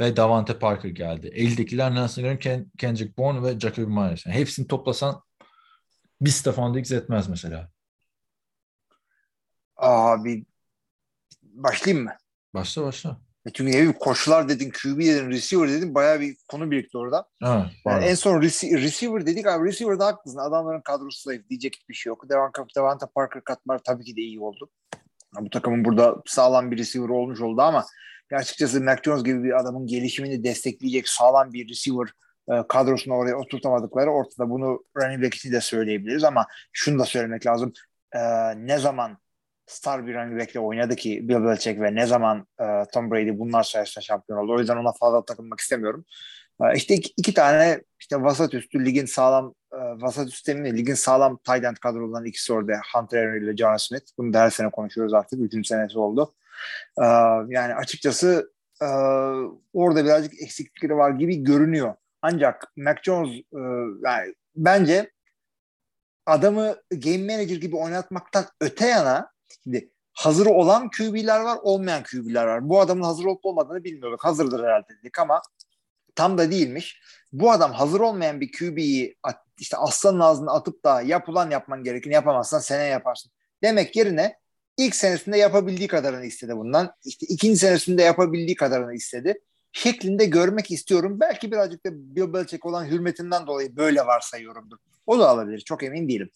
Ve Davante Parker geldi. Eldekiler Nelson Aguilar, Ken, Kendrick Bourne ve Jacoby Myers. Yani hepsini toplasan bir Stefan Diggs etmez mesela. Abi başlayayım mı? Başla başla. Çünkü ne bileyim koşular dedin, QB dedin, receiver dedin bayağı bir konu birikti orada. Ha, Yani en son rece- receiver dedik abi receiver'da haklısın. Adamların kadrosu zayıf diyecek hiçbir şey yok. Devante, Devante Parker katlar tabii ki de iyi oldu. Bu takımın burada sağlam bir receiver olmuş oldu ama açıkçası Mac Jones gibi bir adamın gelişimini destekleyecek sağlam bir receiver e, kadrosunu oraya oturtamadıkları ortada. Bunu running back için de söyleyebiliriz ama şunu da söylemek lazım. E, ne zaman star bir running back'le oynadı ki Bill Belichick ve ne zaman e, Tom Brady bunlar sayesinde şampiyon oldu. O yüzden ona fazla takılmak istemiyorum. E, işte iki, iki tane işte vasat üstü ligin sağlam e, vasat üstü de ligin sağlam tight end kadrolarından ikisi orada Hunter Henry ile John Smith. Bunu da her sene konuşuyoruz artık. Üçüncü senesi oldu. E, yani açıkçası e, orada birazcık eksiklikleri var gibi görünüyor. Ancak Mac Jones e, yani bence adamı game manager gibi oynatmaktan öte yana şimdi hazır olan QB'ler var, olmayan QB'ler var. Bu adamın hazır olup olmadığını bilmiyorduk. Hazırdır herhalde dedik ama tam da değilmiş. Bu adam hazır olmayan bir QB'yi işte aslanın ağzına atıp da yapılan yapman gerekeni yapamazsan seneye yaparsın. Demek yerine ilk senesinde yapabildiği kadarını istedi bundan. İşte ikinci senesinde yapabildiği kadarını istedi. Şeklinde görmek istiyorum. Belki birazcık da Bill Belichick olan hürmetinden dolayı böyle varsayıyorumdur. O da alabilir. Çok emin değilim.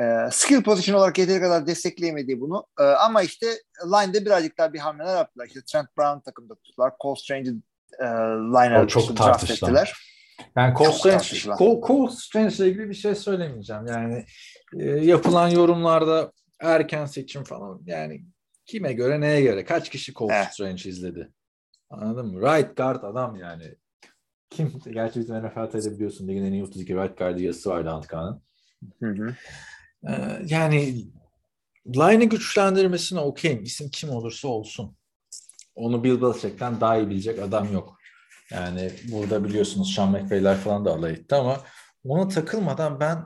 Ee, skill position olarak yeteri kadar destekleyemediği bunu. Ee, ama işte line'de birazcık daha bir hamleler yaptılar. İşte Trent Brown takımda tuttular. Cole Strange'i e, line'a çok ettiler. Yani Cole Strange. Cole, Cole Strange ile ilgili bir şey söylemeyeceğim. Yani e, yapılan yorumlarda erken seçim falan yani kime göre neye göre kaç kişi Cole Evet. Strange izledi? Anladın mı? Right guard adam yani. Kim? Gerçi bizim NFL'de biliyorsun ligin en iyi 32 right guard yazısı vardı Antkan'ın. Hı hı. Ee, yani line'ı güçlendirmesine okeyim. İsim kim olursa olsun. Onu Bill Belichick'ten daha iyi bilecek adam yok. Yani burada biliyorsunuz Sean McVay'ler falan da alay etti ama ona takılmadan ben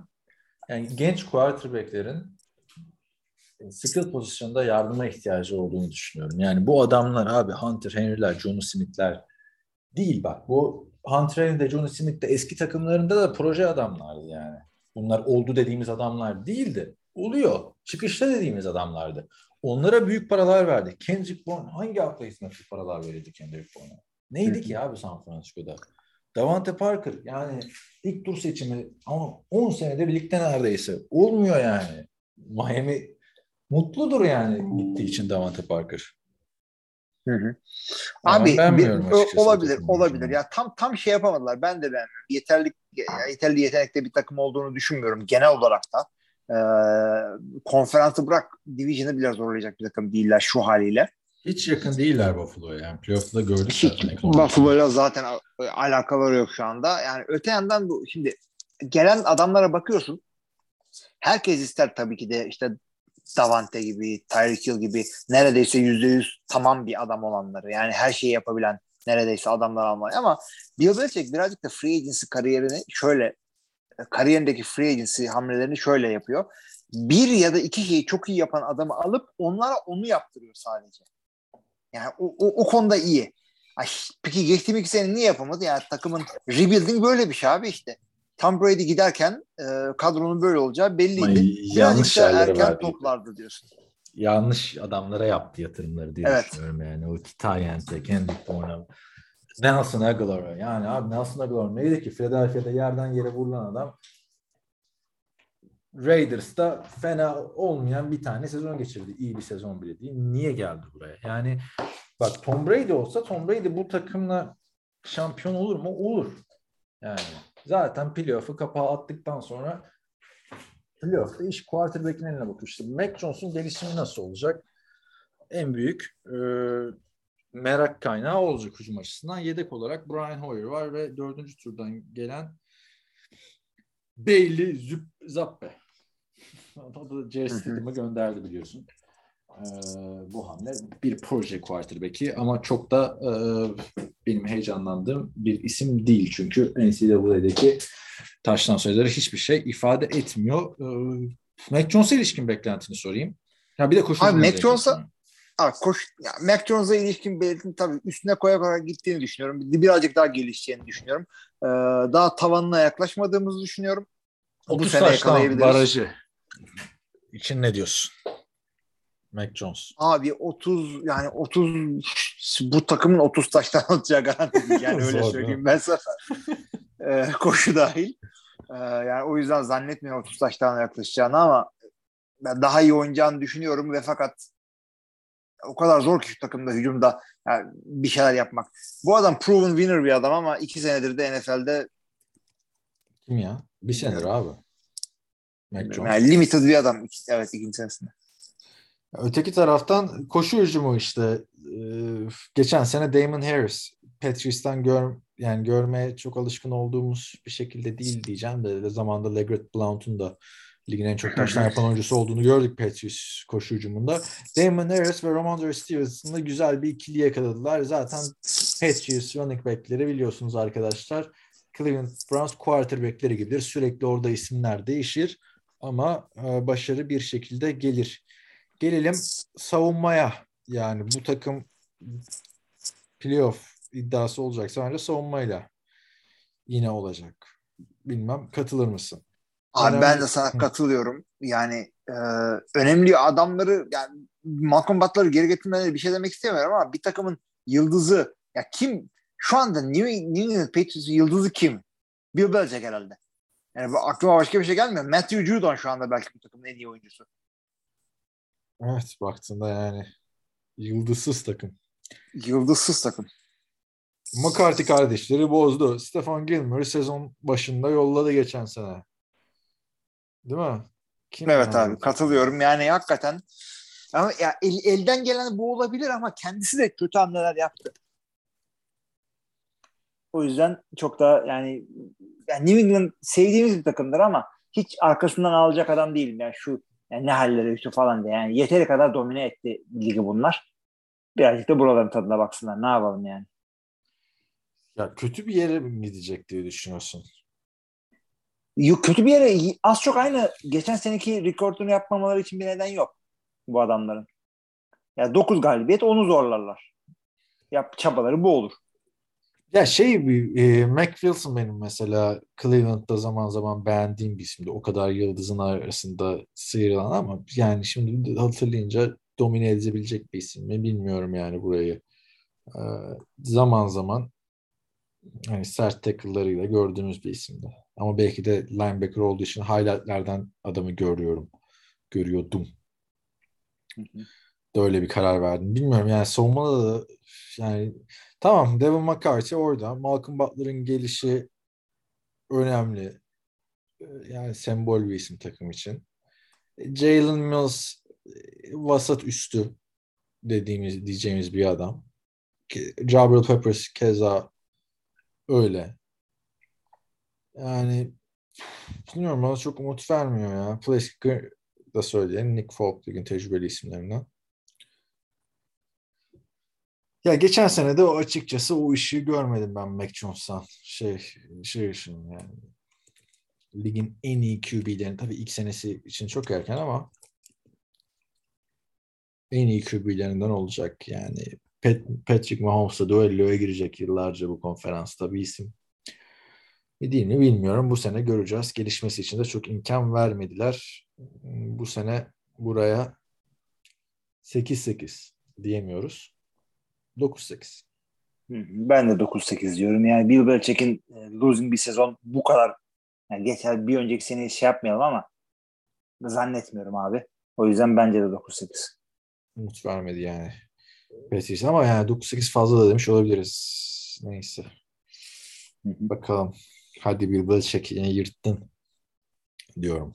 yani genç quarterback'lerin skill pozisyonda yardıma ihtiyacı olduğunu düşünüyorum. Yani bu adamlar abi Hunter Henry'ler, John Smith'ler değil bak. Bu Hunter Henry de John Smith de eski takımlarında da proje adamlardı yani. Bunlar oldu dediğimiz adamlar değildi. Oluyor. Çıkışta dediğimiz adamlardı. Onlara büyük paralar verdi. Kendrick Bourne hangi akla hizmetli paralar verildi Kendrick Bourne'a? Neydi ki abi San Francisco'da? Davante Parker yani ilk tur seçimi ama 10 senede birlikte neredeyse. Olmuyor yani. Miami mutludur yani gittiği için Davante Parker. Hı hı. Abi bir- olabilir olabilir. Ya tam tam şey yapamadılar. Ben de beğenmiyorum. Yeterli yeterli yetenekte bir takım olduğunu düşünmüyorum genel olarak da. Ee, konferansı bırak Division'ı bile zorlayacak bir takım değiller şu haliyle. Hiç yakın değiller Buffalo'ya. Yani playoff'ta gördük Hiç zaten. Buffalo'yla zaten a- alakaları yok şu anda. Yani öte yandan bu şimdi gelen adamlara bakıyorsun. Herkes ister tabii ki de işte Davante gibi, Tyreek Hill gibi neredeyse yüzde yüz tamam bir adam olanları. Yani her şeyi yapabilen neredeyse adamlar almayı. Ama Bill Belichick birazcık da free agency kariyerini şöyle kariyerindeki free agency hamlelerini şöyle yapıyor. Bir ya da iki şeyi çok iyi yapan adamı alıp onlara onu yaptırıyor sadece. Yani o, o, o konuda iyi. Ay, peki geçtiğim iki sene niye yapamadı? Yani takımın rebuilding böyle bir şey abi işte. Tom Brady giderken e, kadronun böyle olacağı belliydi. Ay, yanlış da erken verdi. toplardı diyorsun. yanlış adamlara yaptı yatırımları diye Evet. düşünüyorum yani. O Tyent'e, Kendrick Bourne'a, Nelson Aguilar'a. Yani abi Nelson Aguilar neydi ki? Philadelphia'da yerden yere vurulan adam Raiders'ta fena olmayan bir tane sezon geçirdi. İyi bir sezon bile değil. Niye geldi buraya? Yani bak Tom Brady olsa Tom Brady bu takımla şampiyon olur mu? Olur. Yani zaten playoff'u kapağı attıktan sonra playoff'ta iş quarterback'in eline bakıyor. İşte Mac Jones'un gelişimi nasıl olacak? En büyük e, merak kaynağı olacak hücum açısından. Yedek olarak Brian Hoyer var ve dördüncü turdan gelen Bailey Züp Zappe. Da Jerry gönderdi biliyorsun. Ee, bu hamle bir proje quarterback'i ama çok da e, benim heyecanlandığım bir isim değil. Çünkü NCAA'deki taştan sayıları hiçbir şey ifade etmiyor. Ee, Mac Jones'a ilişkin beklentini sorayım. Ya bir de koşu. Abi, Mac Jones'a- Abi koş, ya Mac Jones'a ilişkin belirtin tabii üstüne koya koya gittiğini düşünüyorum. Birazcık daha gelişeceğini düşünüyorum. Ee, daha tavanına yaklaşmadığımızı düşünüyorum. Bu 30 sene taştan yakalayabiliriz. barajı için ne diyorsun? Mac Jones. Abi 30 yani 30 bu takımın 30 taştan atacağı garanti. Yani öyle söyleyeyim ben sana. Ee, koşu dahil. Ee, yani o yüzden zannetmiyorum 30 taştan yaklaşacağını ama ben daha iyi oynayacağını düşünüyorum ve fakat o kadar zor ki şu takımda hücumda yani bir şeyler yapmak. Bu adam proven winner bir adam ama iki senedir de NFL'de Kim ya? Bir senedir abi. Mac Jones. yani limited bir adam. Evet ikinci senesinde. Öteki taraftan koşu hücumu işte Ee, geçen sene Damon Harris Patriots'tan gör, yani görmeye çok alışkın olduğumuz bir şekilde değil diyeceğim de zamanda Legarrette Blount'un da ligin en çok taştan yapan oyuncusu olduğunu gördük Patriots koşu hücumunda. Damon Harris ve Ramondre Stevenson'da güzel bir ikili yakaladılar. Zaten Patriots running back'leri biliyorsunuz arkadaşlar. Cleveland Browns quarterback'leri gibidir. Sürekli orada isimler değişir ama e, başarı bir şekilde gelir. Gelelim savunmaya. Yani bu takım playoff iddiası olacaksa bence savunmayla yine olacak. Bilmem katılır mısın? Abi Önemli- ben de sana katılıyorum. Yani e, önemli adamları yani Malcolm Butler'ı geri getirmeleri bir şey demek istemiyorum ama bir takımın yıldızı ya kim şu anda New, New England Patriots'ın yıldızı kim? Bill Belichick herhalde. Yani bu aklıma başka bir şey gelmiyor. Matthew Judon şu anda belki bu takımın en iyi oyuncusu. Evet baktığında yani yıldızsız takım. Yıldızsız takım. McCarthy kardeşleri bozdu. Stefan Gilmore sezon başında yolladı geçen sene. Değil mi? Kim Evet yani? abi katılıyorum. Yani hakikaten ama ya el- elden gelen bu olabilir ama kendisi de kötü hamleler yaptı. O yüzden çok da yani, yani New England sevdiğimiz bir takımdır ama hiç arkasından alacak adam değilim. Yani şu yani ne halleri üstü falan diye. Yani yeteri kadar domine etti ligi bunlar. Birazcık da buraların tadına baksınlar. Ne yapalım yani. Ya kötü bir yere mi gidecek diye düşünüyorsun? Yok, kötü bir yere az çok aynı geçen seneki rekordunu yapmamaları için bir neden yok bu adamların. Ya 9 galibiyet onu zorlarlar. Yap çabaları bu olur. Ya şey bir e, Mac Wilson benim mesela Cleveland'da zaman zaman beğendiğim bir isimdi. O kadar yıldızın arasında sıyrılan ama yani şimdi hatırlayınca domine edebilecek bir isim mi bilmiyorum yani burayı. Ee, zaman zaman hani sert tackle'larıyla gördüğümüz bir isimdi. Ama belki de linebacker olduğu için highlightlerden adamı görüyorum. Görüyordum. Da öyle bir karar verdim. Bilmiyorum yani savunmada da yani tamam Devin McCarthy orada. Malcolm Butler'ın gelişi önemli. Ee, Yani sembol bir isim takım için. Jalen Mills e, vasat üstü dediğimiz diyeceğimiz bir adam. Jabril Peppers keza öyle. Yani bilmiyorum bana çok umut vermiyor ya. Plasker da söyleyelim. Nick Folk ligin tecrübeli isimlerinden. Ya geçen sene de o açıkçası o işi görmedim ben Mac Jones'tan. Şey, şey için yani. Ligin en iyi QB'lerini tabii ilk senesi için çok erken ama en iyi QB'lerinden olacak yani. Pat, Patrick Mahomes'la düelloya girecek yıllarca bu konferansta bir isim. Mi değil mi bilmiyorum. Bu sene göreceğiz. Gelişmesi için de çok imkan vermediler. Bu sene buraya 8-8 diyemiyoruz. 9-8. Hı hı. Ben de 9-8 diyorum. Yani Bill Belichick'in e, losing bir sezon bu kadar yani geçer bir önceki sene şey yapmayalım ama zannetmiyorum abi. O yüzden bence de 9-8. Umut vermedi yani. Patriots ama yani 9-8 fazla da demiş olabiliriz. Neyse. Bakalım. Hadi bir Belichick yine yırttın diyorum.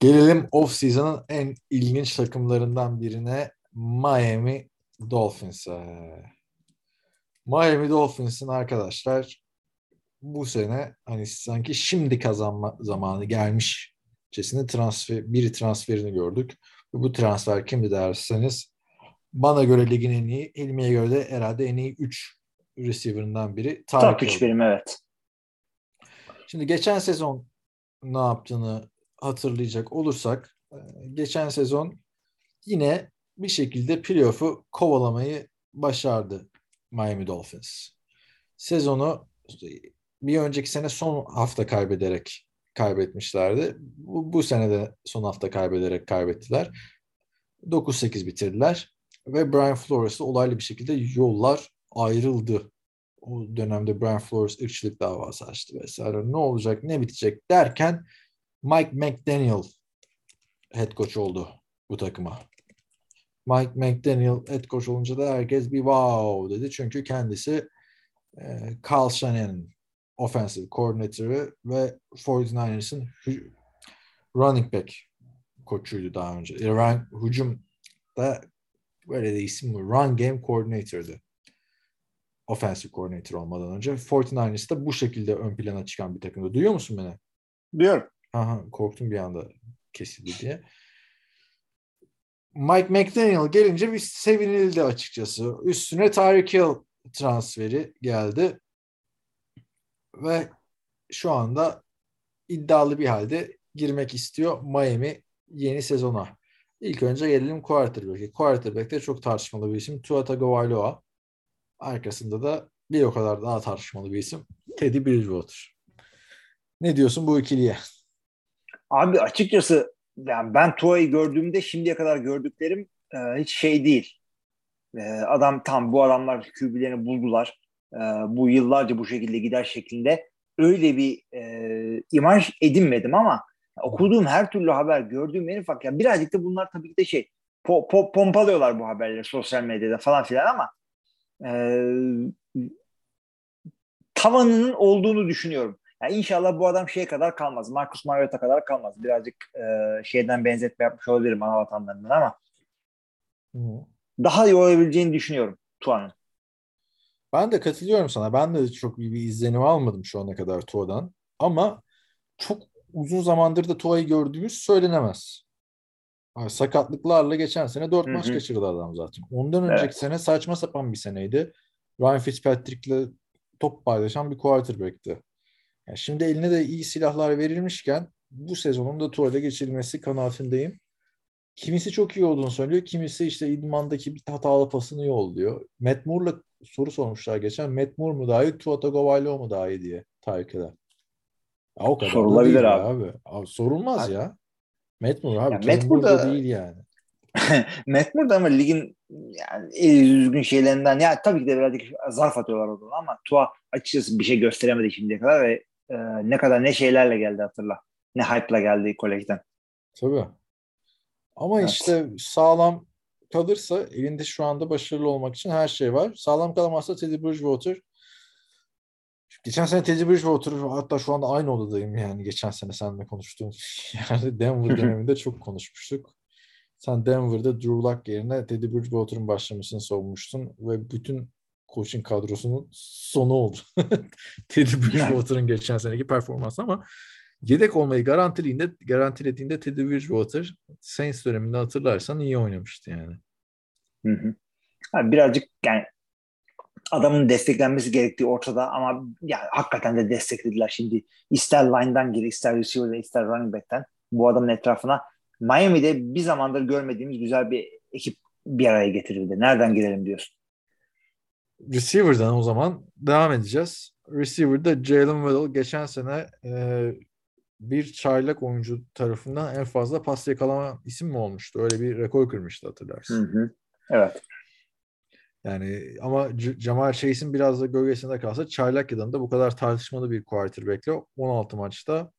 Gelelim off-season'ın en ilginç takımlarından birine Miami Dolphins'a. Miami Dolphins'in arkadaşlar bu sene hani sanki şimdi kazanma zamanı gelmişçesine transfer, bir transferini gördük. Bu transfer kimdi derseniz bana göre ligin en iyi, Hilmi'ye göre de herhalde en iyi 3 receiver'ından biri. Tarık Top 3 Hill. benim evet. Şimdi geçen sezon ne yaptığını hatırlayacak olursak e, geçen sezon yine bir şekilde playoff'u kovalamayı başardı Miami Dolphins. Sezonu bir önceki sene son hafta kaybederek kaybetmişlerdi. Bu, bu sene de son hafta kaybederek kaybettiler. 9-8 bitirdiler. Ve Brian Flores'la olaylı bir şekilde yollar ayrıldı. O dönemde Brian Flores ırkçılık davası açtı vesaire. Ne olacak, ne bitecek derken Mike McDaniel head coach oldu bu takıma. Mike McDaniel head coach olunca da herkes bir wow dedi. Çünkü kendisi e, Carl Shanahan'ın offensive coordinator'ı ve 49ers'ın running back koçuydu daha önce. E, run, hücum da böyle de isim. Run game coordinator'dı. Offensive coordinator olmadan önce. 49ers da bu şekilde ön plana çıkan bir takımda. Duyuyor musun beni? Duyuyorum. Aha, korktum bir anda kesildi diye. Mike McDaniel gelince bir sevinildi açıkçası. Üstüne Tyreek Hill transferi geldi. Ve şu anda iddialı bir halde girmek istiyor Miami yeni sezona. İlk önce gelelim quarterback'e. Quarterback de çok tartışmalı bir isim. Tua Tagovailoa. Arkasında da bir o kadar daha tartışmalı bir isim. Teddy Bridgewater. Ne diyorsun bu ikiliye? Abi açıkçası yani ben Tua'yı gördüğümde şimdiye kadar gördüklerim e, hiç şey değil. E, adam tam bu adamlar QB'lerini buldular. E, bu yıllarca bu şekilde gider şeklinde öyle bir e, imaj edinmedim ama okuduğum her türlü haber, gördüğüm en ufak yani birazcık da bunlar tabii ki de şey po, po, pompalıyorlar bu haberleri sosyal medyada falan filan ama e, tavanının olduğunu düşünüyorum. Yani inşallah bu adam şeye kadar kalmaz. Marcus Mariota kadar kalmaz. Birazcık e, şeyden benzetme yapmış olabilirim ana vatanlarından ama Hı. daha iyi olabileceğini düşünüyorum Tuan'ın. Ben de katılıyorum sana. Ben de çok iyi bir izlenim almadım şu ana kadar Tua'dan. Ama çok uzun zamandır da Tua'yı gördüğümüz söylenemez. Yani sakatlıklarla geçen sene dört maç kaçırdı adam zaten. Ondan önceki evet. sene saçma sapan bir seneydi. Ryan Fitzpatrick'le top paylaşan bir quarterback'ti. Yani şimdi eline de iyi silahlar verilmişken bu sezonun da Tua'da geçirilmesi kanaatindeyim. Kimisi çok iyi olduğunu söylüyor. Kimisi işte idmandaki bir hatalı pasını yolluyor. Matt Moore'la soru sormuşlar geçen. Matt Moore mu daha iyi, Tua Tagovailoa mu daha iyi diye. Ya o kadar Sorulabilir abi. abi. Abi sorulmaz abi. ya. Matt Moore abi. Ya Matt Moore değil yani. Matt Moore da ama ligin yani düzgün şeylerinden ya tabii ki de birazcık zarf atıyorlar o zaman ama Tua açıkçası bir şey gösteremedi şimdiye kadar ve e, ne kadar ne şeylerle geldi hatırla. Ne hype'la geldi kolejden. Tabii. Ama evet. işte sağlam kalırsa elinde şu anda başarılı olmak için her şey var. Sağlam kalamazsa Teddy Bridgewater Geçen sene Teddy Bridgewater hatta şu anda aynı odadayım yani geçen sene seninle konuştuğum yani Denver döneminde çok konuşmuştuk. Sen Denver'da Drew Luck yerine Teddy Bridgewater'ın başlamasını savunmuştun ve bütün coaching kadrosunun sonu oldu. Teddy Bridgewater'ın geçen seneki performansı ama yedek olmayı garantilediğinde, garantilediğinde Teddy Bridgewater Saints döneminde hatırlarsan iyi oynamıştı yani. Hı hı. Abi birazcık yani adamın desteklenmesi gerektiği ortada ama yani hakikaten de desteklediler şimdi. ister line'dan gir, ister receiver'dan, ister running back'ten bu adamın etrafına. Miami'de bir zamandır görmediğimiz güzel bir ekip bir araya getirildi. Nereden girelim diyorsun? Receiver'dan o zaman devam edeceğiz. Receiver'da Jalen Waddle geçen sene e, bir çaylak oyuncu tarafından en fazla pas yakalama isim mi olmuştu? Öyle bir rekor kırmıştı hatırlarsın. Hı hı. Evet. Yani ama C- Jamal Chase'in biraz da gölgesinde kalsa çaylak yılında bu kadar tartışmalı bir quarterback'le 16 maçta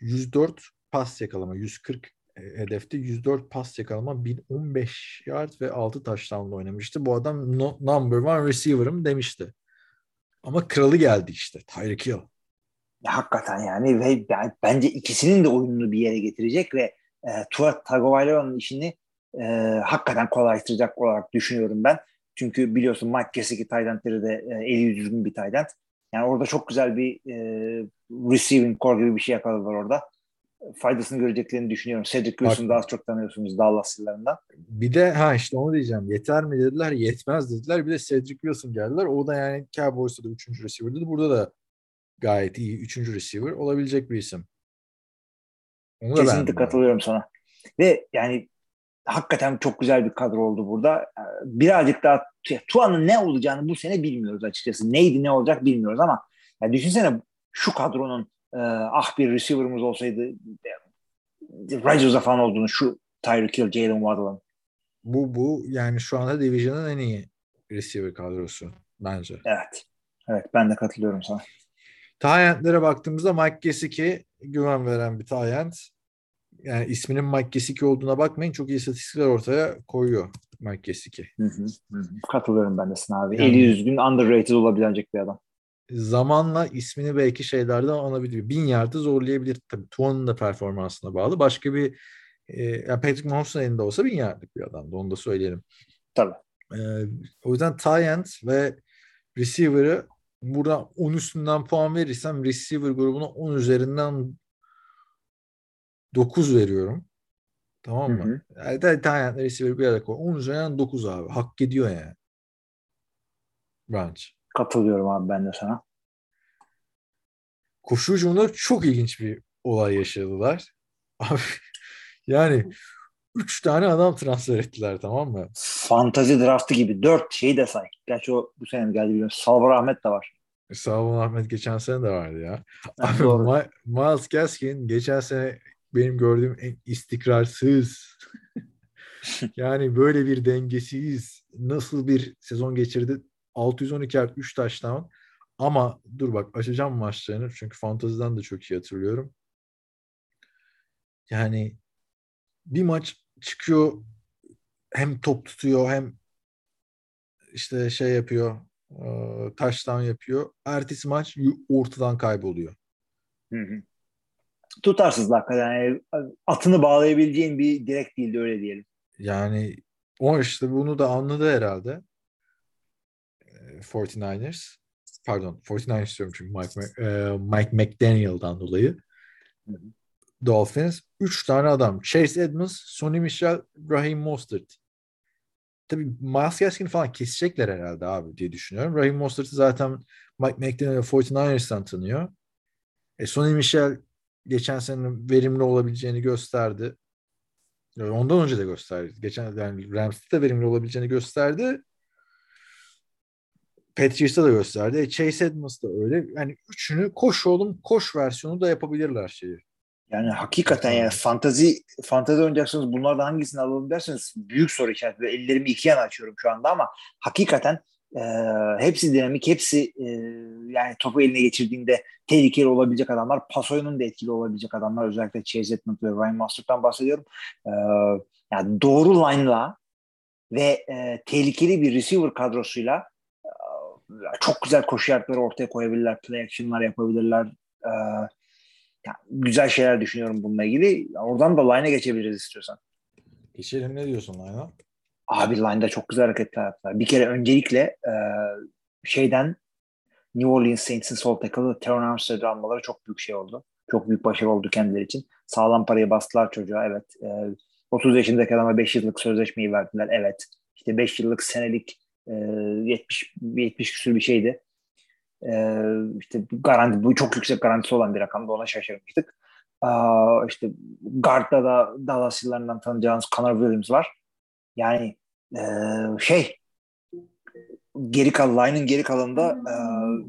104 pas yakalama, 140 hedefte 104 pas yakalama, 1015 yard ve 6 touchdown'la oynamıştı. Bu adam no, number one receiver'ım demişti. Ama kralı geldi işte Tyreek Hill. Hakikaten yani ve ben, bence ikisinin de oyununu bir yere getirecek ve e, Tua Tagovailoa'nın işini e, hakikaten kolaylaştıracak olarak düşünüyorum ben. Çünkü biliyorsun Mike Gesicki Tayland'leri de e, eli düzgün bir Tayland. Yani orada çok güzel bir e, receiving core gibi bir şey yakaladılar orada. Faydasını göreceklerini düşünüyorum. Cedric Wilson'u daha çok tanıyorsunuz Dallas yıllarından. Bir de ha işte onu diyeceğim. Yeter mi dediler, yetmez dediler. Bir de Cedric Wilson geldiler. O da yani Cowboys'ta da üçüncü receiver'dı. Burada da gayet iyi üçüncü receiver olabilecek bir isim. Onu Kesinlikle katılıyorum sana. Ve yani hakikaten çok güzel bir kadro oldu burada. Birazcık daha Tuan'ın ne olacağını bu sene bilmiyoruz açıkçası. Neydi ne olacak bilmiyoruz ama yani düşünsene şu kadronun e, ah bir receiver'ımız olsaydı Rodgers'a falan olduğunu şu Tyreek Hill, Jalen Waddle'ın bu bu yani şu anda Division'ın en iyi receiver kadrosu bence. Evet. Evet ben de katılıyorum sana. Tayentlere baktığımızda Mike Gesicki güven veren bir tayent. Yani isminin Mike Gesicki olduğuna bakmayın. Çok iyi istatistikler ortaya koyuyor Mike Gesicki. Hı hı, hı. Katılıyorum ben de sana abi. Yani- Eli yüzgün underrated olabilecek bir adam. Zamanla ismini belki şeylerden anabilir. Bin yardı zorlayabilir. Tabii Tuan'ın da performansına bağlı. Başka bir e, yani Patrick Mahomes'un elinde olsa bin yardlık bir adamdı. Onu da söyleyelim. Tabii. Ee, o yüzden tight ve receiver'ı burada 10 üstünden puan verirsem receiver grubuna 10 üzerinden 9 veriyorum. Tamam mı? Hı hı. Yani tight receiver bir arada koy. 10 üzerinden 9 abi. Hak ediyor yani. Branch. Katılıyorum abi ben de sana. Koşu hücumunda çok ilginç bir olay yaşadılar. Abi yani 3 tane adam transfer ettiler tamam mı? Fantazi draftı gibi. Dört şeyi de say. Gerçi o bu sene geldi bilmiyorum. Salvar Ahmet de var. Sağ olun Ahmet geçen sene de vardı ya. Abi. Ma- Miles Gaskin geçen sene benim gördüğüm en istikrarsız yani böyle bir dengesiz nasıl bir sezon geçirdi 612 yard 3 taştan ama dur bak açacağım maçlarını çünkü fantaziden de çok iyi hatırlıyorum. Yani bir maç çıkıyor hem top tutuyor hem işte şey yapıyor e, touchdown yapıyor. Ertesi maç ortadan kayboluyor. Hı hı. Tutarsız hakikaten. Yani atını bağlayabileceğin bir direkt değildi öyle diyelim. Yani o işte bunu da anladı herhalde. Ee, 49ers. Pardon 49ers diyorum çünkü Mike, e, Mike McDaniel'dan dolayı. Hı hı. Dolphins. Üç tane adam. Chase Edmonds, Sonny Michel, Raheem Mostert. Tabii Miles Gaskin falan kesecekler herhalde abi diye düşünüyorum. Raheem Mostert'ı zaten Mike McDaniel 49ers'tan tanıyor. E, Sonny Michel geçen sene verimli olabileceğini gösterdi. Yani Ondan önce de gösterdi. Geçen yani Rams'te de verimli olabileceğini gösterdi. Patriots'ta da gösterdi. E, Chase Edmonds da öyle. Yani üçünü koş oğlum koş versiyonu da yapabilirler şeyi. Yani hakikaten yani fantazi fantazi oynayacaksınız bunlardan hangisini alalım derseniz büyük soru işareti. Ellerimi iki yana açıyorum şu anda ama hakikaten e, hepsi dinamik, hepsi e, yani topu eline geçirdiğinde tehlikeli olabilecek adamlar. Pas oyunun da etkili olabilecek adamlar. Özellikle Chase Edmonds ve Ryan Mostert'tan bahsediyorum. E, yani doğru line'la ve e, tehlikeli bir receiver kadrosuyla çok güzel koşu yardları ortaya koyabilirler. Play action'lar yapabilirler. E, yani güzel şeyler düşünüyorum bununla ilgili. Oradan da line'e geçebiliriz istiyorsan. Geçelim ne diyorsun Ayhan? Abi line'da çok güzel hareketler yaptılar. Bir kere öncelikle e, şeyden New Orleans Saints'in sol tackle'ı Teron Armstead'i almaları çok büyük şey oldu. Çok büyük başarı oldu kendileri için. Sağlam parayı bastılar çocuğa evet. E, 30 yaşındaki adama 5 yıllık sözleşmeyi verdiler evet. İşte 5 yıllık senelik e, 70 70 küsür bir şeydi. E, işte garanti bu çok yüksek garantisi olan bir rakamda ona şaşırmıştık. Aa, işte guard'da da Dallas yıllarından tanıyacağınız Connor Williams var. Yani e, şey geri kal line'ın geri kalanında e,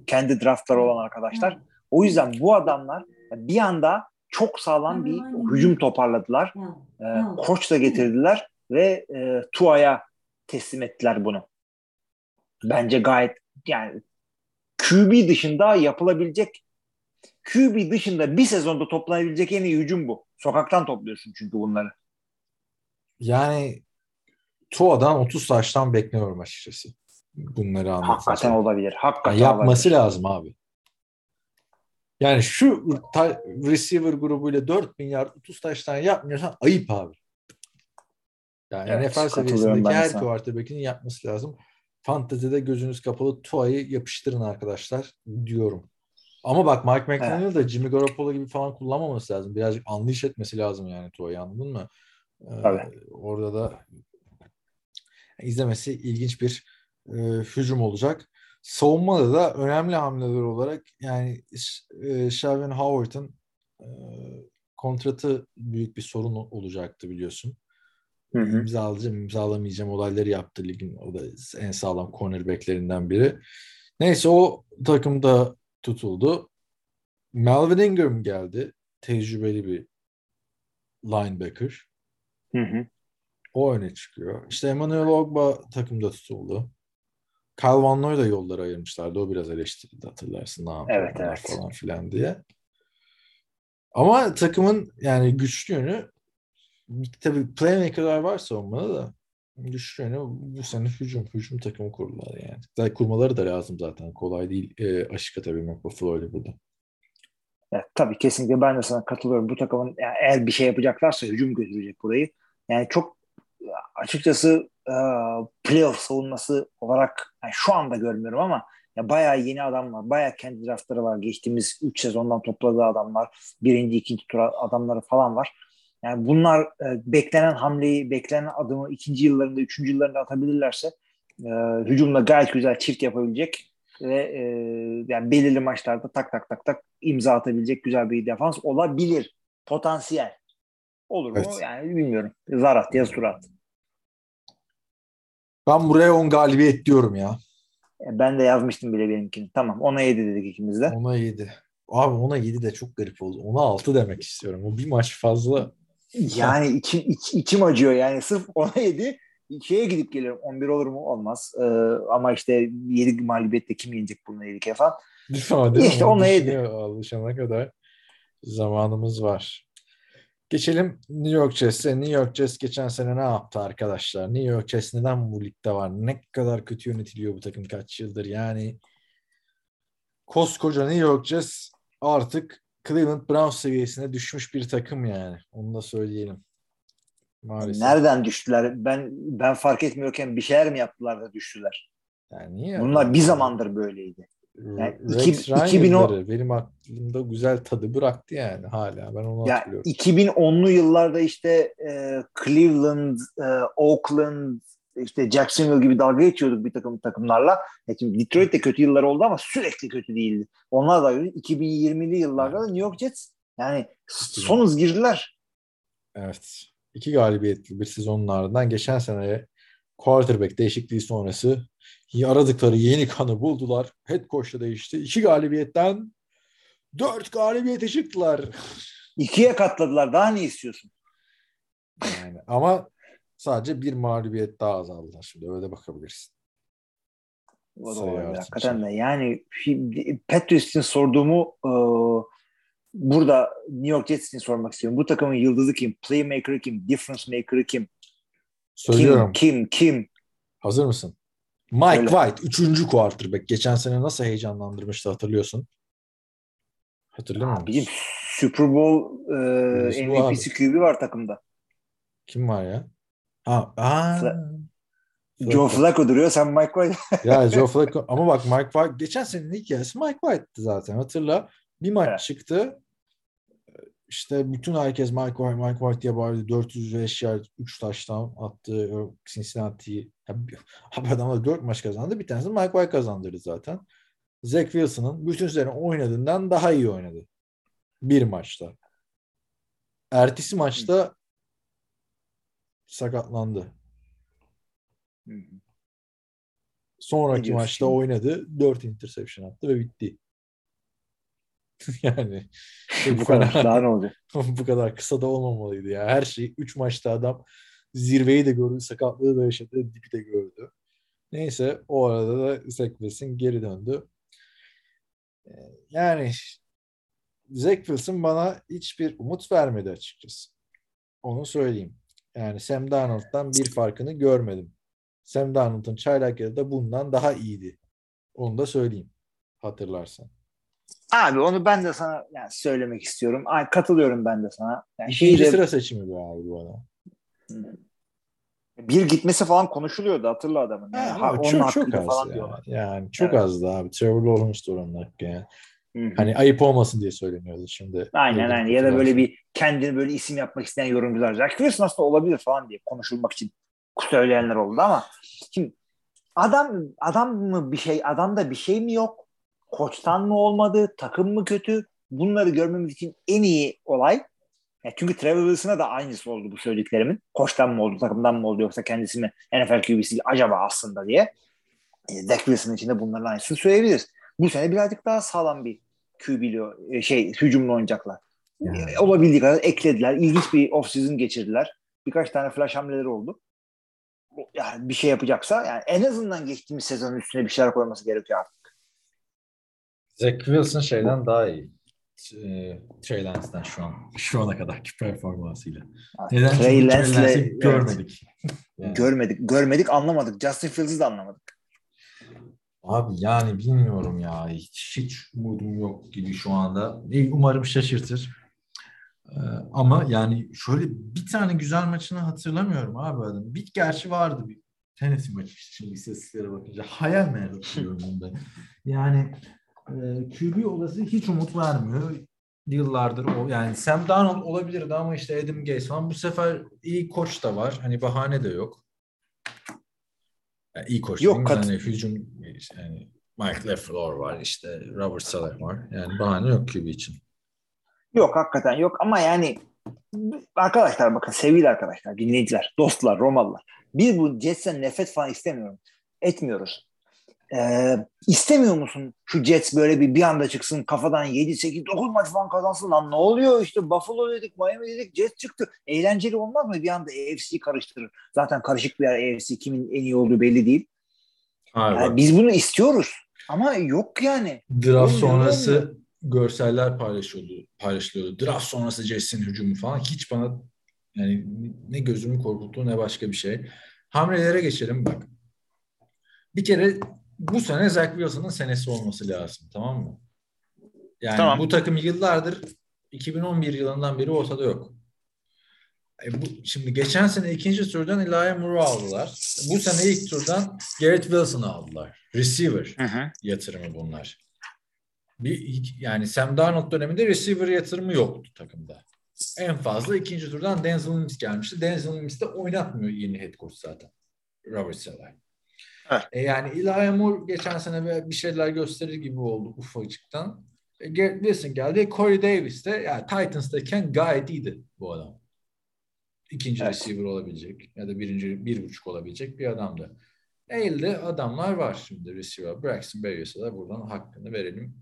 kendi draftları olan arkadaşlar. O yüzden bu adamlar bir anda çok sağlam bir hücum toparladılar. E, koç da getirdiler ve e, Tua'ya teslim ettiler bunu. Bence gayet yani QB dışında yapılabilecek QB dışında bir sezonda toplanabilecek en iyi hücum bu. Sokaktan topluyorsun çünkü bunları. Yani Tua'dan 30 taştan bekliyorum açıkçası. Bunları Hakikaten anlatacağım. olabilir. Hakikaten Yani yapması olabilir. lazım abi. Yani şu receiver grubuyla 4000 yard 30 taştan yapmıyorsan ayıp abi. Yani Evet, NFL seviyesindeki her quarterback'in yapması lazım. Fantezide gözünüz kapalı Tua'yı yapıştırın arkadaşlar diyorum. Ama bak Mike McDaniel da Jimmy Garoppolo gibi falan kullanmaması lazım. Birazcık anlayış etmesi lazım yani Tua'yı anladın mı? Ee, Tabii. Orada da izlemesi ilginç bir e, hücum olacak. Savunmada da önemli hamleler olarak yani e, Shelvin Howard'ın e, kontratı büyük bir sorun olacaktı biliyorsun. Hı hı. İmzalayacağım, imzalamayacağım olayları yaptı ligin. O da en sağlam cornerbacklerinden biri. Neyse o takımda tutuldu. Melvin Ingram geldi. Tecrübeli bir linebacker. Hı hı. O öne çıkıyor. İşte Emmanuel Ogba takımda tutuldu. Kyle Van Noy da yolları ayırmışlardı. O biraz eleştirildi hatırlarsın. Ne Evet, evet. falan filan diye. Ama takımın yani güçlü yönü tabii playmaker'lar var savunmada da yönü bu sene hücum. Hücum takımı kurdular yani. Zaten kurmaları da lazım zaten. Kolay değil e, aşık atabilmek Buffalo ile burada. Evet, tabii kesinlikle ben de sana katılıyorum. Bu takımın yani eğer bir şey yapacaklarsa hücum götürecek burayı. Yani çok açıkçası e, playoff savunması olarak yani şu anda görmüyorum ama ya bayağı yeni adam var. Bayağı kendi draftları var. Geçtiğimiz 3 sezondan topladığı adamlar. Birinci, ikinci tur adamları falan var. Yani bunlar e, beklenen hamleyi, beklenen adımı ikinci yıllarında, üçüncü yıllarında atabilirlerse e, hücumda gayet güzel çift yapabilecek ve e, yani belirli maçlarda tak tak tak tak imza atabilecek güzel bir defans olabilir. Potansiyel. Olur mu? Evet. Yani bilmiyorum. Zarat yaz turat. Ben buraya 10 galibiyet diyorum ya. E, Ben de yazmıştım bile benimkini. Tamam. Ona 7 dedik ikimiz de. Ona 7. Abi ona 7 de çok garip oldu. Ona 6 demek istiyorum. O bir maç fazla. Yani içim, iç- içim acıyor yani. Sırf ona 7 şeye gidip geliyorum. 11 olur mu? Olmaz. Ee, ama işte 7 mağlubiyette kim yenecek bunu 7 kere falan. Mi? Değil? İşte ona yedi. düşünüyor, Alışana kadar zamanımız var. Geçelim New York Jets'e. New York Jets geçen sene ne yaptı arkadaşlar? New York Jets neden bu ligde var? Ne kadar kötü yönetiliyor bu takım kaç yıldır? Yani koskoca New York Jets artık Cleveland Browns seviyesine düşmüş bir takım yani. Onu da söyleyelim. Maalesef. Nereden düştüler? Ben ben fark etmiyorken bir şeyler mi yaptılar da düştüler? Yani niye? Bunlar bir zamandır böyleydi. Yani Rex iki- Ryan 2010 yılları benim aklımda güzel tadı bıraktı yani hala. Ben onu Ya hatırlıyorum. 2010'lu yıllarda işte e, Cleveland, e, Oakland, işte Jacksonville gibi dalga geçiyorduk bir takım takımlarla. E şimdi Detroit de kötü yıllar oldu ama sürekli kötü değildi. Onlar da öyle. 2020'li yıllarda da New York Jets yani son hız girdiler. Evet. İki galibiyetli bir sezonun ardından geçen sene quarterback değişikliği sonrası aradıkları yeni kanı buldular. Head coach da değişti. İki galibiyetten dört galibiyete çıktılar. İkiye katladılar. Daha ne istiyorsun? Yani ama sadece bir mağlubiyet daha azaldılar. Şimdi öyle bakabilirsin. O artınca. hakikaten de. Yani için sorduğumu e, burada New York Jets için sormak istiyorum. Bu takımın yıldızı kim? Playmaker'ı kim? Difference maker'ı kim? Söylüyorum. Kim? Kim? Kim? Hazır mısın? Mike Söyle. White. Üçüncü quarterback. Geçen sene nasıl heyecanlandırmıştı hatırlıyorsun. Hatırlıyor musun? Bizim Super Bowl e, MVP'si QB var takımda. Kim var ya? Ha, aa, Joe Flacco duruyor. Sen Mike White. ya Joe Flacco ama bak Mike White geçen senenin hikayesi Mike White'tı zaten hatırla. Bir maç Evet. çıktı. İşte bütün herkes Mike White, Mike White diye bağırdı. 405 yard 3 taştan attı Cincinnati'yi. Adamlar 4 maç kazandı. Bir tanesini Mike White kazandırdı zaten. Zach Wilson'ın bütün sene oynadığından daha iyi oynadı. Bir maçta. Ertesi maçta sakatlandı. Sonraki maçta şimdi? oynadı. 4 interception attı ve bitti. yani Bu kadar. Daha ne olacak? bu kadar kısa da olmamalıydı ya. Her şey 3 maçta adam zirveyi de gördü, sakatlığı da yaşadı, dibi de gördü. Neyse o arada da Zach Wilson geri döndü. Ee, Yani Zach Wilson bana hiçbir umut vermedi açıkçası. Onu söyleyeyim. Yani Sam Darnold'dan bir farkını görmedim. Sam Darnold'un çaylak yarı da bundan daha iyiydi. Onu da söyleyeyim. Hatırlarsan. Abi onu ben de sana yani söylemek istiyorum. Ay, katılıyorum ben de sana. Yani İkinci şeyde- sıra seçimi bu abi bu adam. bir gitmesi falan konuşuluyordu hatırla adamın. Yani, Ha, ha, onun çok, çok az falan ya. diyorlar. Yani çok Evet. azdı abi. Trevor Lawrence da oranın hakkı yani. Hı hı. Hani ayıp olmasın diye söyleniyordu şimdi. Aynen aynen. Ya da böyle bir kendini böyle isim yapmak isteyen yorumcular. Jack Wilson aslında olabilir falan diye konuşulmak için söyleyenler oldu ama şimdi adam adam mı bir şey adamda bir şey mi yok? Koçtan mı olmadı? Takım mı kötü? Bunları görmemiz için en iyi olay ya çünkü Trevor Wilson'a da aynısı oldu bu söylediklerimin. Koçtan mı oldu, takımdan mı oldu yoksa kendisi mi NFL QB'si acaba aslında diye. E, Zach Wilson için de bunların aynısını söyleyebiliriz. Bu sene birazcık daha sağlam bir QB'li e, şey hücumlu oynayacaklar. Yani. E, Olabildiği kadar eklediler. İlginç bir off-season geçirdiler. Birkaç tane flash hamleleri oldu. Yani bir şey yapacaksa yani en azından geçtiğimiz sezonun üstüne bir şeyler koyması gerekiyor artık. Zach Wilson şeyden daha iyi. E, Trey Lance'den şu an. Şu ana kadarki performansıyla. Neden? Trey Lance'le- Lance'i evet. görmedik. Yani. Görmedik, görmedik, anlamadık. Justin Fields'ı da anlamadık. Abi yani bilmiyorum ya. Hiç, hiç umudum yok gibi şu anda. İyi, Umarım şaşırtır. Ee, ama yani şöyle bir tane güzel maçını hatırlamıyorum abi adam. Bir gerçi vardı bir Tennessee maçı şimdi istatistiklere bakınca. Hayal meyal hatırlıyorum bunda. Yani e, QB odası hiç umut vermiyor. Yıllardır o yani Sam Darnold olabilirdi ama işte Adam Gase falan bu sefer iyi koç da var. Hani bahane de yok. Yani iyi koç Yok, kat- Yani hücum yani Mike LaFleur var işte Robert Saleh var. Yani bahane yok QB için. Yok hakikaten yok ama yani arkadaşlar bakın sevgili arkadaşlar, dinleyiciler, dostlar, Romalılar. Biz bu Jets'ten nefret falan istemiyorum. Etmiyoruz. Ee, istemiyor musun şu Jets böyle bir bir anda çıksın kafadan 7 8 9 maç falan kazansın lan ne oluyor işte Buffalo dedik Miami dedik Jets çıktı. Eğlenceli olmaz mı bir anda AFC'yi karıştırır. Zaten karışık bir yer AFC kimin en iyi olduğu belli değil. Yani biz bunu istiyoruz ama yok yani. draft sonrası görseller paylaşıyordu, paylaşılıyordu. Draft sonrası Jets'in hücumu falan hiç bana yani ne gözümü korkuttu ne başka bir şey. Hamlelere geçelim bak. Bir kere bu sene Zach Wilson'ın senesi olması lazım tamam mı? Yani Tamam. bu takım yıllardır 2011 yılından beri ortada yok. E bu, şimdi geçen sene ikinci turdan Elijah Moore'u aldılar. Bu sene ilk turdan Garrett Wilson'ı aldılar. Receiver yatırımı bunlar. Bir, yani Sam Darnold döneminde receiver yatırımı yoktu takımda. En fazla ikinci turdan Denzel Mims gelmişti. Denzel Mims de oynatmıyor yeni head coach zaten. Robert Saleh. Evet. E yani Elijah Moore geçen sene bir şeyler gösterir gibi oldu ufacıktan. E Wilson geldi. Corey Davis de yani Titans'tayken gayet iyiydi bu adam. İkinci Evet. receiver olabilecek ya da birinci bir buçuk olabilecek bir adamdı. Elde adamlar var şimdi receiver. Braxton Berrios'a da buradan hakkını verelim.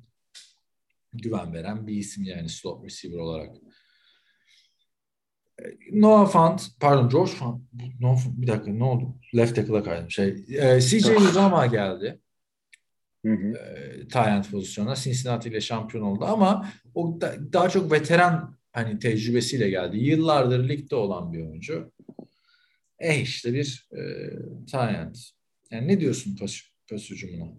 Güven veren bir isim yani slot receiver olarak. Noah Fant, pardon George Fant, Fant- bir dakika ne oldu? Left tackle'a kaydım. Şey, e, CJ Uzama geldi. Hı hı. E, Tyrant pozisyonuna Cincinnati ile şampiyon oldu ama o da, daha çok veteran hani tecrübesiyle geldi. Yıllardır ligde olan bir oyuncu. E işte bir e, Tyrant. Yani ne diyorsun pas, pas hücumuna?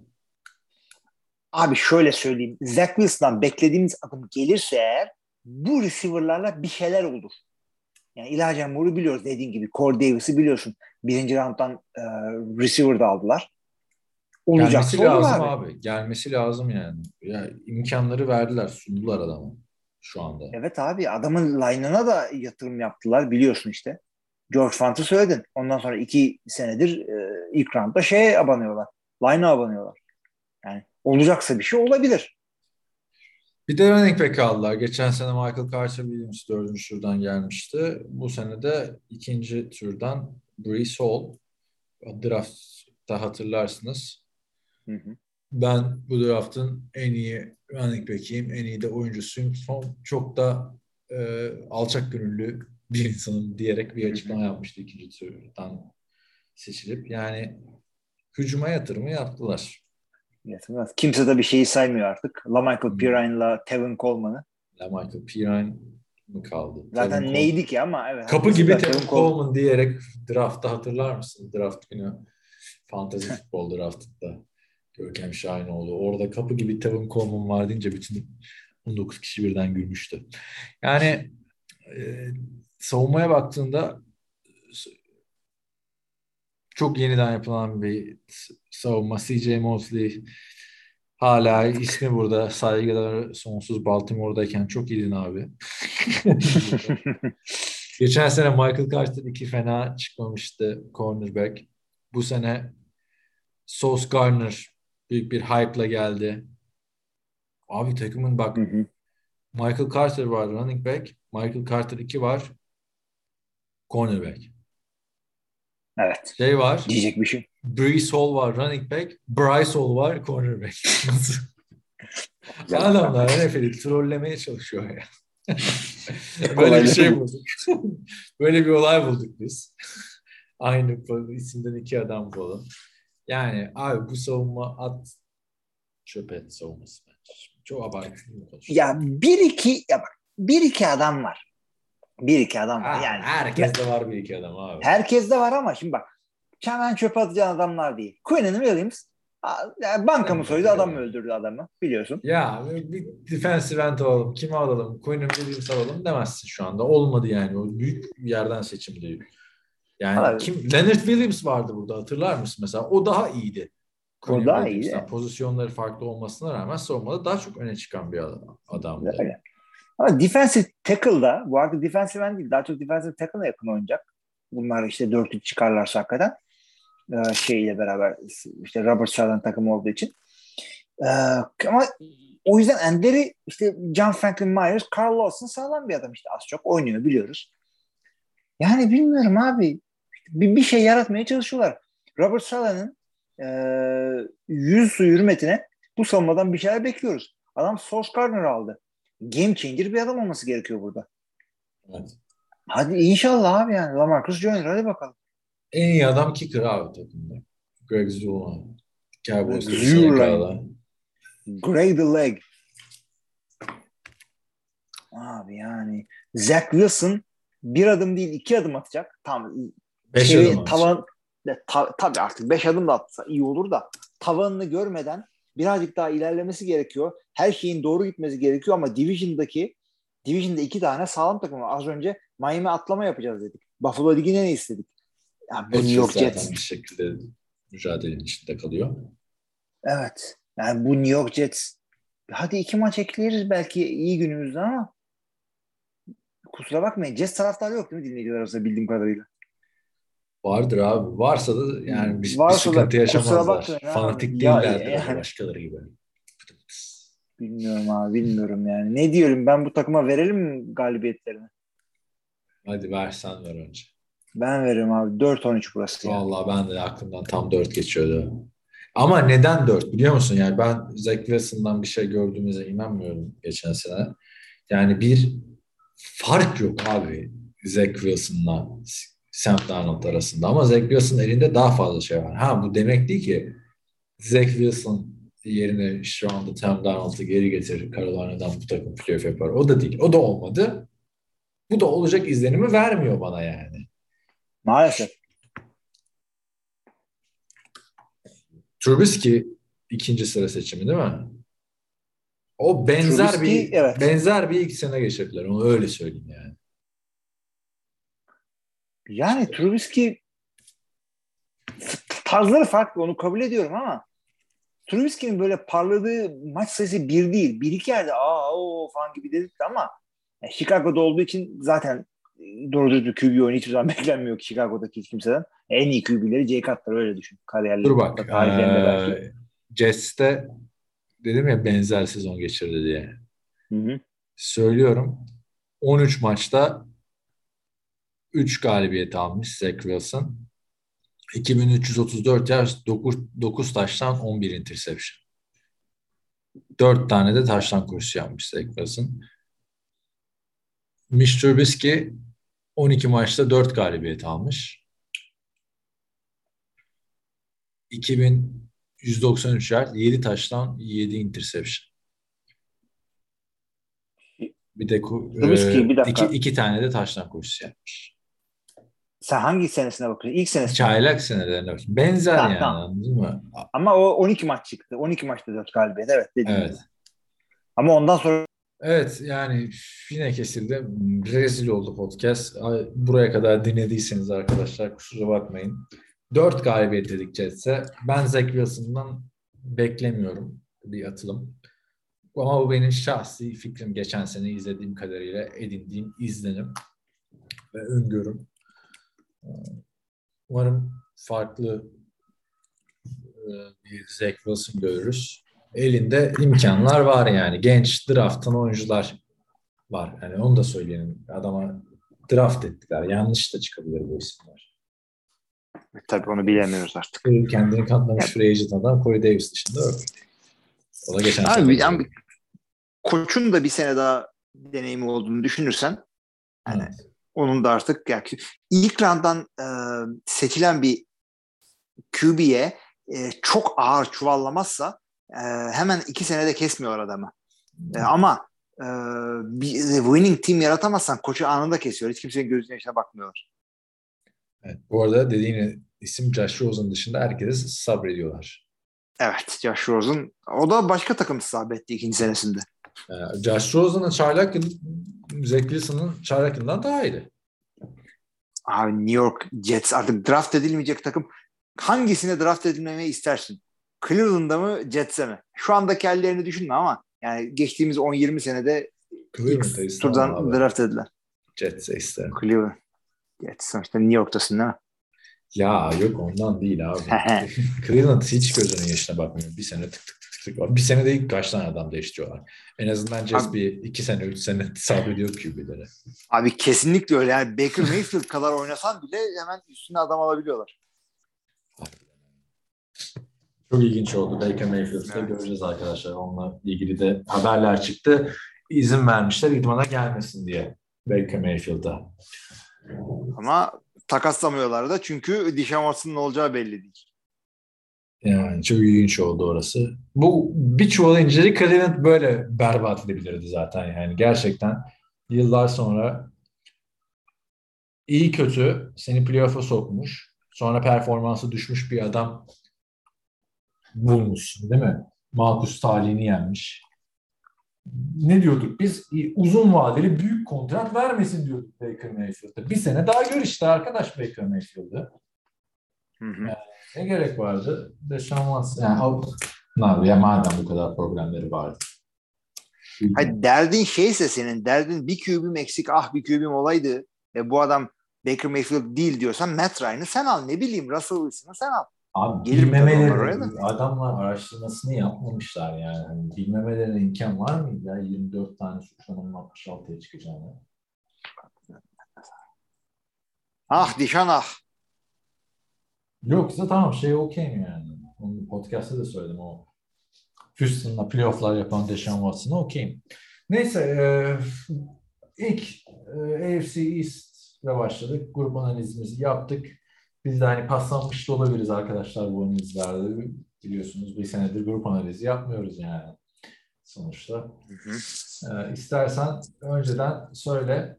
Abi şöyle söyleyeyim. Zach Wilson'dan beklediğimiz adım gelirse eğer bu receiver'larla bir şeyler olur. Yani Elijah Moore'u biliyoruz dediğin gibi. Corey Davis'i biliyorsun. Birinci round'dan e, receiver da aldılar. Olacaksa Gelmesi lazım abi. abi. Gelmesi lazım yani. Ya imkanları verdiler, sundular adama şu anda. Evet abi adamın line'ına da yatırım yaptılar biliyorsun işte. George Fant'ı söyledin. Ondan sonra iki senedir e, ilk roundda şeye abanıyorlar. Line'a abanıyorlar. Yani olacaksa bir şey olabilir. Bir de running back aldılar. Geçen sene Michael Carter Williams dördüncü turdan gelmişti. Bu sene de ikinci turdan Brees Hall. Draft'ta hatırlarsınız. Hı hı. Ben bu draftın en iyi running back'iyim, en iyi de oyuncusuyum. Son, çok da e, alçak gönüllü bir insanım diyerek bir açıklama yapmıştı ikinci turdan seçilip. Yani hücuma yatırımı yaptılar. Yatırmaz. Kimse de bir şeyi saymıyor artık. LaMichael Hmm. Pirine'la Tevin Coleman'ı. La Michael Pirine mı kaldı? Zaten Tevin neydi ki ama evet. Kapı gibi Tevin Coleman. Coleman diyerek draftta hatırlar mısın? Draft günü Fantasy Futbol draftında Görkem Şahinoğlu. Orada kapı gibi Tevin Coleman var deyince bütün 19 kişi birden gülmüştü. Yani e, savunmaya baktığında çok yeniden yapılan bir savunma. CJ Mosley hala ismi burada saygılar sonsuz Baltimore'dayken çok iyiydin abi. Geçen sene Michael Carter iki fena çıkmamıştı cornerback. Bu sene Sauce Gardner büyük bir hype'la geldi. Abi takımın bak Hı hı. Michael Carter var running back. Michael Carter 2 var. Cornerback. Evet. Şey var. Diyecek bir şey. Brees Hall var running back. Bryce Hall var cornerback. Adamlar NFL'i trollemeye çalışıyor ya. Böyle bir şey bulduk. Böyle bir olay bulduk biz. Aynı isimden iki adam bulalım. Yani abi bu savunma at çöp et savunması bence. Çok abartılı konuşuyor? Ya bir iki ya bak bir iki adam var. Bir iki adam var. Ha, Yani herkeste var bir iki adam abi. herkes de var ama şimdi bak hemen çöpe atacağın adamlar değil. Quinnen Williams banka mı soydu adam mı öldürdü adamı biliyorsun. Ya bir defensive end alalım. Kimi alalım? Quinn Williams alalım demezsin şu anda. Olmadı yani. O büyük bir yerden seçim değil. Yani Abi. kim? Leonard Williams vardı burada hatırlar mısın mesela? O daha iyiydi. O Quinn daha iyiydi. Pozisyonları farklı olmasına rağmen savunmada daha çok öne çıkan bir adam- adamdı. Öyle. Ama defensive tackle'da bu arada defensive end değil daha çok defensive tackle'a yakın oynayacak. Bunlar işte 4-3 çıkarlarsa hakikaten ee, şeyle beraber işte Robert Sala takımı olduğu için. Ee, ama o yüzden endleri işte John Franklin Myers, Carl Lawson sağlam bir adam işte az çok oynuyor biliyoruz. Yani bilmiyorum abi. Bir, bir şey yaratmaya çalışıyorlar. Robert Sala'nın e, yüz su hürmetine bu savunmadan bir şeyler bekliyoruz. Adam Sauce Gardner aldı. Game changer bir adam olması gerekiyor burada. Evet. Hadi inşallah abi yani. Lamarcus Joyner hadi bakalım. En iyi adam kicker abi takımda. Greg Zuma. Cowboys Greg the leg. Abi yani Zach Wilson bir adım değil iki adım atacak. Tam Beş şey, adım tavan ta, tabii artık beş adım da atsa iyi olur da tavanını görmeden birazcık daha ilerlemesi gerekiyor. Her şeyin doğru gitmesi gerekiyor ama Division'daki Division'da iki tane sağlam takım var. Az önce Miami atlama yapacağız dedik. Buffalo Ligi'ne ne istedik? Ya bu New York Jets. bir şekilde mücadelenin içinde kalıyor. Evet. Yani bu New York Jets hadi iki maç ekleriz belki iyi günümüzde ama kusura bakmayın. Jets taraftarı yok değil mi dinleyiciler arasında bildiğim kadarıyla? Vardır abi. Varsa da yani bir, Varsa bir da sıkıntı kusura yaşamazlar. abi. Fanatik Ya- değillerdir yani- abi başkaları gibi. Bilmiyorum abi bilmiyorum yani. Ne diyorum ben bu takıma verelim mi galibiyetlerini? Hadi versen ver önce. Ben veririm abi. 4-13 burası. Vallahi ben de aklımdan tam 4 geçiyordu. Ama neden 4 biliyor musun? Yani ben Zach Wilson'dan bir şey gördüğümüze inanmıyorum geçen sene. Yani bir fark yok abi Zach Wilson'la Sam Darnold arasında. Ama Zach Wilson elinde daha fazla şey var. Ha bu demek değil ki Zach Wilson yerine şu anda Sam Darnold'u geri getirir Carolina'dan bu takım playoff yapar. O da değil. O da olmadı. Bu da olacak izlenimi vermiyor bana yani. Maalesef. Trubisky ikinci sıra seçimi değil mi? O benzer Trubisky, bir evet. benzer bir ilk sene geçirdiler. Onu öyle söyleyeyim yani. Yani Trubisky tarzları farklı onu kabul ediyorum ama Trubisky'nin böyle parladığı maç sayısı bir değil. Bir iki yerde aa o falan gibi dedik de ama yani Chicago'da olduğu için zaten doğru düz bir QB oyunu hiçbir zaman beklenmiyor ki Chicago'daki hiç kimseden. En iyi QB'leri Jay Cutler öyle düşün. Kariyerleri. Dur bak. Ee, Jets'te dedim ya benzer sezon geçirdi diye. Hı hı. Söylüyorum. 13 maçta 3 galibiyet almış Zach Wilson. 2334 yaş 9, 9 taştan 11 interception. 4 tane de taştan koşusu yapmış Zach Wilson. Mitch Trubisky 12 maçta 4 galibiyet almış. 2193 yard 7 taştan 7 interception. Bir de Trubisky, e, bir dakika. iki, iki tane de taştan koşusu yapmış. Sen hangi senesine bakıyorsun? İlk senesine. Çaylak senelerine bak. Benzer Tamam, yani tamam. anladın mı? Ama o 12 maç çıktı. 12 maçta 4 galibiyet. Evet. Dediğin Evet. gibi. Ama ondan sonra Evet yani yine kesildi. Rezil oldu podcast. Ay, Buraya kadar dinlediyseniz arkadaşlar kusura bakmayın. 4 galibiyet dedik Jets'e. Ben Zach Wilson'dan beklemiyorum bir atılım. Ama bu benim şahsi fikrim. Geçen sene izlediğim kadarıyla edindiğim izlenim ve öngörüm. Umarım farklı e, bir Zach Wilson görürüz. Elinde imkanlar var yani. Genç draft'tan oyuncular var. Yani onu da söyleyelim. Adama draft ettiler. Yanlış da çıkabilir bu isimler. tabii onu bilemiyoruz artık. Kendini kanıtlamış free agent adam Corey Davis dışında yok. O da geçen. Abi, yani koçun da bir sene daha deneyimi olduğunu düşünürsen yani Evet. Onun da artık yani ilk round'dan e, seçilen bir QB'ye e, çok ağır çuvallamazsa e, hemen iki senede kesmiyor adamı. E, ama e, bir winning team yaratamazsan koçu anında kesiyor. Hiç kimsenin gözünün yaşına bakmıyorlar. Evet, bu arada dediğin isim Josh Rosen dışında herkes sabrediyorlar. Evet Josh Rosen. O da başka takım isabet etti ikinci senesinde. Ee, Josh Rosen'ın çaylak yılı Zach Wilson'ın çaylak yılından daha iyiydi. Abi New York Jets artık draft edilmeyecek takım. Hangisine draft edilmemeyi istersin? Cleveland'da mı Jets'e mi? Şu andaki hallerini düşünme ama yani geçtiğimiz 10-20 senede ilk turdan abi. draft edilen. Jets'e isterim. Cleveland. Jets sonuçta New York'tasın değil mi? Ya yok ondan değil abi. Cleveland hiç gözünün yaşına bakmıyor. Bir sene tık tık var. Bir senede ilk kaç tane adam değiştiriyorlar. En azından Abi- bir iki sene, üç sene sabrediyor QB'lere. Abi kesinlikle öyle. Yani Baker Mayfield kadar oynasan bile hemen üstüne adam alabiliyorlar. Çok ilginç oldu. Baker Mayfield'ı Evet. göreceğiz arkadaşlar. Onunla ilgili de haberler çıktı. İzin vermişler idmana gelmesin diye Baker Mayfield'a. Ama takaslamıyorlar da çünkü Dishon Watson'ın olacağı belli değil. Yani çok ilginç oldu orası. Bu bir çuval inciri Cleveland böyle berbat edebilirdi zaten yani. Gerçekten yıllar sonra iyi kötü seni playoff'a sokmuş. Sonra performansı düşmüş bir adam bulmuşsun değil mi? Marcus talihini yenmiş. Ne diyorduk biz? Uzun vadeli büyük kontrat vermesin diyorduk Baker Mayfield'a. Bir sene daha gör işte arkadaş Baker Mayfield'ı. Hı hı. Ne gerek vardı? Deshaun Watson. Yani abi ya madem bu kadar problemleri vardı. Hayır, derdin şeyse senin, derdin bir QB'm eksik, ah bir QB'm olaydı ve bu adam Baker Mayfield değil diyorsan Matt Ryan'ı sen al. Ne bileyim Russell Wilson'ı sen al. Abi Gelir bilmemeleri, adamlar araştırmasını yapmamışlar yani. Hani bilmemelerine imkan var mıydı ya? 24 tane suçlamanın 66'ya çıkacağını. Ah Dishon ah. Yoksa tamam şey okeyim yani. Onu podcast'ta da söyledim o Houston'la playoff'lar yapan Deshaun Watson'a okeyim. Neyse e, ilk e, AFC East'le başladık. Grup analizimizi yaptık. Biz de hani paslanmış da olabiliriz arkadaşlar bu analizlerde. Biliyorsunuz bir senedir grup analizi yapmıyoruz yani sonuçta. E, istersen önceden söyle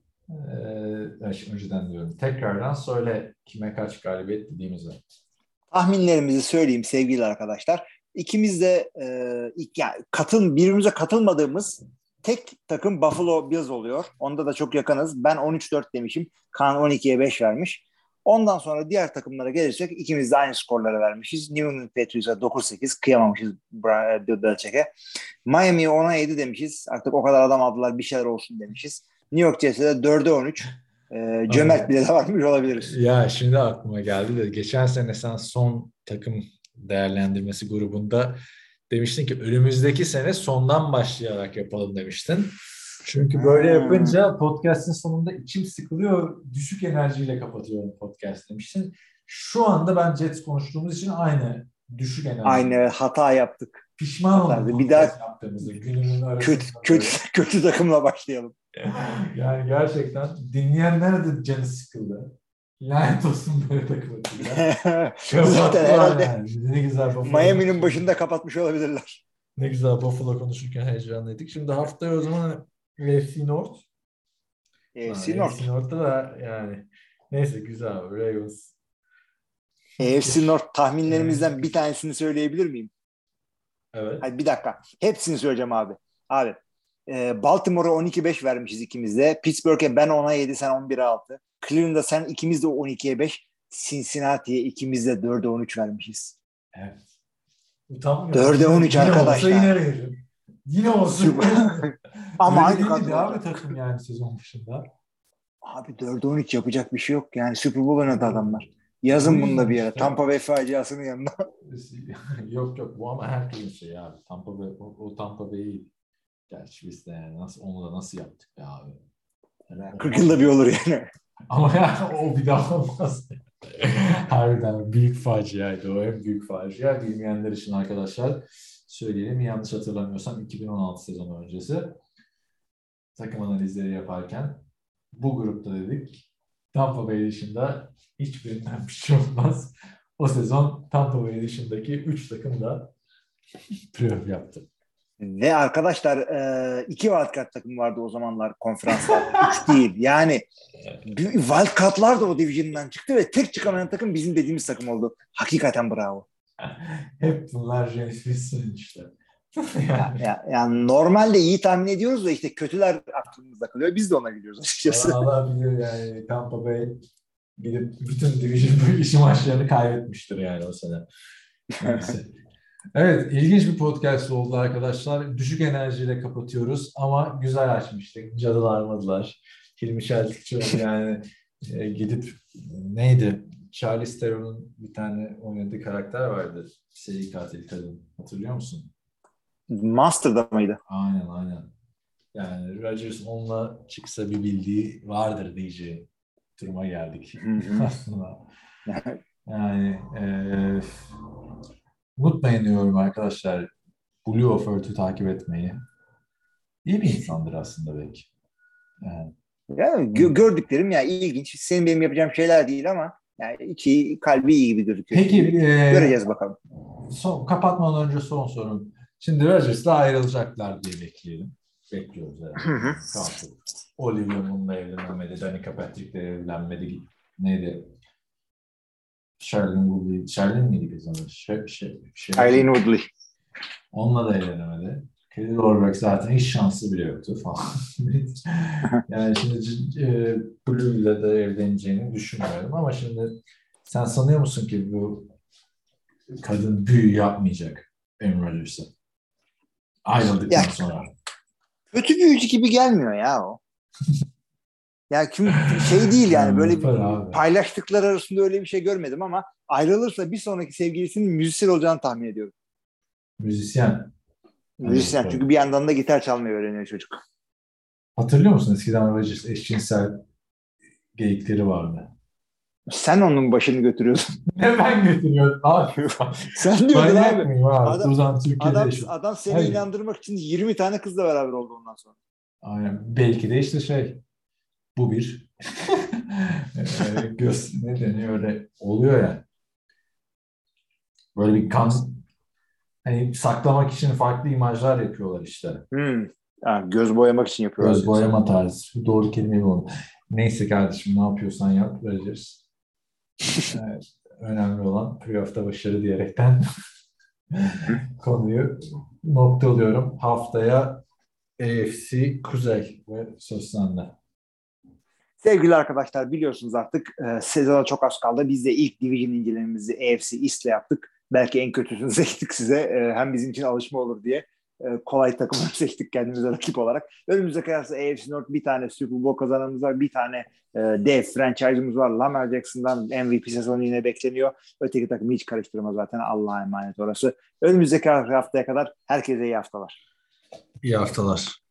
e, şey, önceden diyorum tekrardan söyle kime kaç galibiyet dediğimizi. Tahminlerimizi söyleyeyim sevgili arkadaşlar. İkimiz de e, yani katıl, birbirimize katılmadığımız tek takım Buffalo Bills oluyor. Onda da çok yakınız. Ben 13-4 demişim. Kaan 12'ye 5 vermiş. Ondan sonra diğer takımlara gelirsek ikimiz de aynı skorlara vermişiz. New England Patriots'a 9-8 kıyamamışız Bill Belichick'e. Miami'ye 10'a 7 demişiz. Artık o kadar adam aldılar bir şeyler olsun demişiz. New York Jets'e de 4'e 13. Ee, cömert bile de varmış olabiliriz. Ya şimdi aklıma geldi de geçen sene sen son takım değerlendirmesi grubunda demiştin ki önümüzdeki sene sondan başlayarak yapalım demiştin. Çünkü böyle Hmm. yapınca podcast'in sonunda içim sıkılıyor, düşük enerjiyle kapatıyorum podcast demiştin. Şu anda ben Jets konuştuğumuz için aynı düşük enerji. Aynı hata yaptık. Pişman oldum. Bir daha-. Kötü, kötü, kötü takımla başlayalım. Yani gerçekten dinleyenler de canı sıkıldı. Lanet olsun böyle takılırlar. Zaten herhalde Yani. Ne güzel. Miami'nin başında kapatmış olabilirler. Ne güzel Buffalo konuşurken heyecanlıydık. Şimdi haftaya o zaman AFC North. AFC North. AFC North'ta da yani neyse güzel Ravens. AFC North tahminlerimizden bir tanesini söyleyebilir miyim? Evet. Hayır, bir dakika. Hepsini söyleyeceğim abi. Abi e, Baltimore'a 12-5 vermişiz ikimiz de. Pittsburgh'e ben 10'a 7 sen 11'e 6. Cleveland'a sen ikimiz de 12'ye 5. Cincinnati'ye ikimiz de 4'e 13 vermişiz. evet. Utanmıyorum. Dörde on üç Yine arkadaşlar. Olsa yine veririm. Yine olsun. Ama aynı kadro. abi takım yani sezon başında. Abi 4'e 13 yapacak bir şey yok. Yani Super Bowl oynadı adamlar. Yazın bunu da bir yere. Tampa Bay faciasının yanına. yok yok bu ama herkesin şeyi abi. Tampa Bay, o, o Tampa Bay'i gerçi biz de yani nasıl, onu da nasıl yaptık be abi. Yani 40 yılda bir olur yani. Ama yani o bir daha olmaz. Harbiden büyük faciaydı o. En büyük facia. Bilmeyenler için arkadaşlar söyleyelim. Yanlış hatırlamıyorsam 2016 sezonu öncesi. takım analizleri yaparken bu grupta dedik Tampa Bay dışında hiçbirinden bir şey olmaz. O sezon Tampa Bay dışındaki 3 takım da playoff yaptı. Ve arkadaşlar e, iki wildcard takım vardı o zamanlar konferanslarda. Üç değil. Yani wildcardlar da o division'dan çıktı ve tek çıkamayan takım bizim dediğimiz takım oldu. Hakikaten bravo. Hep bunlar James işte. Ya, ya- yani normalde iyi tahmin ediyoruz da işte kötüler aklımızda kalıyor. Biz de ona gidiyoruz açıkçası. Allah bilir yani Tampa Bay gidip bütün division işi maçlarını kaybetmiştir yani o sene. Evet, ilginç bir podcast oldu arkadaşlar. Düşük enerjiyle kapatıyoruz ama güzel açmıştık. Cadılar madılar. Hilmi Çeltikçi yani e, gidip neydi? Charlie Theron'un bir tane oynadığı karakter vardı. Seri katil kadın. Hatırlıyor musun? Master'da mıydı? Aynen aynen. Yani Rodgers onunla çıksa bir bildiği vardır diyeceği duruma geldik aslında. Yani eee unutmayın diyorum arkadaşlar Blue Offert'ü takip etmeyi. İyi bir insandır aslında belki. Yani, Yani gö- gördüklerim ya ilginç. Senin benim yapacağım şeyler değil ama yani içi kalbi iyi gibi gözüküyor. peki Göreceğiz bakalım. son, kapatmadan önce son sorum. Şimdi Rodgers'la ayrılacaklar diye bekleyelim. Bekliyoruz herhalde. Olivia Munn'la evlenmedi, Danica Patrick'le evlenmedi. Neydi? Sherlyn Woodley. Sherlyn miydi kızın adı? Şey, şey, şey. Eileen Woodley. Onunla da evlenemedi. Kelly Lorbeck zaten hiç şansı bile yoktu falan. yani şimdi e, Blue ile de evleneceğini düşünmüyorum ama şimdi sen sanıyor musun ki bu kadın büyü yapmayacak Aaron Rodgers'a? Ayrıldıktan Ya. sonra. Kötü büyücü gibi gelmiyor ya o. ya kim şey değil yani böyle bir paylaştıkları arasında öyle bir şey görmedim ama ayrılırsa bir sonraki sevgilisinin müzisyen olacağını tahmin ediyorum. Müzisyen. Müzisyen Evet, çünkü bir yandan da gitar çalmayı öğreniyor çocuk. Hatırlıyor musun eskiden Rodgers eşcinsel geyikleri vardı. Sen onun başını götürüyorsun. Ne ben götürüyorum abi. Sen diyordun abi. abi? Adam- Türkiye'de Adam, adam seni Hayır. inandırmak için 20 tane kızla beraber oldu ondan sonra. Aynen. Belki de işte şey bu bir Eee, göz ne deniyor öyle oluyor ya. Böyle bir kan hani saklamak için farklı imajlar yapıyorlar işte. Hmm. Ha, göz boyamak için yapıyorlar. Göz boyama tarzı. Doğru kelime bu. Neyse kardeşim ne yapıyorsan yap vereceğiz. Evet, önemli olan playoff'ta başarı diyerekten konuyu noktalıyorum. Haftaya AFC Kuzey ve söz sende. Sevgili arkadaşlar biliyorsunuz artık e, sezona çok az kaldı. Biz de ilk division incelememizi AFC East'le yaptık. Belki en kötüsünü seçtik size. E, hem bizim için alışma olur diye. E, kolay takımları seçtik kendimize rakip olarak. Önümüzde kıyasla AFC North bir tane Super Bowl kazanımız var. Bir tane e, dev franchise'ımız var. Lamar Jackson'dan MVP sezonu yine bekleniyor. Öteki takımı hiç karıştırma zaten. Allah'a emanet orası. Önümüzdeki haftaya kadar herkese iyi haftalar. İyi haftalar.